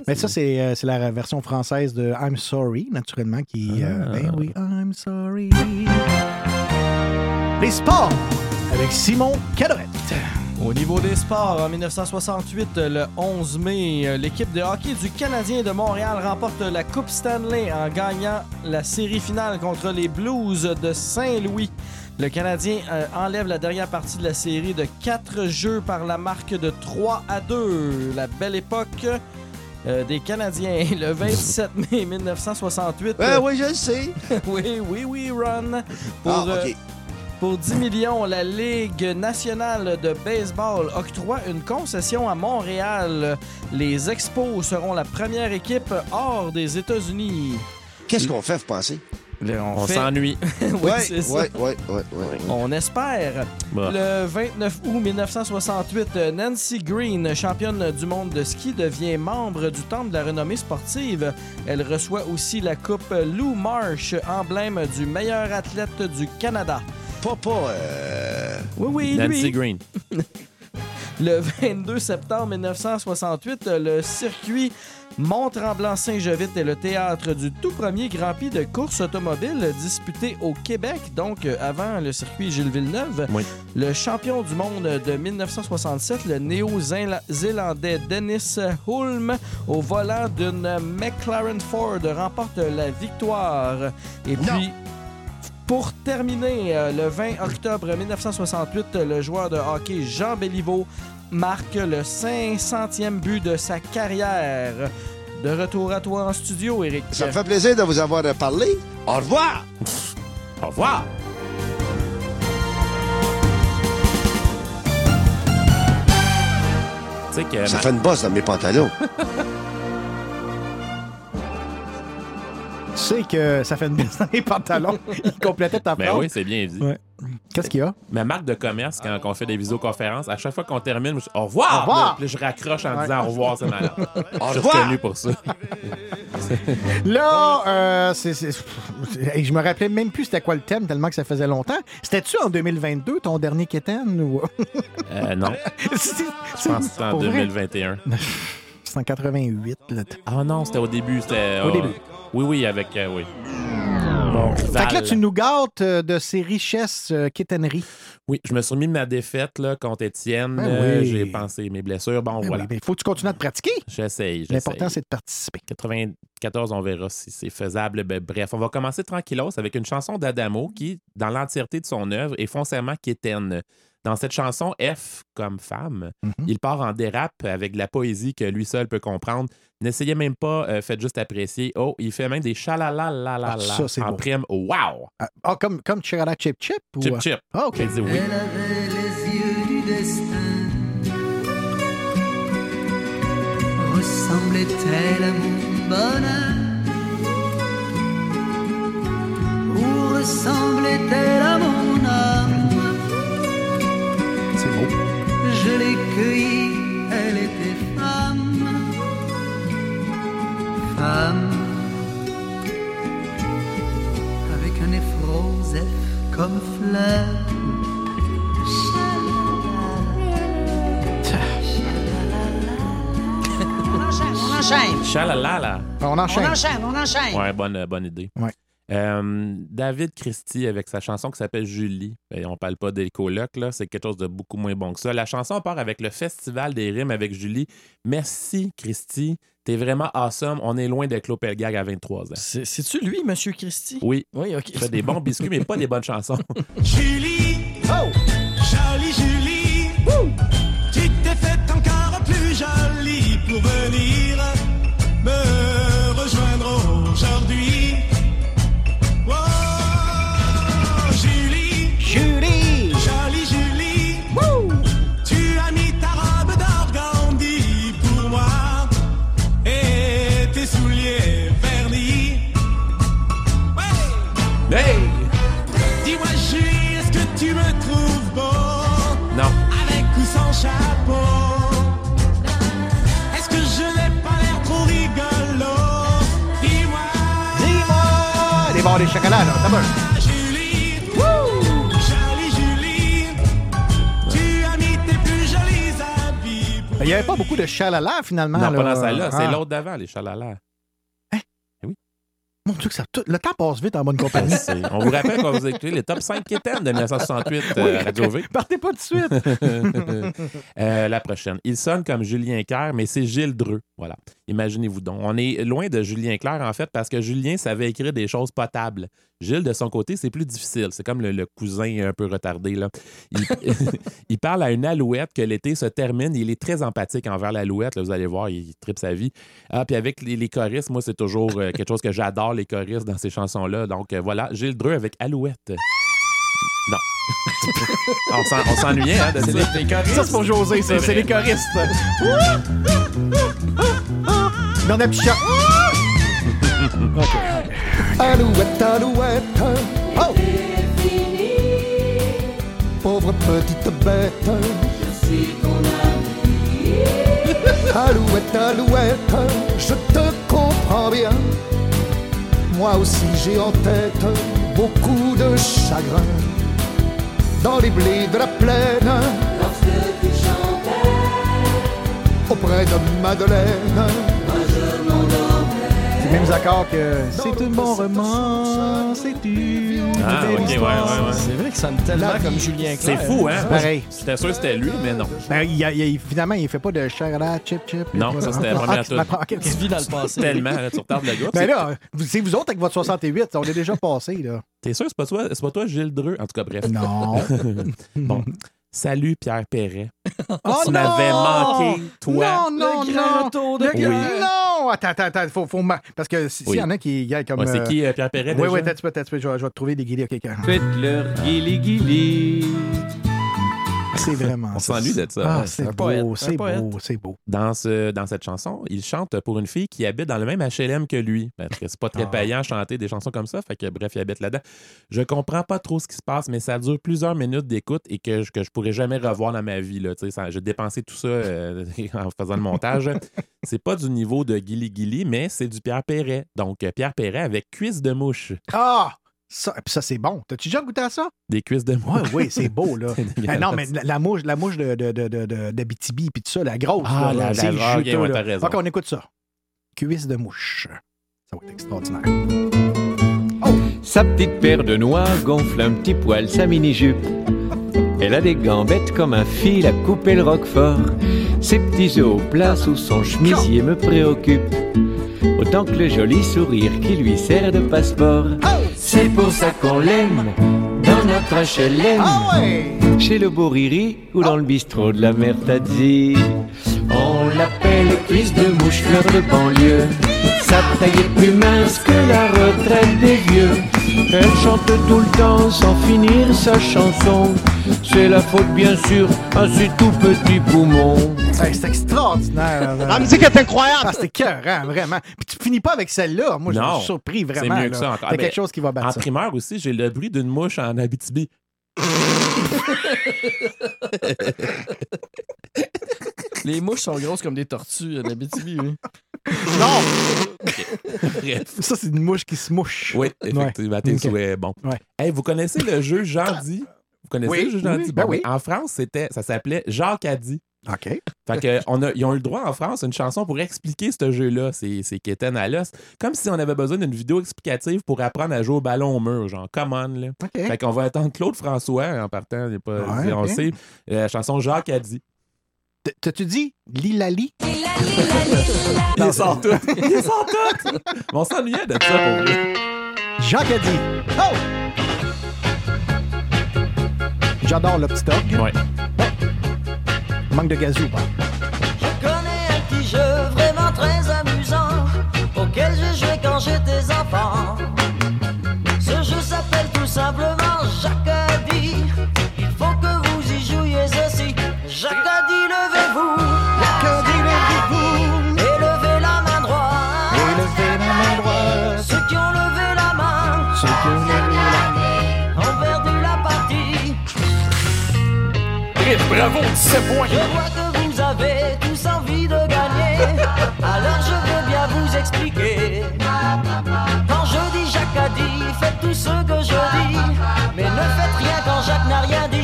Mais ça, c'est euh, c'est la version française de I'm Sorry, naturellement, qui. euh, Ah. ben oui, I'm Sorry. Les sports avec Simon Cadorette. Au niveau des sports, en 1968, le 11 mai, euh, l'équipe de hockey du Canadien de Montréal remporte la Coupe Stanley en gagnant la série finale contre les Blues de Saint-Louis. Le Canadien enlève la dernière partie de la série de 4 jeux par la marque de 3 à 2. La belle époque euh, des Canadiens, le 27 mai 1968. Ouais, oui, je le sais. oui, oui, oui, Ron. Pour, Ah, euh, pour 10 millions, la Ligue nationale de baseball octroie une concession à Montréal. Les Expos seront la première équipe hors des États-Unis. Qu'est-ce qu'on fait, vous pensez? On fait- s'ennuie. oui, ouais, c'est ça. ouais, ouais, ouais, ouais. On espère. Bah. Le 29 août 1968, euh, Nancy Green, championne du monde de ski, devient membre du Temple de la renommée sportive. Elle reçoit aussi la Coupe Lou Marsh, emblème du meilleur athlète du Canada. Papa, euh... Oui, oui, Nancy lui. Green. Le 22 septembre 1968, le circuit Mont-Tremblant-Saint-Jovite est le théâtre du tout premier Grand Prix de course automobile disputé au Québec, donc avant le circuit Gilles Villeneuve. Oui. Le champion du monde de 1967, le néo-zélandais Dennis Hulme, au volant d'une McLaren Ford, remporte la victoire. Et puis, pour terminer, euh, le 20 octobre 1968, le joueur de hockey Jean Béliveau marque le 500e but de sa carrière. De retour à toi en studio, Eric. Ça me fait plaisir de vous avoir parlé. Au revoir! Au revoir! Que Ça fait une bosse dans mes pantalons. sais que ça fait une baisse dans les pantalons. Il complétait ta Ben phrase. oui, c'est bien dit. Ouais. Qu'est-ce qu'il y a? Ma marque de commerce, quand on fait des visioconférences, à chaque fois qu'on termine, je dis au revoir! Au revoir! Puis je raccroche en Ouais. disant au revoir, c'est malade. Je suis reconnu pour ça. Là, euh, c'est, c'est- Hey, je me rappelais même plus c'était quoi le thème tellement que ça faisait longtemps. C'était-tu en 2022 ton dernier Kéten ou? Euh, non. C'est- Je pense que c'était en pour vrai? 2021. C'est en 88. Là. Ah non, c'était au début. C'était, Au début. Oui, oui, avec. euh, oui. Fait que là, tu nous gâtes euh, de ces richesses euh. Oui, je me suis remis de ma défaite là, contre Étienne. Ben Euh, oui. J'ai pensé mes blessures. Bon, Ben voilà. oui, ben, faut que tu continues à te pratiquer. J'essaye. j'essaye. L'important, c'est de participer. 94, on verra si c'est faisable. Ben, bref, on va commencer tranquillos avec une chanson d'Adamo qui, dans l'entièreté de son œuvre, est foncièrement quétaine. Dans cette chanson, F comme femme, Mm-hmm. il part en dérape avec de la poésie que lui seul peut comprendre. N'essayez même pas, euh, faites juste apprécier. Oh, il fait même des chalala la la Ah, ça, c'est en beau. prime. Wow! Ah, ah, comme, comme Chirala Chip Chip? Ou... Chip Chip. Ah, OK. J'ai dit oui. Elle avait les yeux du destin. Ressemblait-elle à mon bonheur? Ou ressemblait-elle à mon Je l'ai cueillie, elle était femme. Femme. Avec un effrose F comme fleur. On enchaîne, on enchaîne. Chalalala. On enchaîne. On enchaîne, on enchaîne. Ouais, bonne, bonne idée. Ouais. Euh, David Christie avec sa chanson qui s'appelle Julie. Ben, on parle pas des colocs, là. C'est quelque chose de beaucoup moins bon que ça. La chanson part avec le Festival des rimes avec Julie. Merci, Christy. T'es vraiment awesome. On est loin de Claude Pelgag à 23 ans. C'est- C'est-tu lui, Monsieur Christie? Oui. Oui, OK. Il fait des bons biscuits, mais pas des bonnes chansons. Julie, oh, jolie Julie, tu Hey! Dis-moi Julie, est-ce que tu me trouves beau Non. Avec ou sans chapeau? Est-ce que je n'ai pas l'air trop rigolo? Dis-moi Dis-moi! Des barres de chocolat, là. D'abord. Julie Jolie Julie Tu as mis tes plus jolies Il n'y avait pas beaucoup de chalala, finalement. Non, pas dans celle-là. C'est Ah. l'autre d'avant, les chalalas. Mon Dieu, ça, tout- le temps passe vite en bonne compagnie. On vous rappelle qu'on vous a écouté les top 5 quétaines de 1968 euh, à Radio V. Partez pas de suite. Euh, la prochaine. Il sonne comme Julien Clerc, mais c'est Gilles Dreux. Voilà. Imaginez-vous donc. On est loin de Julien Clerc, en fait, parce que Julien savait écrire des choses potables. Gilles, de son côté, c'est plus difficile. C'est comme le, cousin un peu retardé. Il, parle à une alouette que l'été se termine. Il est très empathique envers l'alouette. Vous allez voir, il tripe sa vie. Ah, puis avec les, les choristes, moi, c'est toujours euh, quelque chose que j'adore, les choristes dans ces chansons-là. Donc euh, voilà, Gilles Dreux avec Alouette. Non. on s'en- on s'ennuyait hein, de C'est ça. les- les choristes. Ça, c'est pour José, c'est- c'est les choristes. Dans la petite Alouette, alouette, oh! Pauvre petite bête. Je suis ton ami. Alouette, alouette, je te comprends bien. Moi aussi j'ai en tête beaucoup de chagrin. Dans les blés de la plaine, Lorsque tu chantais, auprès de Madeleine. Les mêmes accords que C'est un bon roman, c'est une Ah, belle ok, ouais, histoire. ouais, ouais. C'est vrai qu'il sonne tellement comme Julien C'est Clerc. fou, hein? Pareil. J'étais sûr que c'était lui, mais non. Ben, il, y a- il y a- finalement, il fait pas de charada, chip, chip. Non, ça, c'était la première tu vis dans le passé. Tellement, là, tu retardes le gars. Ben C'est- là, vous- c'est vous autres avec votre 68, on est déjà passé, là. T'es sûr que c'est pas toi, c'est pas toi Gilles Dreux? En tout cas, bref. Non. bon. Salut Pierre Perret. Oh tu non! m'avais manqué, toi. Non, non, Le grand non. retour de Le Non! Attends, attends, attends. Faut, faut ma- Parce que s'il Oui. y en a qui a comme. Ouais, c'est euh, qui, euh, Pierre Perret, Oui, déjà? oui, t'as un petit peu, t'as un petit peu. Je vais, je vais te trouver des guillis à quelqu'un. Faites-leur guili-guili. C'est vraiment. On s'ennuie de ça. Ah, c'est beau, c'est beau, c'est beau. Dans, ce, dans cette chanson, il chante pour une fille qui habite dans le même HLM que lui. Parce que c'est pas très Ah. payant chanter des chansons comme ça. Fait que bref, il habite là-dedans. Je comprends pas trop ce qui se passe, mais ça dure plusieurs minutes d'écoute et que, je- que je pourrais jamais revoir dans ma vie. Là. Ça- J'ai dépensé tout ça euh, en faisant le montage. c'est pas du niveau de Gilly Gilly, mais c'est du Pierre Perret. Donc, Pierre Perret avec cuisse de mouche. Ah! Ça, puis ça, c'est bon. T'as-tu déjà goûté à ça? Des cuisses de mouche. Oui, oui, c'est beau, là. Ah, non, mais la, la mouche, la mouche de, de, de, de, de- d'Abitibi, puis tout ça, la grosse. Ah, là, la- c'est la- ok, juteux, ouais, là. t'as raison. OK, on écoute ça. Cuisse de mouche. Ça va être extraordinaire. Sa petite paire de noix gonfle un petit poil sa mini-jupe. Elle a des gambettes comme un fil à couper le roquefort. Ses petits œufs au plat sous son chemisier me préoccupent. Autant que le joli sourire qui lui sert de passeport. C'est pour ça qu'on l'aime dans notre HLM. Ah Chez le beau Riri ou dans le bistrot de la mère Tadzi. On l'appelle cuisse de mouche fleur de banlieue. Sa taille est plus mince que la retraite des vieux. Elle chante tout le temps sans finir sa chanson. C'est la faute bien sûr à ses tout petits poumons. Hey, c'est extraordinaire. là. La musique est incroyable. Ah, c'était cœur, vraiment. Puis tu finis pas avec celle-là. Moi, je Non, suis surpris, C'est vraiment. mieux que là. ça encore. Il y a Ah, quelque ben, chose qui va battre En ça. primeur aussi, j'ai le bruit d'une mouche en Abitibi. Les mouches sont grosses comme des tortues en Abitibi, oui. Bref. Ça, c'est une mouche qui se mouche. Oui, effectivement, tes Ok. souhaits, bon. Ouais. Hey, vous connaissez le jeu Jean-Dit? Vous connaissez Oui, le jeu Jean-Dit? oui, ben Bon, oui. En France, c'était, ça s'appelait Jacques dit. OK. Fait que, on a, ils ont eu le droit en France une chanson pour expliquer ce jeu-là. C'est, c'est Kéten à l'os. Comme si on avait besoin d'une vidéo explicative pour apprendre à jouer au ballon au mur. Genre, come on, là. Fait qu'on va attendre Claude François en partant. il est pas, Ouais, on sait. Euh, La chanson Jacques a dit. T'as-tu dit Lilali? Il sort tout. Il sort tout. Mais on s'ennuyait de ça pour vrai. Jacques a dit. Oh! J'adore le petit dog. Ouais. Manque de gazou, pas. Je connais un petit jeu vraiment très amusant auquel j'ai joué quand j'étais enfant. Ce jeu s'appelle tout simplement Jacques bravo, 17 points. Je vois que vous avez tous envie de gagner. Alors je veux bien vous expliquer. Quand je dis Jacques a dit, faites tout ce que je dis. Mais ne faites rien quand Jacques n'a rien dit.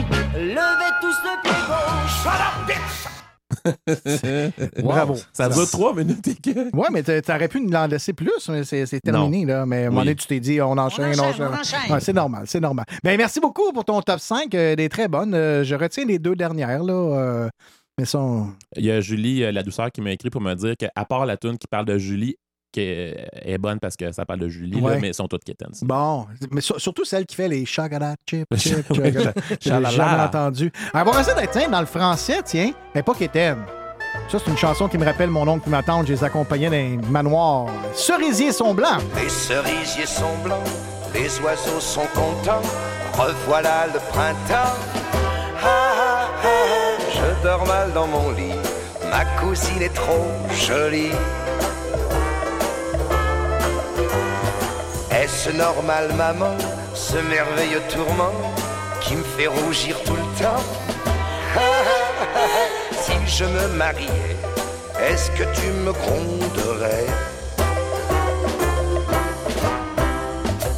Bravo. Ça dure trois minutes et que. Ouais, mais t'a- t'aurais pu l'en laisser plus, mais c'est terminé, là. Mais à un moment donné, tu t'es dit, on enchaîne, on enchaîne. on enchaîne. Ouais, c'est normal, c'est normal. Ben, merci beaucoup pour ton top 5, euh, des très bonnes. Euh, je retiens les deux dernières, là. euh, mais Il y a Julie, euh, la douceur, qui m'a écrit pour me dire qu'à part la tune qui parle de Julie, qui est est bonne parce que ça parle de Julie, là, mais elles sont toutes kittens. Bon, mais sur- surtout celle qui fait les chagada chip, chip, Oui. chagada. J'ai jamais entendu. Elle va rester dans le français, tiens, mais pas qu'étaine. Ça, c'est une chanson qui me rappelle mon oncle et ma tante. Je les accompagnais dans les manoirs. Cerisiers sont blancs. Les cerisiers sont blancs, les oiseaux sont contents, revoilà le printemps. Ah, ah, ah, je dors mal dans mon lit, ma cousine est trop jolie. Est-ce normal, maman, ce merveilleux tourment qui me fait rougir tout le temps? Si je me mariais, est-ce que tu me gronderais?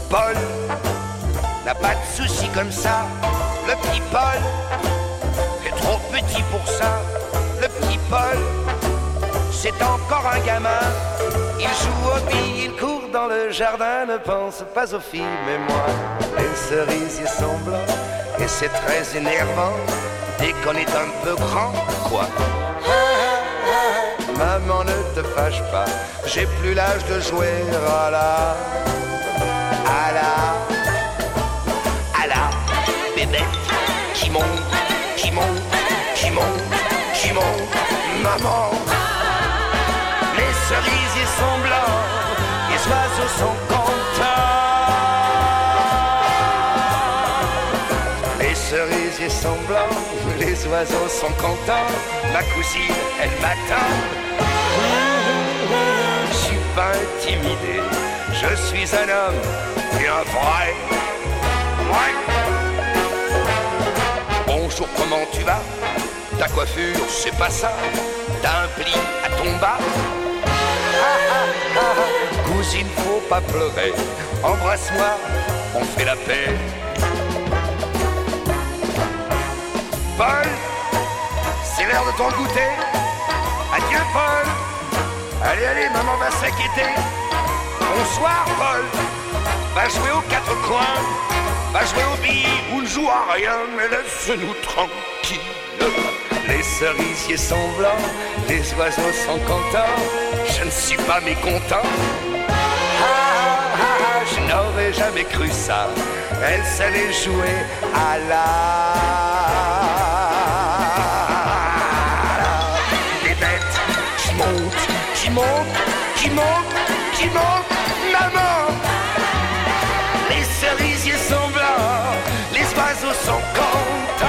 Paul n'a pas de soucis comme ça. Le petit Paul est trop petit pour ça. Le petit Paul, c'est encore un gamin. Il joue au billes, il court dans le jardin. Ne pense pas aux filles, mais moi, les cerisiers sont blancs. Et c'est très énervant dès qu'on est un peu grand. Quoi? Maman, ne te fâche pas. J'ai plus l'âge de jouer à la à la, à la bébête qui monte, qui monte, qui monte, qui monte, maman. Sont contents. Les cerisiers sont blancs, les oiseaux sont contents. Ma cousine, elle m'attend. Je suis pas intimidé, je suis un homme et un vrai. Ouais. Bonjour, comment tu vas? Ta coiffure, c'est pas ça. T'as un pli à ton bas. Ah, ah, ah. Cousine, faut pas pleurer. Embrasse-moi, on fait la paix. Paul, c'est l'heure de ton goûter. Adieu, Paul. Allez, allez, maman va s'inquiéter. Bonsoir, Paul. Va jouer aux quatre coins. Va jouer aux billes ou ne joue à rien, mais laisse-nous tranquilles. Les cerisiers sont blancs, les oiseaux sont contents. Je ne suis pas mécontent. N'aurais jamais cru ça. Elle savait jouer à la. Des bêtes qui montent, qui montent, qui montent, qui montent, maman. Les cerisiers sont blancs, les oiseaux sont contents.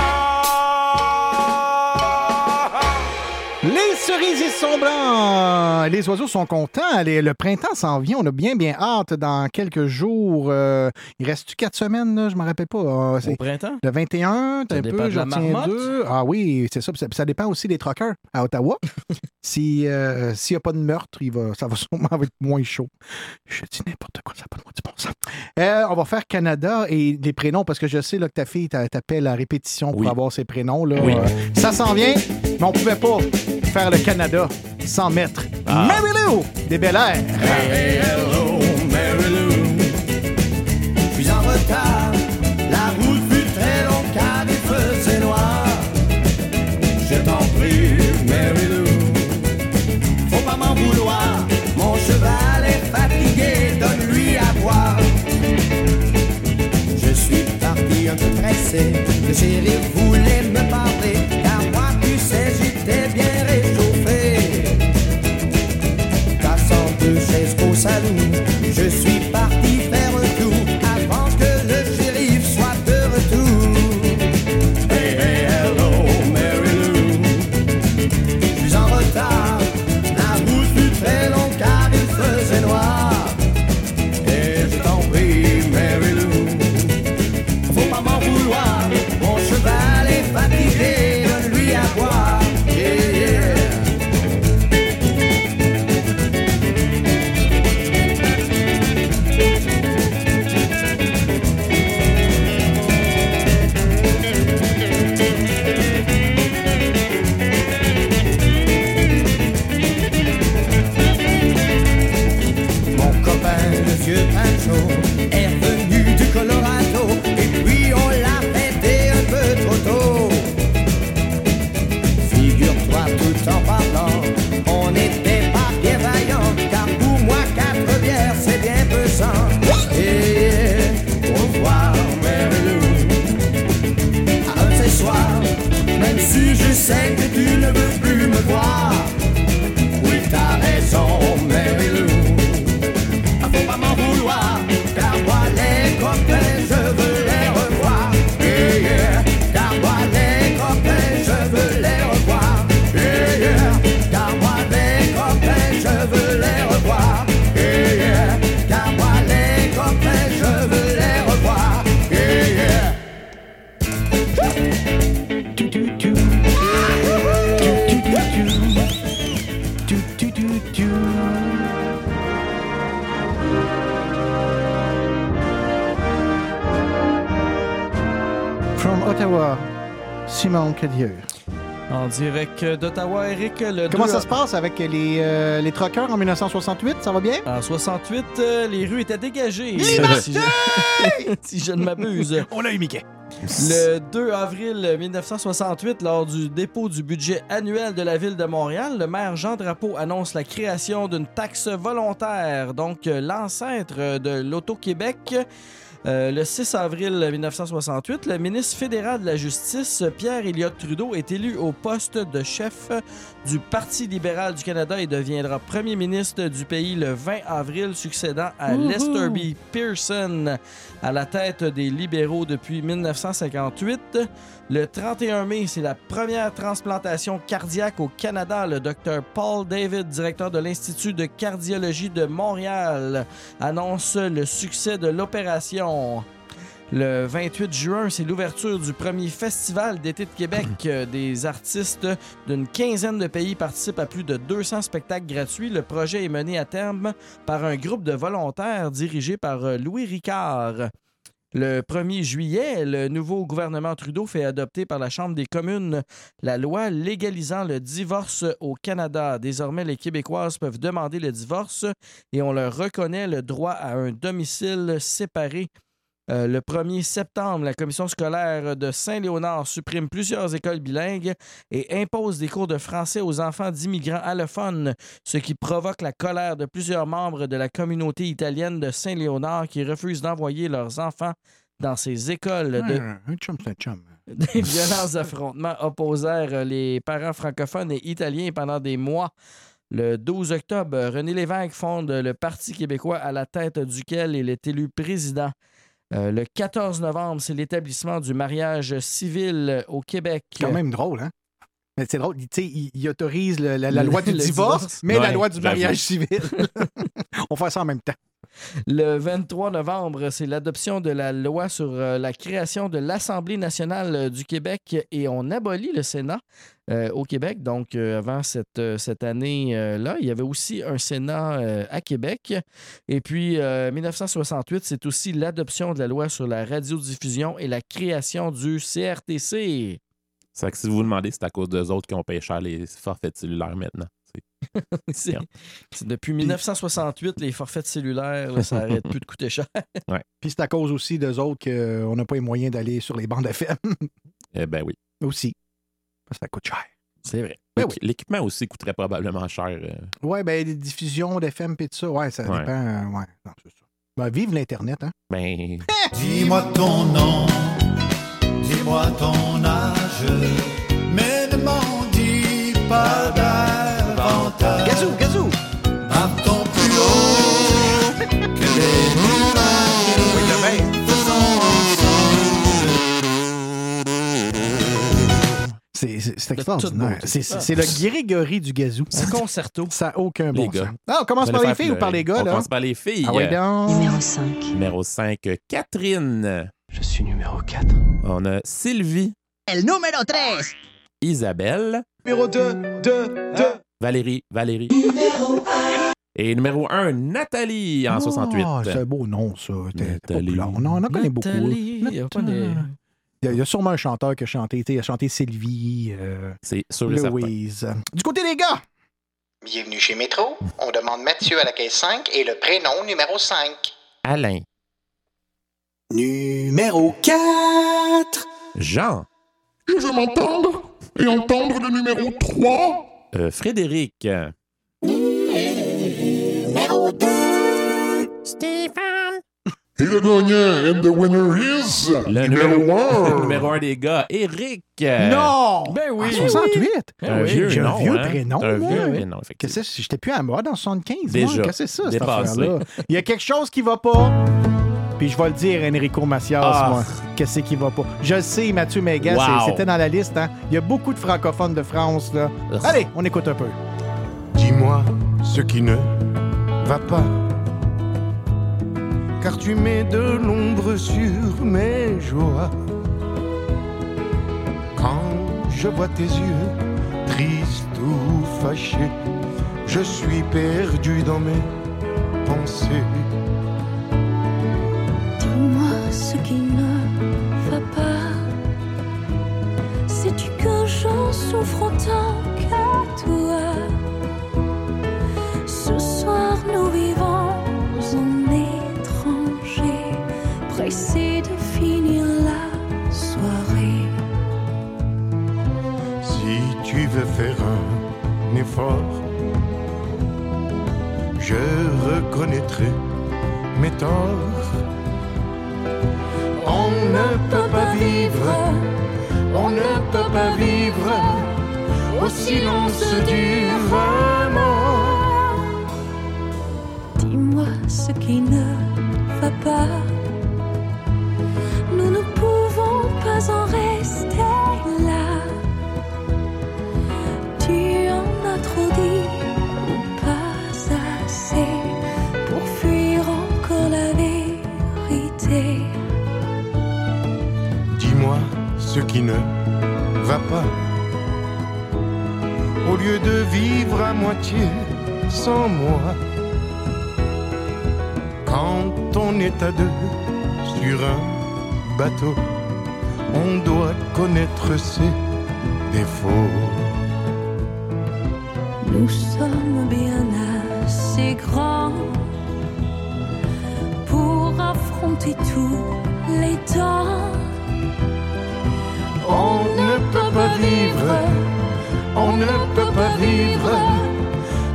Les oiseaux sont contents. Les- le printemps s'en vient. On a bien, bien hâte dans quelques jours. Euh, il reste quatre semaines, là? Je ne me rappelle pas. Euh, c'est Au printemps? Le 21, t'as Ça un peu, de je la retiens marmotte? deux. Ah oui, c'est ça. Ça, dépend aussi des truckers à Ottawa. euh, s'il n'y a pas de meurtre, il va, ça va sûrement être moins chaud. Je dis n'importe quoi, ça n'a pas de moi du bon sens. Euh, on va faire Canada et les prénoms parce que je sais là, que ta fille t'a- t'appelle à répétition pour Oui. avoir ses prénoms. Là. Oui. Ça s'en vient, mais on pouvait pas faire le Canada sans mettre Mary Lou des Bel Air. Hey, hello, Mary Lou. Je suis en retard. La route fut très longue car il faisait noir. Je t'en prie, Mary Lou. Faut pas m'en vouloir. Mon cheval est fatigué, donne-lui à boire. Je suis parti un peu pressé. Le shérif voulait me parler. Simon Cadieux. En direct d'Ottawa, Eric, le Comment 2 ça se passe avec les, euh, les truckers en 1968? Ça va bien? En 68, euh, les rues étaient dégagées. Si je, si je ne m'abuse. On l'a eu, Mickey. Le 2 avril 1968, lors du dépôt du budget annuel de la ville de Montréal, le maire Jean Drapeau annonce la création d'une taxe volontaire, donc euh, l'ancêtre de l'Auto-Québec. Euh, le 6 avril 1968, le ministre fédéral de la Justice, Pierre Elliott Trudeau, est élu au poste de chef du Parti libéral du Canada et deviendra premier ministre du pays le 20 avril, succédant à! Lester B. Pearson à la tête des libéraux depuis 1958. Le 31 mai, c'est la première transplantation cardiaque au Canada. Le docteur Paul David, directeur de l'Institut de cardiologie de Montréal, annonce le succès de l'opération. Le 28 juin, c'est l'ouverture du premier festival d'été de Québec. Euh, Des artistes d'une quinzaine de pays participent à plus de 200 spectacles gratuits. Le projet est mené à terme par un groupe de volontaires dirigé par euh, Louis Ricard. Le 1er juillet, le nouveau gouvernement Trudeau fait adopter par la Chambre des communes la loi légalisant le divorce au Canada. Désormais, les Québécoises peuvent demander le divorce et on leur reconnaît le droit à un domicile séparé. Euh, le 1er septembre, la commission scolaire de Saint-Léonard supprime plusieurs écoles bilingues et impose des cours de français aux enfants d'immigrants allophones, ce qui provoque la colère de plusieurs membres de la communauté italienne de Saint-Léonard qui refusent d'envoyer leurs enfants dans ces écoles. De... Ouais, un chum, c'est un chum. Des violents affrontements opposèrent les parents francophones et italiens pendant des mois. Le 12 octobre, René Lévesque fonde le Parti québécois à la tête duquel il est élu président. Euh, le 14 novembre, c'est l'établissement du mariage civil au Québec. quand même drôle, hein? Mais c'est drôle, tu sais, il, il autorise le- la, la loi du divorce, divorce. mais la loi du mariage civil. On fait ça en même temps. Le 23 novembre, c'est l'adoption de la loi sur euh, la création de l'Assemblée nationale euh, du Québec et on abolit le Sénat euh, au Québec. Donc, avant cette, année-là, il y avait aussi un Sénat à Québec. Et puis, euh, 1968, c'est aussi l'adoption de la loi sur la radiodiffusion et la création du CRTC. C'est que si vous vous demandez, c'est à cause d'eux autres qui ont payé cher les forfaits cellulaires maintenant. Depuis 1968, les forfaits cellulaires, là, ça arrête plus de coûter cher. Puis c'est à cause aussi d'eux autres qu'on n'a pas les moyens d'aller sur les bandes FM. Eh ben oui. aussi. Parce que ça coûte cher. C'est vrai. L'équ- L'équipement aussi coûterait probablement cher. euh. Ouais, ben les diffusions d'FM et tout ça, ouais, ça Ouais. dépend. euh, ouais, non, c'est ça. Ben, vive l'Internet, hein? Ben, Dis-moi ton nom, dis-moi ton âge, mais ne m'en dis pas Gazou, gazou! Par ton plus haut que les nuages, faisons C'est c'est- c'est extraordinaire. C'est c'est- c'est le Grégory du gazou. Un concerto. Ça n'a aucun bon gars. sens. Ah, on commence par les filles ou par les gars, On là? commence par les filles. Ah ouais, donc. Numéro 5. Numéro 5, Catherine. Je suis numéro 4. On a Sylvie, El número 3. Isabelle, Numéro 2, 2, 2. Valérie, Valérie. Et numéro 1, Nathalie en 68. Ah, c'est un beau nom, ça. Nathalie. On en a connaît beaucoup. Nathalie, il y a sûrement un chanteur qui a chanté, il a chanté Sylvie, euh, C'est sûr. Louise. Du côté des gars, Bienvenue chez Métro. On demande Mathieu à la caisse 5 et le prénom numéro 5. Alain, Numéro 4. Jean, Je veux m'entendre et entendre le numéro 3. Euh, Frédéric, Numéro 2. Stéphane. Et le gagnant, and the winner is... Le numéro numéro, un. numéro un des gars, Eric. Non! Ben oui. Ah, 68? C'est un vieux J'ai un nom, vieux hein? prénom. Un moi. vieux prénom, effectivement. Qu'est-ce que c'est? J'étais plus à mode en 75. moi. Déjà. Qu'est-ce que c'est ça, cette affaire-là? Il y a quelque chose qui va pas. Puis je vais le dire, Enrico Macias, Ah. moi. Qu'est-ce qui va pas? Je le sais, Mathieu Mégas, Wow. c'était dans la liste. Hein? Il y a beaucoup de francophones de France. Là. Allez, on écoute un peu. Dis-moi ce qui ne va pas. Car tu mets de l'ombre sur mes joies. Quand je vois tes yeux, tristes ou fâchés, je suis perdu dans mes pensées. Dis-moi ce qui ne va pas. Sais-tu que j'en souffre autant que toi? Ce soir, nous vivons en étranger, pressés de finir la soirée. Si tu veux faire un effort, je reconnaîtrai mes torts. On ne peut pas vivre, on ne peut pas vivre au silence du vraiment. Dis-moi ce qui ne va pas. Nous ne pouvons pas en rester là. Tu en as trop dit ce qui ne va pas. Au lieu de vivre à moitié sans moi, quand on est à deux sur un bateau, on doit connaître ses défauts. Nous sommes bien assez grands pour affronter tous les temps. On ne peut pas vivre, on ne peut pas vivre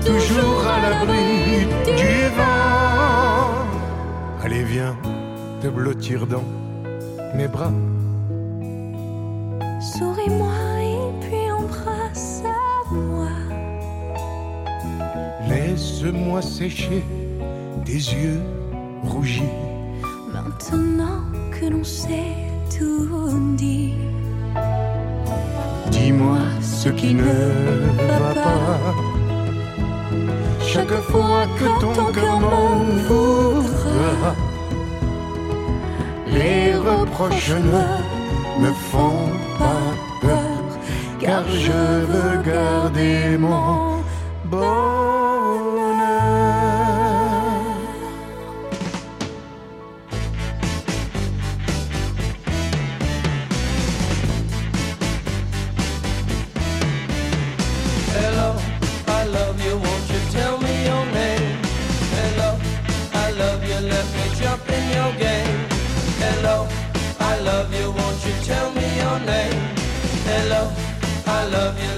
toujours à l'abri du vent. Allez, viens te blottir dans mes bras. Souris-moi et puis embrasse-moi. Laisse-moi sécher tes yeux rougis. Maintenant que l'on sait tout dit, Dis-moi ce qui ne va pas. Chaque fois que ton cœur m'en voudra, les reproches ne me font pas peur, car je veux garder mon bonheur. Love you,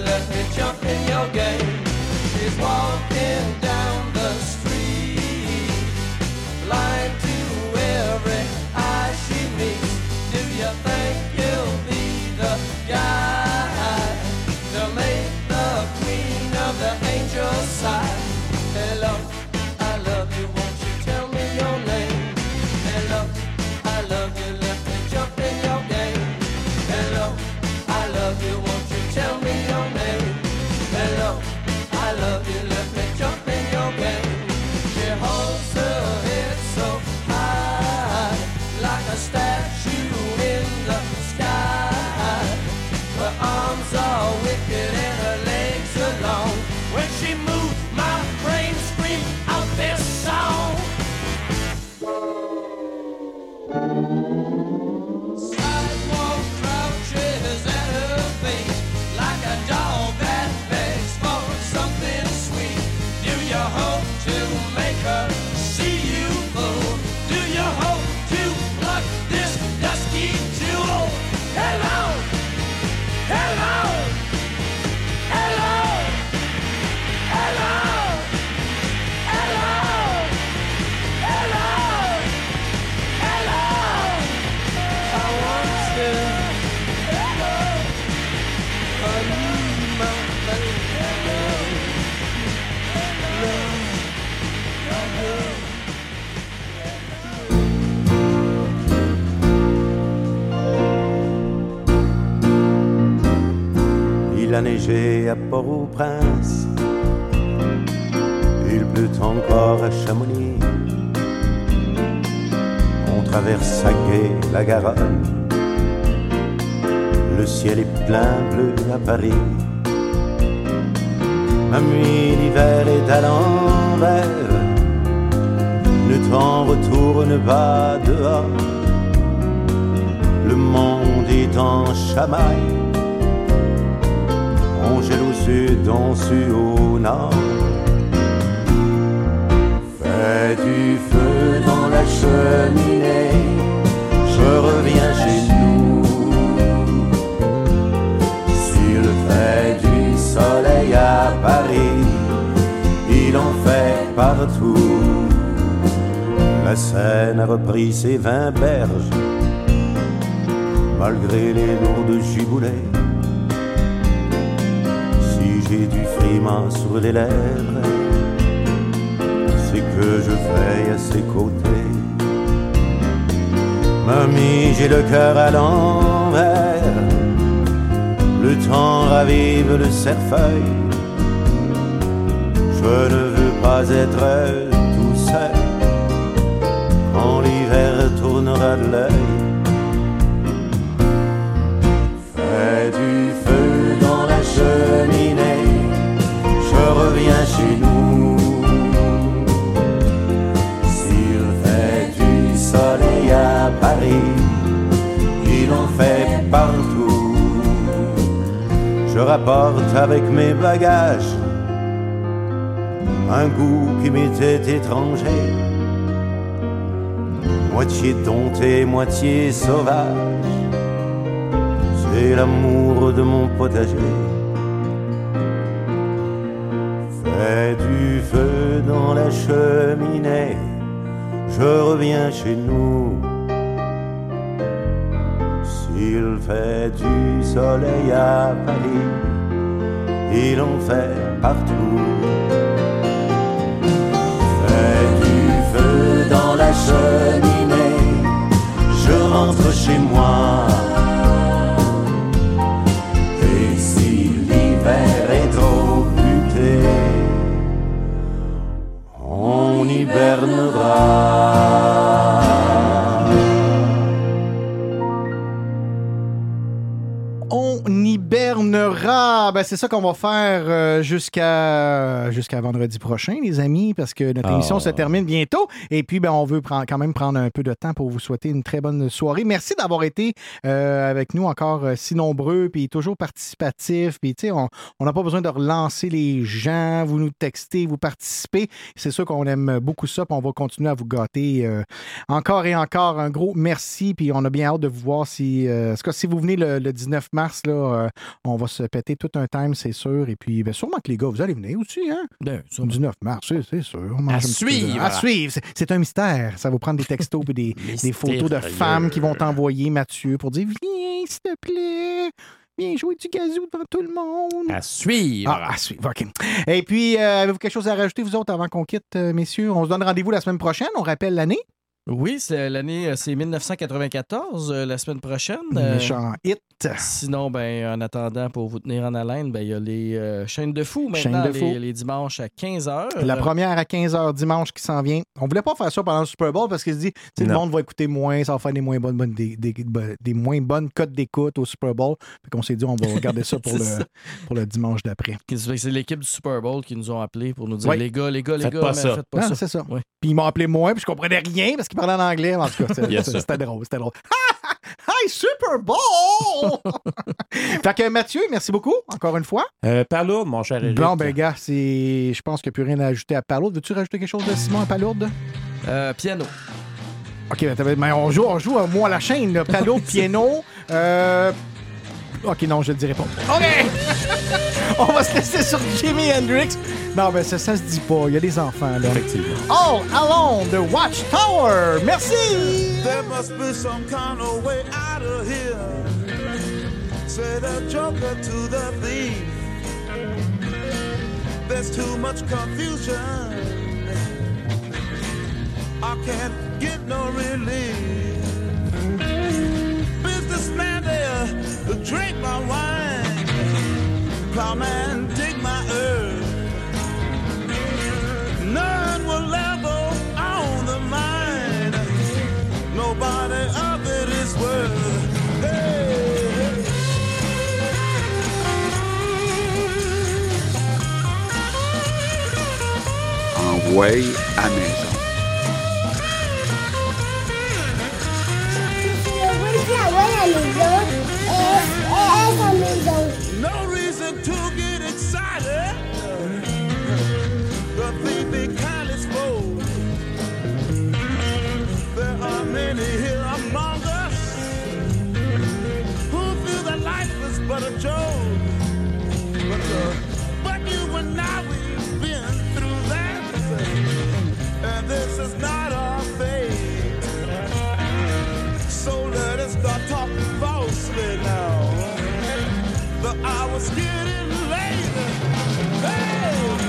À Port-au-Prince. Il pleut encore à Chamonix. On traverse à Gué la Garonne. Le ciel est plein bleu à Paris. Mamie, l'hiver est à l'envers. Le temps retourne pas dehors. Le monde est en chamaille. Sud, au nord. Fais du feu dans la cheminée. Je reviens chez nous. S'il fait du soleil à Paris, il en fait partout. La Seine a repris ses vingt berges, malgré les lourdes giboulées. Friment sur les lèvres, c'est que je veille à ses côtés. Mamie, j'ai le cœur à l'envers, le temps ravive le cerfeuil. Je ne veux pas être tout seul quand l'hiver tournera de l'œil. Fais du feu dans la cheminée, reviens chez nous. S'il fait du soleil à Paris, il en fait partout. Je rapporte avec mes bagages un goût qui m'était étranger moitié dompté, moitié sauvage. C'est l'amour de mon potager. Chez nous. S'il fait du soleil à Paris, il en fait On hibernera. Ben, c'est ça qu'on va faire euh, jusqu'à jusqu'à vendredi prochain, les amis, parce que notre Ah. émission se termine bientôt. Et puis, ben, on veut prendre- quand même prendre un peu de temps pour vous souhaiter une très bonne soirée. Merci d'avoir été euh, avec nous encore euh, si nombreux, puis toujours participatifs. Puis, tu sais, on on n'a pas besoin de relancer les gens. Vous nous textez, vous participez. C'est sûr qu'on aime beaucoup ça, puis on va continuer à vous gâter euh, encore et encore. Un gros merci, puis on a bien hâte de vous voir si, euh, en tout cas, si vous venez le, le 19 mars, là, euh, on va se péter tout un time, c'est sûr. Et puis, ben, sûrement que les gars, vous allez venir aussi, hein? Ben, Le 19 mars, c'est- sûr. On À de- suivre. À suivre. C'est- un mystère. Ça va prendre des textos et des, des photos de femmes qui vont t'envoyer, Mathieu, pour dire Viens, s'il te plaît. Viens jouer du gazou devant tout le monde. À suivre. Ah, à suivre, OK. Et puis, euh, avez-vous quelque chose à rajouter, vous autres, avant qu'on quitte, euh, messieurs? On se donne rendez-vous la semaine prochaine. On rappelle l'année. Oui, c'est l'année, euh, c'est 1994, euh, la semaine prochaine. Euh, Méchant hit. Sinon, ben, en attendant, pour vous tenir en haleine, ben, il y a les euh, chaînes de fou maintenant, de fou. Les, les dimanches à 15h. La première à 15h dimanche qui s'en vient. On voulait pas faire ça pendant le Super Bowl parce qu'il se dit, sais, le monde va écouter moins, ça va faire des moins bonnes, bonnes- des, des- des moins bonnes cotes d'écoute au Super Bowl. Fait qu'on s'est dit, on va regarder ça pour, le, ça. pour le dimanche d'après. C'est l'équipe du Super Bowl qui nous ont appelés pour nous dire Oui. les gars, les gars, les Faites gars, pas mais ça. faites pas Non, ça. c'est ça. Oui. Puis ils m'ont appelé moi, puis je comprenais rien parce qu'ils parlaient en anglais. En tout cas, c'était- Yes, sir. c'était drôle, c'était drôle. Hi, Super Bowl! fait que Mathieu, merci beaucoup, encore une fois. Euh, Palourde, mon cher Eric. Bon, ben, gars, c'est... je pense qu'il n'y a plus rien à ajouter à Palourde. Veux-tu rajouter quelque chose de Simon à Palourde? Euh, piano. OK, ben, t'avais- mais on joue, on joue à moi à la chaîne, là. Palourde, piano. Euh... OK, non, je le dirai pas. OK! on va se laisser sur Jimi Hendrix. Non, ben ça, ça se dit pas. Il y a des enfants, là. Effectivement. All Alone de Watchtower. Merci! There must be some kind of way out of here. Say the joker to the thief. There's too much confusion. I can't get no relief. Businessman there, drink my wine. plowman dig my earth. None will level on the mine. Nobody of it is worth. Hey. No reason to get excited. The exposed. There are many here among us who feel that life is but a joke. But, uh, but you and I, we've been through that. And this is not our fate. So let us not talk falsely now. The hour's getting late. Hey!